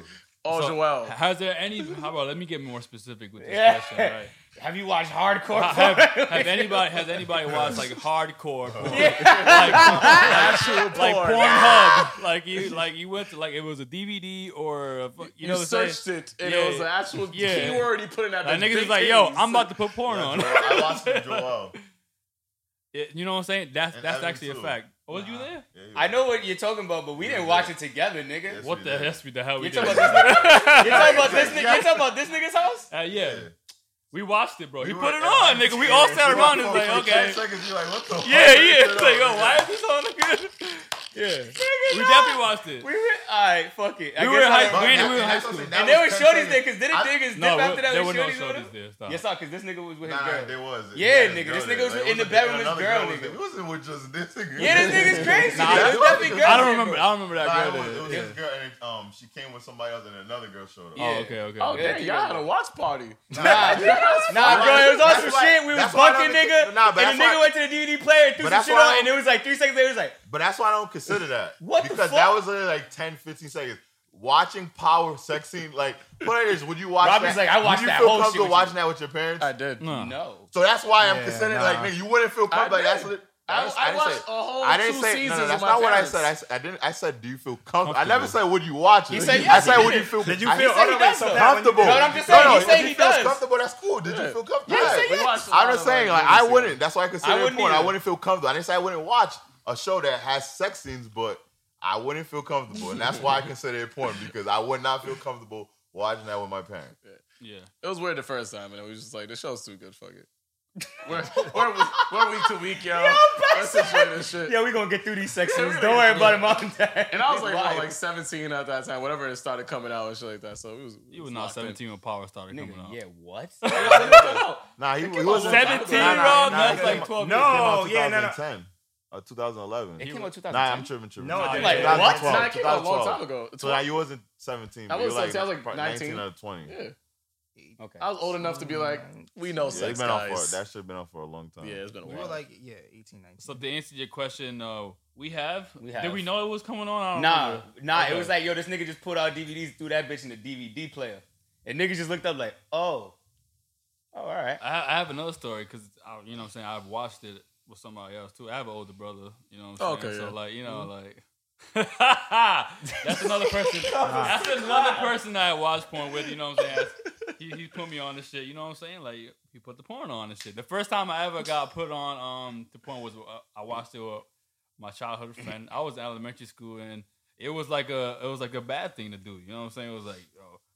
Oh, So, Joel. Has there any? How about let me get more specific with this Yeah. question, right? Have you watched hardcore have, porn? have anybody has anybody watched like hardcore porn? Yeah. Like, Actual like porn. Pornhub, like you like you went to like it was a DVD or a, you, You, know what searched saying? it, and Yeah. it was an actual Yeah. keyword he put in that. Like bitch, niggas is like, yo. I'm about to put porn on. Joel, I watched it, Joel. Yeah, you know what I'm saying? That's And that's Evan, actually a fact. Oh, was you there? Yeah, he I know what you're talking about, but we didn't Yeah. watch it together, nigga. Yes. What we the did. hell? the hell we You did? talking about this nigga? You talking about this nigga? You talking about this nigga's house? Uh, yeah. Yeah. We watched it, bro. He We put it on, nigga. We all sat around and was like, For okay. 10 seconds, you're like, what the fuck? Yeah, yeah. Turn It's like, on, yo, why is this on nigga? Yeah. We definitely watched it. We were alright. Fuck it. I We guess were in I- high- But granted, that- we were in high that's what I'm school. saying, And there was was 10 shorties seconds. there because didn't I- niggas No, dip after that there with were no shorties on shorties him? there. Stop. Yes, sir, because this nigga was with his Nah, girl. there was. Yeah, He nigga, this nigga was Like, in the wasn't- bed with his another girl, nigga. there. He wasn't with just this nigga. Yeah, this nigga's crazy. Nah, Nah, I- it was definitely girls. I don't remember. I don't remember that Nah, girl it was, it was Yeah. his girl, and um, she came with somebody else, and another girl showed up. Yeah. Oh, okay, okay. Oh, okay. Yeah, damn, y'all had a watch party. Nah, nah, bro, it was on That's some why- shit. We was that's why I bucking, don't- nigga. Nah, but and the that's nigga why- went to the DVD player and threw But some that's shit why I on, don't- and it was like three seconds later, it was like, But that's why I don't consider that. What the because fuck? that was literally like 10, 15 seconds. Watching power sex scene, like, put it is, would you watch Robbie's that? like, I watched would you that feel whole shit comfortable with watching that with your parents? I did. No. no. So that's why I'm Yeah, considering, nah. like, nigga, you wouldn't feel comfortable. Like, I that's did. what. I- didn't- I didn't watched say- a whole I didn't two say seasons no, no. with That's my not what I parents. said. I, s- I didn't. I said, do you feel comfortable? I never Comfortable. said, would you watch it? He said I said, he would did. you feel? Did you I feel? said Oh, he no, does, so though. Pat, when you- comfortable. No, I'm just No, saying, no, he if said he he feels does. comfortable, that's cool. Did you feel comfortable? Yeah, he said We yes. watched a I'm lot just of saying, like, I movies wouldn't. That's why I consider I it wouldn't porn. I either. wouldn't feel comfortable. I didn't say I wouldn't watch a show that has sex scenes, but I wouldn't feel comfortable, and that's why I consider it porn because I would not feel comfortable watching that with my parents. Yeah. It was weird the first time, and it was just like, the show's too good. Fuck it. We're, we're, we're week to week, yo. Let's enjoy this shit. Yo, we gonna get through these sex scenes. Don't worry about it, mom and dad. And I was like, what, like 17 at that time, whenever it started coming out and shit like that. So it was. You was not 17 when Power started coming out. yeah, what? Nah, he, he wasn't out 17, Nah, nah, bro? nah, That's it like came out- 12 it came out No, yeah, no, no. 2010 or 2011. It came out 2010. Nah, I'm tripping, tripping. No, Nah, it didn't. Like, 2012, what? Nah, it came out a long time ago. So now you wasn't 17. I was were 17, I was like pro- 19. 19 or 20. Yeah, Yeah. Okay. I was old enough to be like, we know it's sex been out guys. for that should have been out for a long time. yeah, it's been a We while. We were like, yeah, 18, 19. So to answer your question, uh, we have. We have. Did we know it was coming on? I don't Nah, remember. nah. Okay. It was like, yo, this nigga just pulled out DVDs, threw that bitch in the DVD player, and niggas just looked up like, oh, oh, all right. I, I have another story because you know what I'm saying I've watched it with somebody else too. I have an older brother, you know what I'm saying. Okay, so yeah. like you know like. that's another person. that's another person that I watch porn with. You know what I'm saying? He, he put me on this shit. You know what I'm saying? Like he put the porn on and shit. The first time I ever got put on um the porn was uh, I watched it with my childhood friend. I was in elementary school and it was like a it was like a bad thing to do. You know what I'm saying? It was like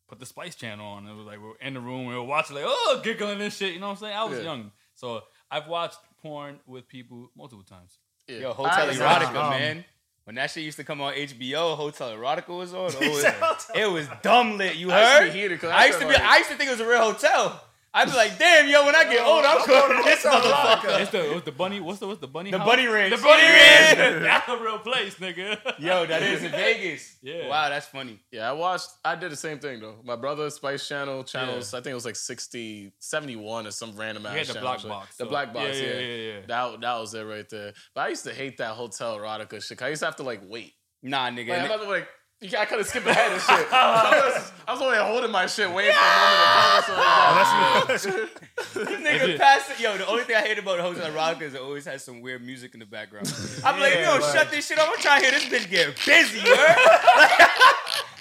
put the Spice Channel on. It was like we are in the room we were watching like oh giggling and shit. You know what I'm saying? I was Yeah. young, so I've watched porn with people multiple times. Yeah. Yo, Hotel I- Erotica, man. When that shit used to come on HBO, Hotel Erotica was on. Oh, it, it was dumb lit. You I used to heard? be heated 'cause I used to be. like- I used to think it was a real hotel. I'd be like, damn, yo, when I get old, I'm going to this motherfucker. It's the it was the bunny. What's the what's the bunny? The house? Bunny Ranch. The bunny Yeah. ranch. That's a real place, nigga. Yo, that is in Vegas. Yeah. Wow, that's funny. Yeah, I watched. I did the same thing though. My brother Spice Channel channels. I think it was like 60, 71 or some random ass. You had the black shit. box, The so- black box. yeah, Yeah, yeah, yeah, yeah. That that was it right there. But I used to hate that hotel erotica shit. I used to have to like wait. Nah, nigga. Like, I'm not like. You I could have skipped ahead and shit. I was, I was only holding my shit, waiting for a moment to come. or something oh, like that. This nigga passed it. Yo, the only thing I hate about the Hotel Erotica is it always has some weird music in the background. I'm like, if you shut this shit off, I'm trying to try to hear this bitch get busy, oh, you heard? Like,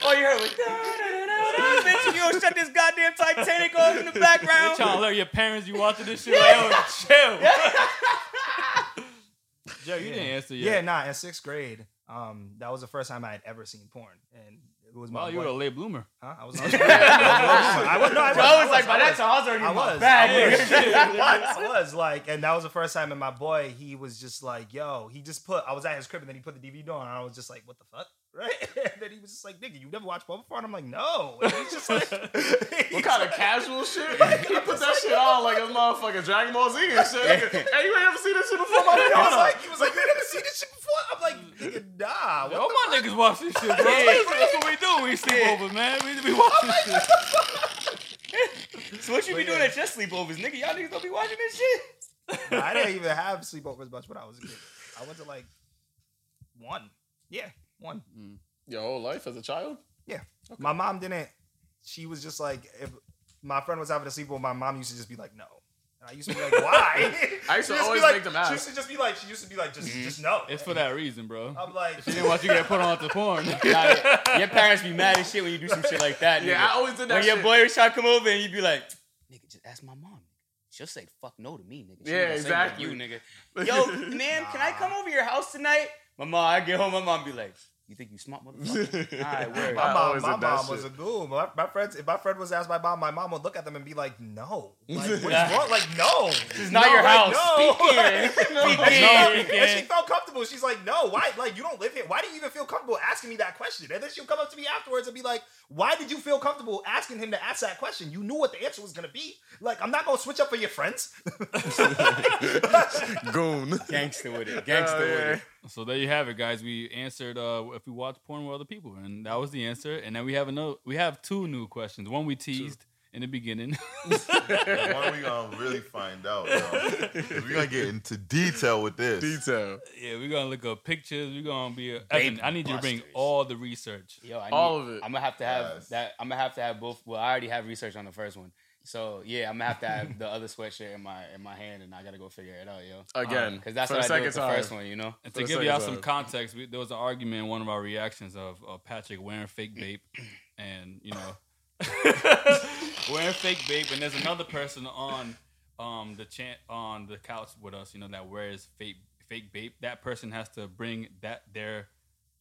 all you heard was, da, da, da, da, da. bitch, you don't shut this goddamn Titanic off in the You background. trying to let your parents you watching this shit? Like, yo, chill. Joe, you didn't answer yet. Yeah, nah, in sixth grade, um, that was the first time I had ever seen porn. And it was my Wow, you were a late bloomer. Huh? I was, I was, I was, no, I was, I was like, by that time, I was already I was. I was. I was like, and that was the first time. And my boy, he was just like, "Yo," he just put. I was at his crib, and then he put the DVD on, and I was just like, "What the fuck?" Right? And then he was just like, "Nigga, you never watched porn before?" And I'm like, "No." And he's just like, What kind of casual shit? He put that shit on like a motherfucking Dragon Ball Z and shit. hey, you ain't ever seen this shit before, my He nigga? was like, he was like, "You never seen this shit before?" I'm like, "Nigga, nah." What All my fuck? niggas watch this shit, bro. That's, that's what we do. When we sleepovers, man. We, we watch this shit. So what you be doing at your sleepovers, nigga? Y'all niggas don't be watching this shit? I didn't even have sleepovers much when I was a kid. I went to like one. Yeah, one. Mm. Your whole life as a child? Yeah. My mom didn't. She was just like, if my friend was having a sleepover, my mom used to just be like, no. And I used to be like, why? I used to always like, make them out. She used to just be like, she used to be like, just, mm-hmm. just no. It's for that reason, bro. I'm like, She didn't want you to get put on to porn. Nah, your parents be mad as shit when you do some shit like that. Yeah, nigga. I always did that when your boy was trying to come over and you'd be like, nigga, just ask my mom. She'll say fuck no to me, nigga. She Yeah, say fuck exactly. You, nigga. Yo, man, can I come over your house tonight? My mom, I get home, my mom be like, you think you smart motherfucker? All right, word. my mom, my mom was a shit. ghoul. My, my friends, if my friend was asked by my mom, my mom would look at them and be like, no. Like, what is wrong? Like, no. It's not your like, house. No. Speak here. Speak No, here. speak And she felt comfortable. She's like, no, why? Like, you don't live here. Why do you even feel comfortable asking me that question? And then she'll come up to me afterwards and be like, why did you feel comfortable asking him to ask that question? You knew what the answer was going to be. Like, I'm not going to switch up for your friends. Goon. Gangster with it. Gangster Oh, with it. So there you have it, guys. We answered uh, if we watch porn with other people, and that was the answer. And then we have another. We have two new questions. One we teased in the beginning. The one we gonna really find out. We're gonna get into detail with this. Detail. yeah, we're gonna look up pictures. We're gonna be. Evan, I need you to bring all the research. Yo, I need, All of it. I'm gonna have to have Yes. that. I'm gonna have to have both. Well, I already have research on the first one. So yeah, I'm gonna have to have the other sweatshirt in my in my hand, and I gotta go figure it out, yo. Again. Because that's for what the I did second with the time. first one, you know. And to give y'all some context, we, there was an argument in one of our reactions of, of Patrick wearing fake BAPE, and you know, wearing fake BAPE, and there's another person on um the chan- on the couch with us, you know, that wears fake fake BAPE. That person has to bring that their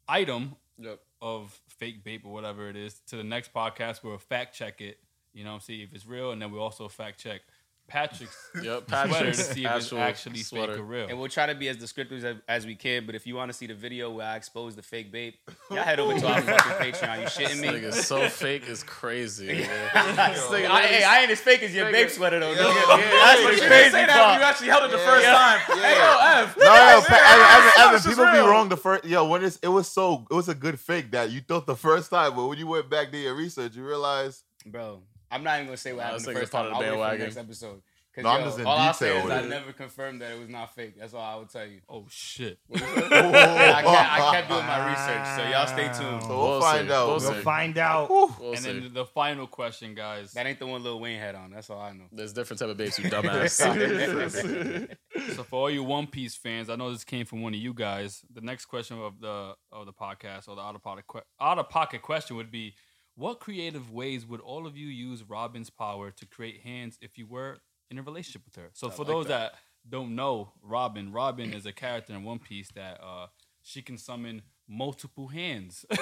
item Yep. of fake BAPE or whatever it is to the next podcast. Where we'll fact check it, you know, see if it's real, and then we'll also fact check Patrick's Yep, sweater to see if it's actually sweater. fake or real. And we'll try to be as descriptive as, as we can. But if you want to see the video where I expose the fake BAPE, y'all head over to our fucking Patreon. You shitting This me? nigga so fake is crazy. man. Nigga I, hey, I ain't as fake as your Nigga. BAPE sweater though. Yeah, nigga. yeah, That's but the you crazy say that you actually held it the first time. Hey, yo, F. No, yo, Evan, Evan, Evan, this is people be wrong the first. Yo, when it's, it was so, it was a good fake that you thought the first time, but when you went back to your research, you realized. Bro, I'm not even gonna say what Nah, happened this the first part time. of the I'll wait for the bandwagon. next episode. 'Cause, No, I'm just in all I'll say is with I never confirmed that it was not fake. That's all I would tell you. oh shit! I, kept, I kept doing my research, so y'all stay tuned. So we'll, We'll find see. out. We'll. We'll find out. We'll and see. then the final question, guys. That ain't the one Lil Wayne had on. That's all I know. There's different type of BAPEs, you dumbass. So for all you One Piece fans, I know this came from one of you guys. The next question of the of the podcast or the out of pocket out of pocket question would be: What creative ways would all of you use Robin's power to create hands if you were in a relationship with her? So for like those that. that. don't know, Robin, Robin is a character in One Piece that uh she can summon multiple hands.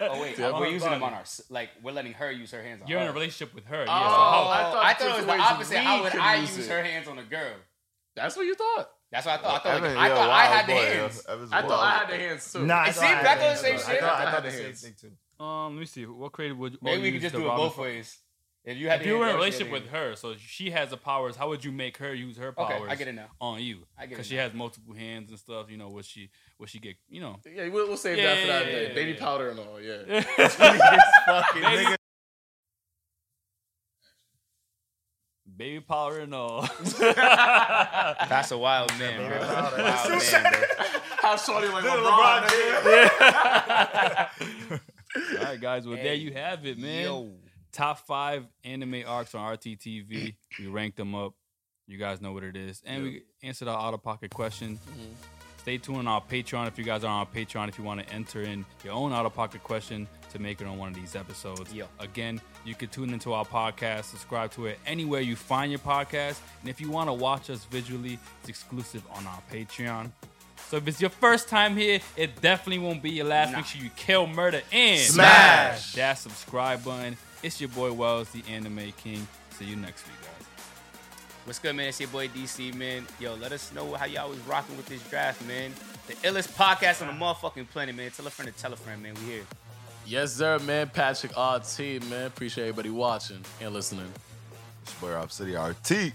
Oh wait, Yeah, we're but- using them on our like we're letting her use her hands on. You're in a relationship with her. Oh, yeah. So how, I thought I thought it was the opposite. we How would I use use it. her hands on a girl? That's what you thought. That's what I thought. I thought, like, I, thought I had the boy, yo. hands. Evan's I thought. I had the hands too. Nah, I And thought see, I had back the on the hands, same shit. I thought, I I thought had the the same hands. thing too. Um, let me see. What creative would Maybe all we could just do it both for- ways. If you had If you were in a relationship with her, so she has the powers, how would you make her use her powers? Okay, powers? I get it now. On you, I get it because she now. has multiple hands and stuff. You know, what she, what she get, you know. Yeah, we'll, we'll save Yeah, that for that yeah, day. yeah, Baby yeah. powder and all, yeah. fucking Baby, baby power and all. That's a wild man, bro. Wild man, bro. How shorty like LeBron LeBron? All right, guys. Well, there you have it, man. Yo. Top five anime arcs on RTTV. We ranked them up. You guys know what it is, and we answered our out of pocket question. Mm-hmm. Stay tuned on our Patreon if you guys are on our Patreon. If you want to enter in your own out of pocket question to make it on one of these episodes. Yo. Again, you can tune into our podcast, subscribe to it anywhere you find your podcast, and if you want to watch us visually, it's exclusive on our Patreon. So if it's your first time here, it definitely won't be your last. Nah. Make sure you kill, murder, and Smash. that subscribe button. It's your boy Wells, the Anime King. See you next week, guys. What's good, man? It's your boy DC, man. Yo, let us know how y'all was rocking with this draft, man. The illest podcast on the motherfucking planet, man. Tell a friend to tell a friend, man. We here. Yes, sir, man. Patrick RT, man. Appreciate everybody watching and listening. It's your boy Rob City RT.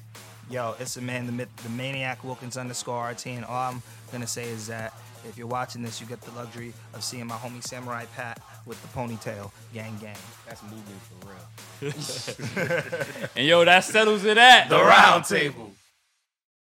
Yo, it's the man, the, the maniac Wilkins underscore RT, and all I'm gonna say is that if you're watching this, you get the luxury of seeing my homie Samurai Pat with the ponytail, gang gang. That's moving for real. And yo, that settles it at The round table.